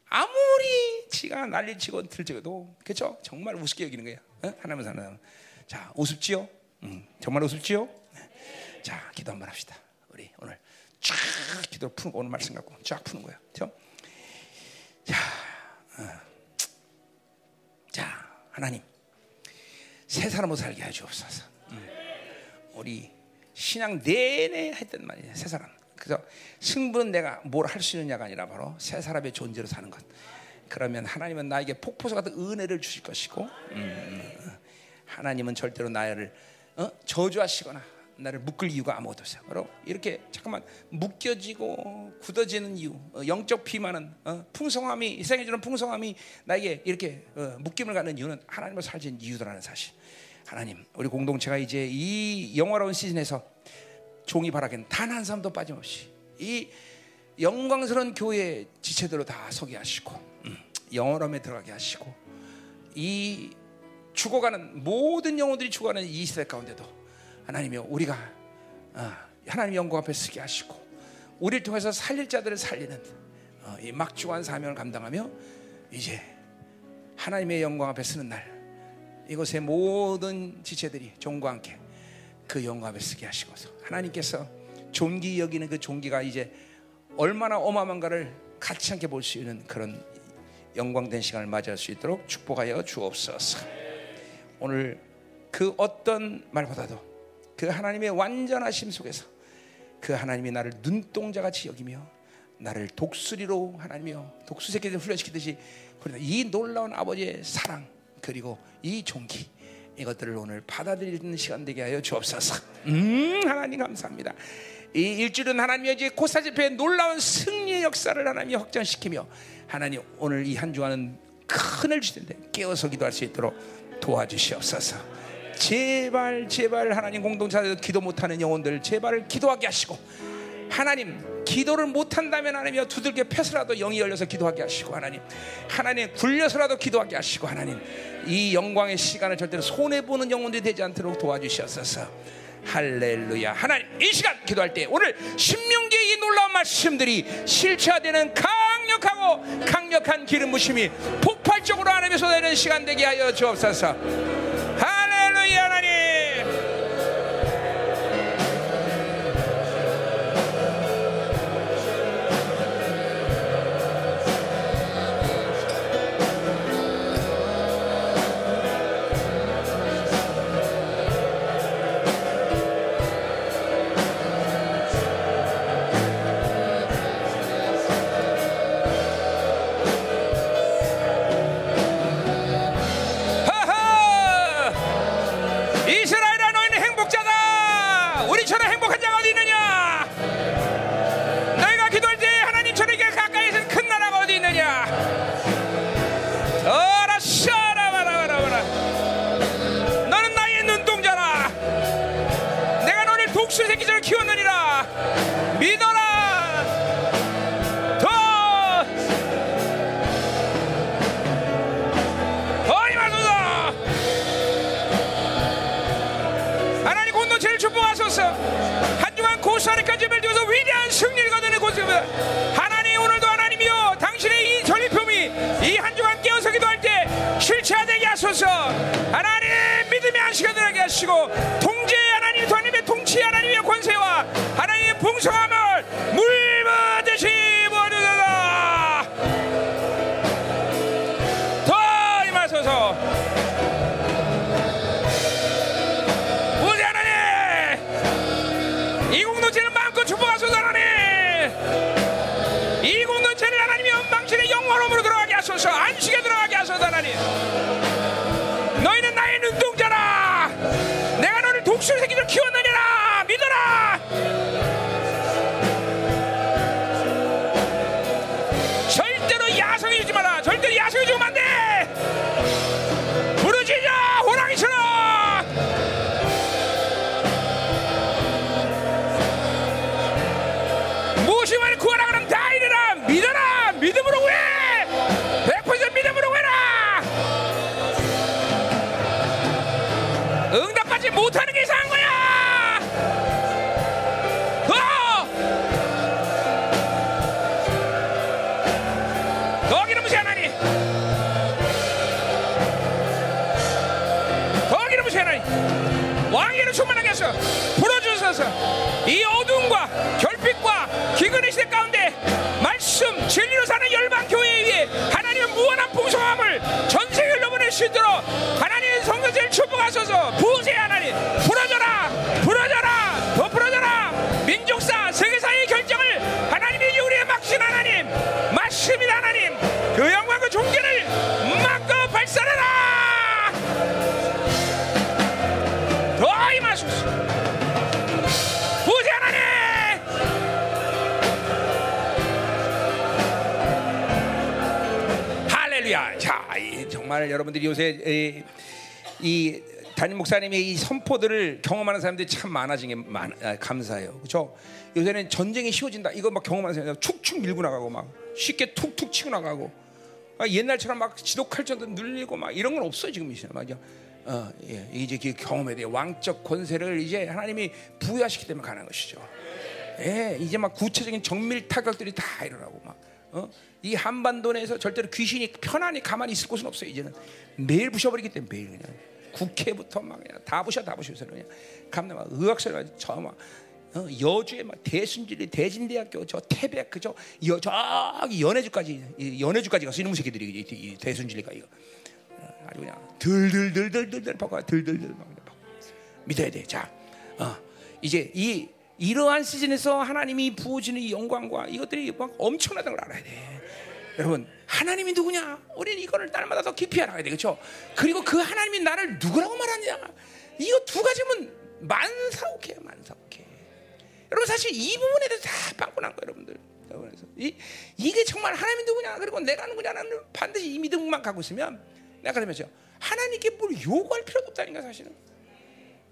아무리 지가 난리치고 들쳐도 그렇죠? 정말 우습게 여기는 거야. 어? 하나님 사는 자 우습지요? 음, 정말 우습지요? 네. 자 기도 한번 합시다. 우리 오늘 쫙 기도 푸는 오늘 말씀 갖고 쫙 푸는 거야. 그렇죠? 자, 어. 자 하나님 새 사람으로 살게 하시옵소서. 음. 우리 신앙 내내 했단 말이에요. 새 사람. 그래서 승부는 내가 뭘 할 수 있느냐가 아니라 바로 새 사람의 존재로 사는 것. 그러면 하나님은 나에게 폭포수 같은 은혜를 주실 것이고, 음, 음, 음. 하나님은 절대로 나를 어? 저주하시거나 나를 묶을 이유가 아무것도 없어요. 바로 이렇게 잠깐만 묶여지고 굳어지는 이유, 어, 영적 비만은 어, 풍성함이 이생해 주는 풍성함이 나에게 이렇게 어, 묶임을 갖는 이유는 하나님을 살진 이유더라는 사실. 하나님, 우리 공동체가 이제 이 영화로운 시즌에서 종이 바라기는 단 한 사람도 빠짐없이 이 영광스러운 교회 지체들로 다 서게 하시고 음, 영원함에 들어가게 하시고 이 죽어가는 모든 영혼들이 죽어가는 이 시대 가운데도 하나님이 우리가 어, 하나님 영광 앞에 서게 하시고 우리를 통해서 살릴 자들을 살리는 어, 이 막중한 사명을 감당하며 이제 하나님의 영광 앞에 서는 날 이곳의 모든 지체들이 종과 함께 그 영광 앞에 서게 하시고서 하나님께서 존귀 여기는 그 존귀가 이제 얼마나 어마어마한가를 같이 함께 볼 수 있는 그런 영광된 시간을 맞이할 수 있도록 축복하여 주옵소서. 오늘 그 어떤 말보다도 그 하나님의 완전하심 속에서 그 하나님이 나를 눈동자같이 여기며 나를 독수리로 하나님이여 독수 새끼들 훈련시키듯이 이 놀라운 아버지의 사랑 그리고 이 존귀 이것들을 오늘 받아들이는 시간 되게 하여 주옵소서. 음, 하나님 감사합니다. 이 일주일은 하나님의 이제 코사 집회의 놀라운 승리의 역사를 하나님이 확장시키며 하나님 오늘 이 한 주간은 큰을 주신데 깨어서 기도할 수 있도록 도와주시옵소서. 제발 제발 하나님 공동체에서 기도 못하는 영혼들 제발 기도하게 하시고 하나님 기도를 못한다면 하나님이여 두들겨 패서라도 영이 열려서 기도하게 하시고 하나님 하나님 굴려서라도 기도하게 하시고 하나님 이 영광의 시간을 절대로 손해보는 영혼들이 되지 않도록 도와주시옵소서. 할렐루야. 하나님 이 시간 기도할 때 오늘 신명기의 이 놀라운 말씀들이 실체화되는 강력하고 강력한 기름 부심이 폭발적으로 하나님의 쏟아내는 시간 되게 하여 주옵소서 안식을 들게 하시고 통제 하나님 하나님의 통치 하나님의 권세와 하나님의 풍성함을 새끼들 키웠느니라. 믿어라. 절대로 야성이 주지 마라. 절대로 야성이 주면 안돼. 부르짖어 호랑이처럼. 무엇이만 구하라 그럼 다 이르라. 믿어라. 믿음으로 구해. 100% 믿음으로 해라. 응답받지 못하 하소 불어주소서 이 어두움과 결핍과 기근의 시대 가운데 말씀 진리로 사는 열방 교회 위에 하나님의 무한한 풍성함을 전 세계를 넘어낼 수 있도록 정말 여러분들이 요새 이, 이 담임 목사님의 이 선포들을 경험하는 사람들이 참 많아진 게 많, 아, 감사해요 그렇죠 요새는 전쟁이 쉬워진다 이거 막 경험하는 사람들 축축 밀고 나가고 막 쉽게 툭툭 치고 나가고 아, 옛날처럼 막 지독할 정도 눌리고 막 이런 건 없어요 지금 이 시대 맞아. 어, 예, 이제 그 경험에 대해 왕적 권세를 이제 하나님이 부여하시기 때문에 가능한 것이죠. 예, 이제 막 구체적인 정밀 타격들이 다 일어나고 막. 어? 이 한반도 내에서 절대로 귀신이 편안히 가만히 있을 곳은 없어요. 이제는 매일 부셔버리기 때문에 매일 그냥 국회부터 막 그냥 다 부셔 다 부셔서 그냥 감나 막 의학설가 저막 어, 여주에 막 대순진리 대진대학교 저 태백 그저 여, 저기 연해주까지 이 연해주까지 가서 이놈 새끼들이 이, 이, 이 대순진리가 이거 어, 아주 그냥 들들들들들들 바꿔 들들들 막. 믿어야 돼. 자, 어, 이제 이 이러한 시즌에서 하나님이 부어주는 이 영광과 이것들이 막 엄청나다는 걸 알아야 돼. 여러분 하나님이 누구냐? 우리는 이거를 날마다 더 깊이 알아야 돼, 그렇죠? 그리고 그 하나님이 나를 누구라고 말하느냐? 이거 두 가지면 만사오케요, 만사오케. 여러분 사실 이 부분에 대해서 다 빵꾸난 거예요, 여러분들. 그래서 이, 이게 정말 하나님이 누구냐? 그리고 내가 누구냐는 반드시 이 믿음만 갖고 있으면 내가 그러면서 하나님께 뭘 요구할 필요도 없다니까 사실은.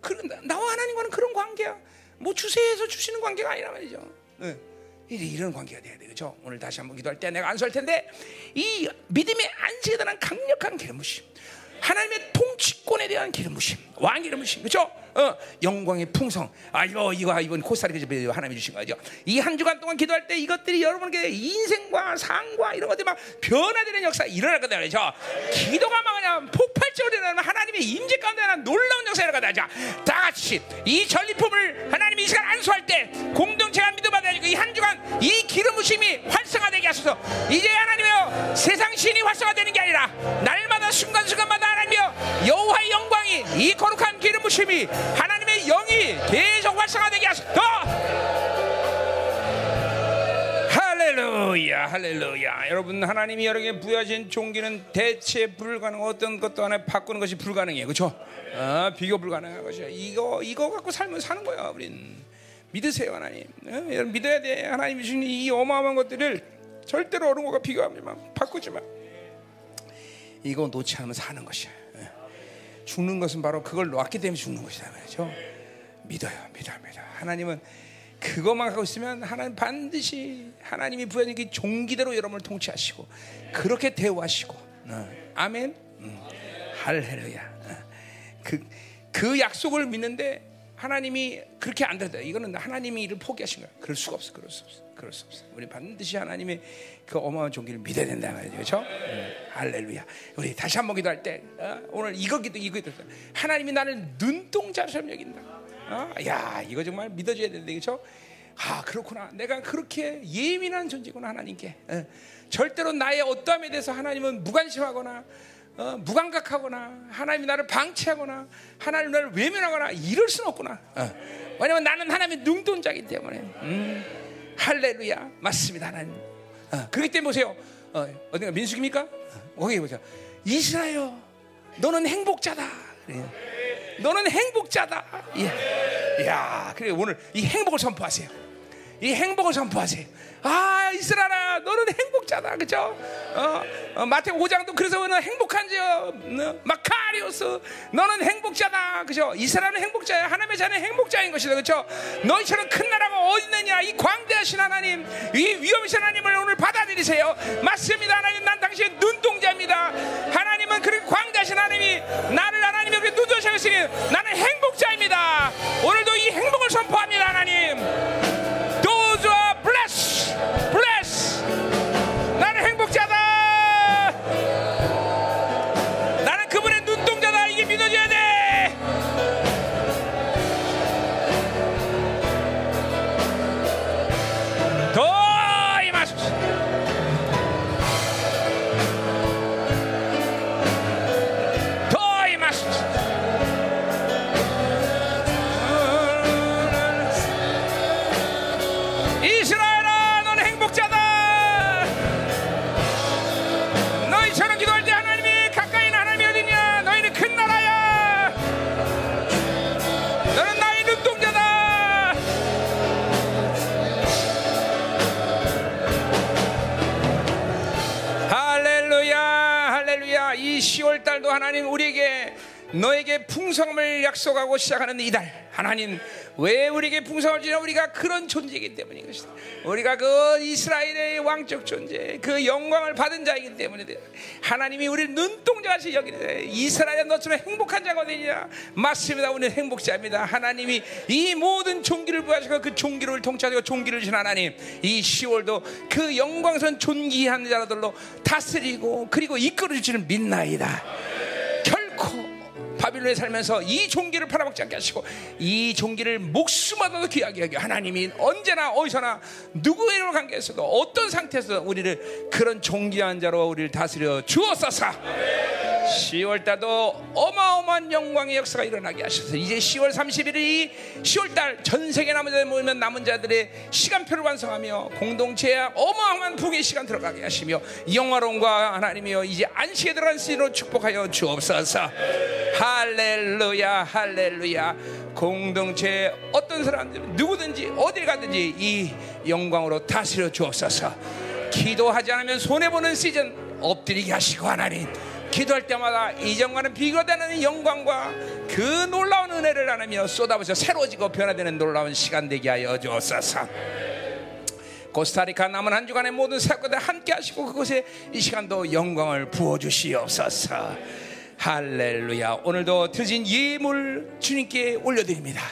그런 나와 하나님과는 그런 관계야. 뭐 주세해서 주시는 관계가 아니라 말이죠. 네. 이런 관계가 돼야 돼, 그렇죠? 오늘 다시 한번 기도할 때 내가 안수할 텐데 이 믿음의 안식에 대한 강력한 기름부심, 하나님의 통치권에 대한 기름부심, 왕 기름부심, 그렇죠? 어, 영광의 풍성. 아 이거 이거 이번 코스타리카 하나님이 주신 거죠. 이 한 주간 동안 기도할 때 이것들이 여러분에게 인생과 상과 이런 것들이 막 변화되는 역사 일어날 거다 그렇죠? 기도가 막 그냥 폭발적으로 일어나면 하나님의 임재 가운데 난 놀라운 역사가 일어나다. 자, 다 같이 이 전리품을 하나님이 이 시간 안수할 때 공동체가 믿어받아야 되고 이 한 주간 이 기름 부심이 활성화되게 하소서. 이제 하나님이여 세상 신이 활성화되는 게 아니라 날마다 순간순간마다 하나님이여 여호와의 영광이 이 거룩한 기름 부심이 하나님의 영이 계속 활성화되게 하소서. 더! 할렐루야, 할렐루야. 여러분 하나님이 여러분에게 부여진 종기는 대체 불가능. 어떤 것도 하나 바꾸는 것이 불가능해요, 그렇죠? 아, 비교 불가능한 것이야. 이거 이거 갖고 살면 사는 거야, 우린. 믿으세요, 하나님. 어? 여러분 믿어야 돼. 하나님이 주신 이 어마어마한 것들을 절대로 어른 것과 비교하지 마, 바꾸지 마. 이거 놓지 않으면 사는 것이야. 죽는 것은 바로 그걸 놓았기 때문에 죽는 것이다 말이죠. 믿어요, 믿어요, 믿어요. 하나님은 그것만 갖고 있으면 하나님 반드시 하나님이 부여진 그 종기대로 여러분을 통치하시고 그렇게 대우하시고 어, 아멘. 음. 할렐루야. 어. 그, 그 약속을 믿는데 하나님이 그렇게 안 된다. 이거는 하나님이 이를 포기하신 거야. 그럴 수가 없어. 그럴 수 없어. 그럴 수 없어. 우리 반드시 하나님의 그 어마어마한 종기를 믿어야 된다. 그렇죠? 음, 할렐루야. 우리 다시 한번 기도할 때 어? 오늘 이거 기도 이거 기도 하나님이 나를 눈동자처럼 여긴다. 어? 야, 이거 정말 믿어줘야 되는데 그렇죠? 아 그렇구나. 내가 그렇게 예민한 존재구나 하나님께. 어. 절대로 나의 어떠함에 대해서 하나님은 무관심하거나 어, 무감각하거나 하나님이 나를 방치하거나 하나님 나를 외면하거나 이럴 수는 없구나. 어. 왜냐면 나는 하나님의 눈동자이기 때문에. 음, 할렐루야. 맞습니다, 하나님. 어, 그렇기 때문에 보세요. 어, 어딘가 민숙입니까? 어, 거기 보세요. 이스라엘, 너는 행복자다. 그래요. 너는 행복자다. 예. 야, 그래 오늘 이 행복을 선포하세요. 이 행복을 선포하세요. 아 이스라엘아 너는 행복자다 그죠? 어, 어, 마태오 5장도 그래서 너는 행복한 자 어, 마카리오스 너는 행복자다. 그죠? 이스라엘은 행복자야. 하나님의 자는 행복자인 것이다. 그죠? 너희처럼 큰 나라가 어디 있느냐? 이 광대하신 하나님 이 위험하신 하나님을 오늘 받아들이세요. 맞습니다. 하나님 난 당신의 눈동자입니다. 하나님은 그렇게 광대하신 하나님이 나를 하나님이 눈동자였으니 나는 행복자입니다. 오늘도 이 행복을 선포합니다 하나님 Bring 너에게 풍성함을 약속하고 시작하는 이달. 하나님 왜 우리에게 풍성을 주냐? 우리가 그런 존재이기 때문인 것이다. 우리가 그 이스라엘의 왕적 존재 그 영광을 받은 자이기 때문에 하나님이 우리를 눈동자같이 여기는데 이스라엘 너처럼 행복한 자가 어디냐? 맞습니다. 우리는 행복자입니다. 하나님이 이 모든 종기를 부하시고 그 종기를 통치하시고 종기를 주신 하나님 이 10월도 그 영광선 존귀한 자들로 다스리고 그리고 이끌어 주시는 믿나이다 바빌론에 살면서 이 종기를 팔아먹지 않게 하시고 이 종기를 목숨마다도 귀하게 하게 하나님이 언제나 어디서나 누구에로 관계에서도 어떤 상태에서 우리를 그런 종기한 자로 우리를 다스려 주었사사. 10월 달도 어마어마한 영광의 역사가 일어나게 하셔서 이제 10월 31일이 10월 달 전 세계 남은 자들 모이면 남은 자들의 시간표를 완성하며 공동체에 어마어마한 부의 시간 들어가게 하시며 영화론과 하나님이여 이제 안식에 들어간 시로 축복하여 주옵소서 할렐루야 할렐루야. 공동체 어떤 사람들 누구든지 어딜 가든지 이 영광으로 다스려 주옵소서. 기도하지 않으면 손해보는 시즌 엎드리게 하시고 하나님 기도할 때마다 이전과는 비교되는 영광과 그 놀라운 은혜를 나누며 쏟아부어 새로워지고 변화되는 놀라운 시간 되게 하여 주옵소서. 코스타리카 남은 한 주간의 모든 사건들 함께 하시고 그곳에 이 시간도 영광을 부어 주시옵소서. 할렐루야. 오늘도 드진 예물 주님께 올려드립니다.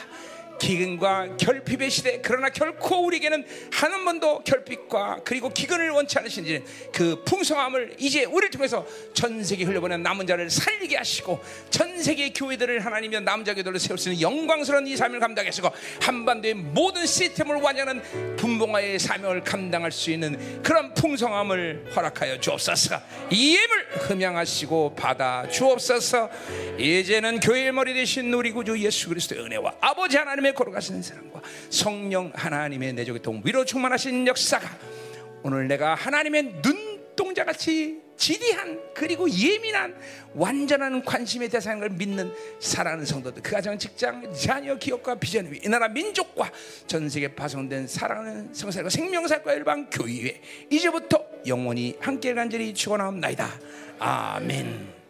기근과 결핍의 시대 그러나 결코 우리에게는 한 번도 결핍과 그리고 기근을 원치 않으신지는 그 풍성함을 이제 우리를 통해서 전 세계 흘려보낸 남은 자를 살리게 하시고 전 세계 교회들을 하나님의 남은 자교들을 세울 수 있는 영광스러운 이 삶을 감당하시고 한반도의 모든 시스템을 완전한 분봉화의 사명을 감당할 수 있는 그런 풍성함을 허락하여 주옵소서. 이 예물 흠양하시고 받아 주옵소서. 이제는 교회의 머리 되신 우리 구주 예수 그리스도의 은혜와 아버지 하나님의 걸어가시는 사랑과 성령 하나님의 내적의 동 위로 충만하신 역사가 오늘 내가 하나님의 눈동자같이 지리한 그리고 예민한 완전한 관심의 대상인 걸 믿는 사랑하는 성도들 그 가정 직장 자녀 기업과 비전 이 나라 민족과 전 세계 파송된 사랑하는 성사과 생명사과 일반 교회 이제부터 영원히 함께 간절히 축원하옵나이다 아멘.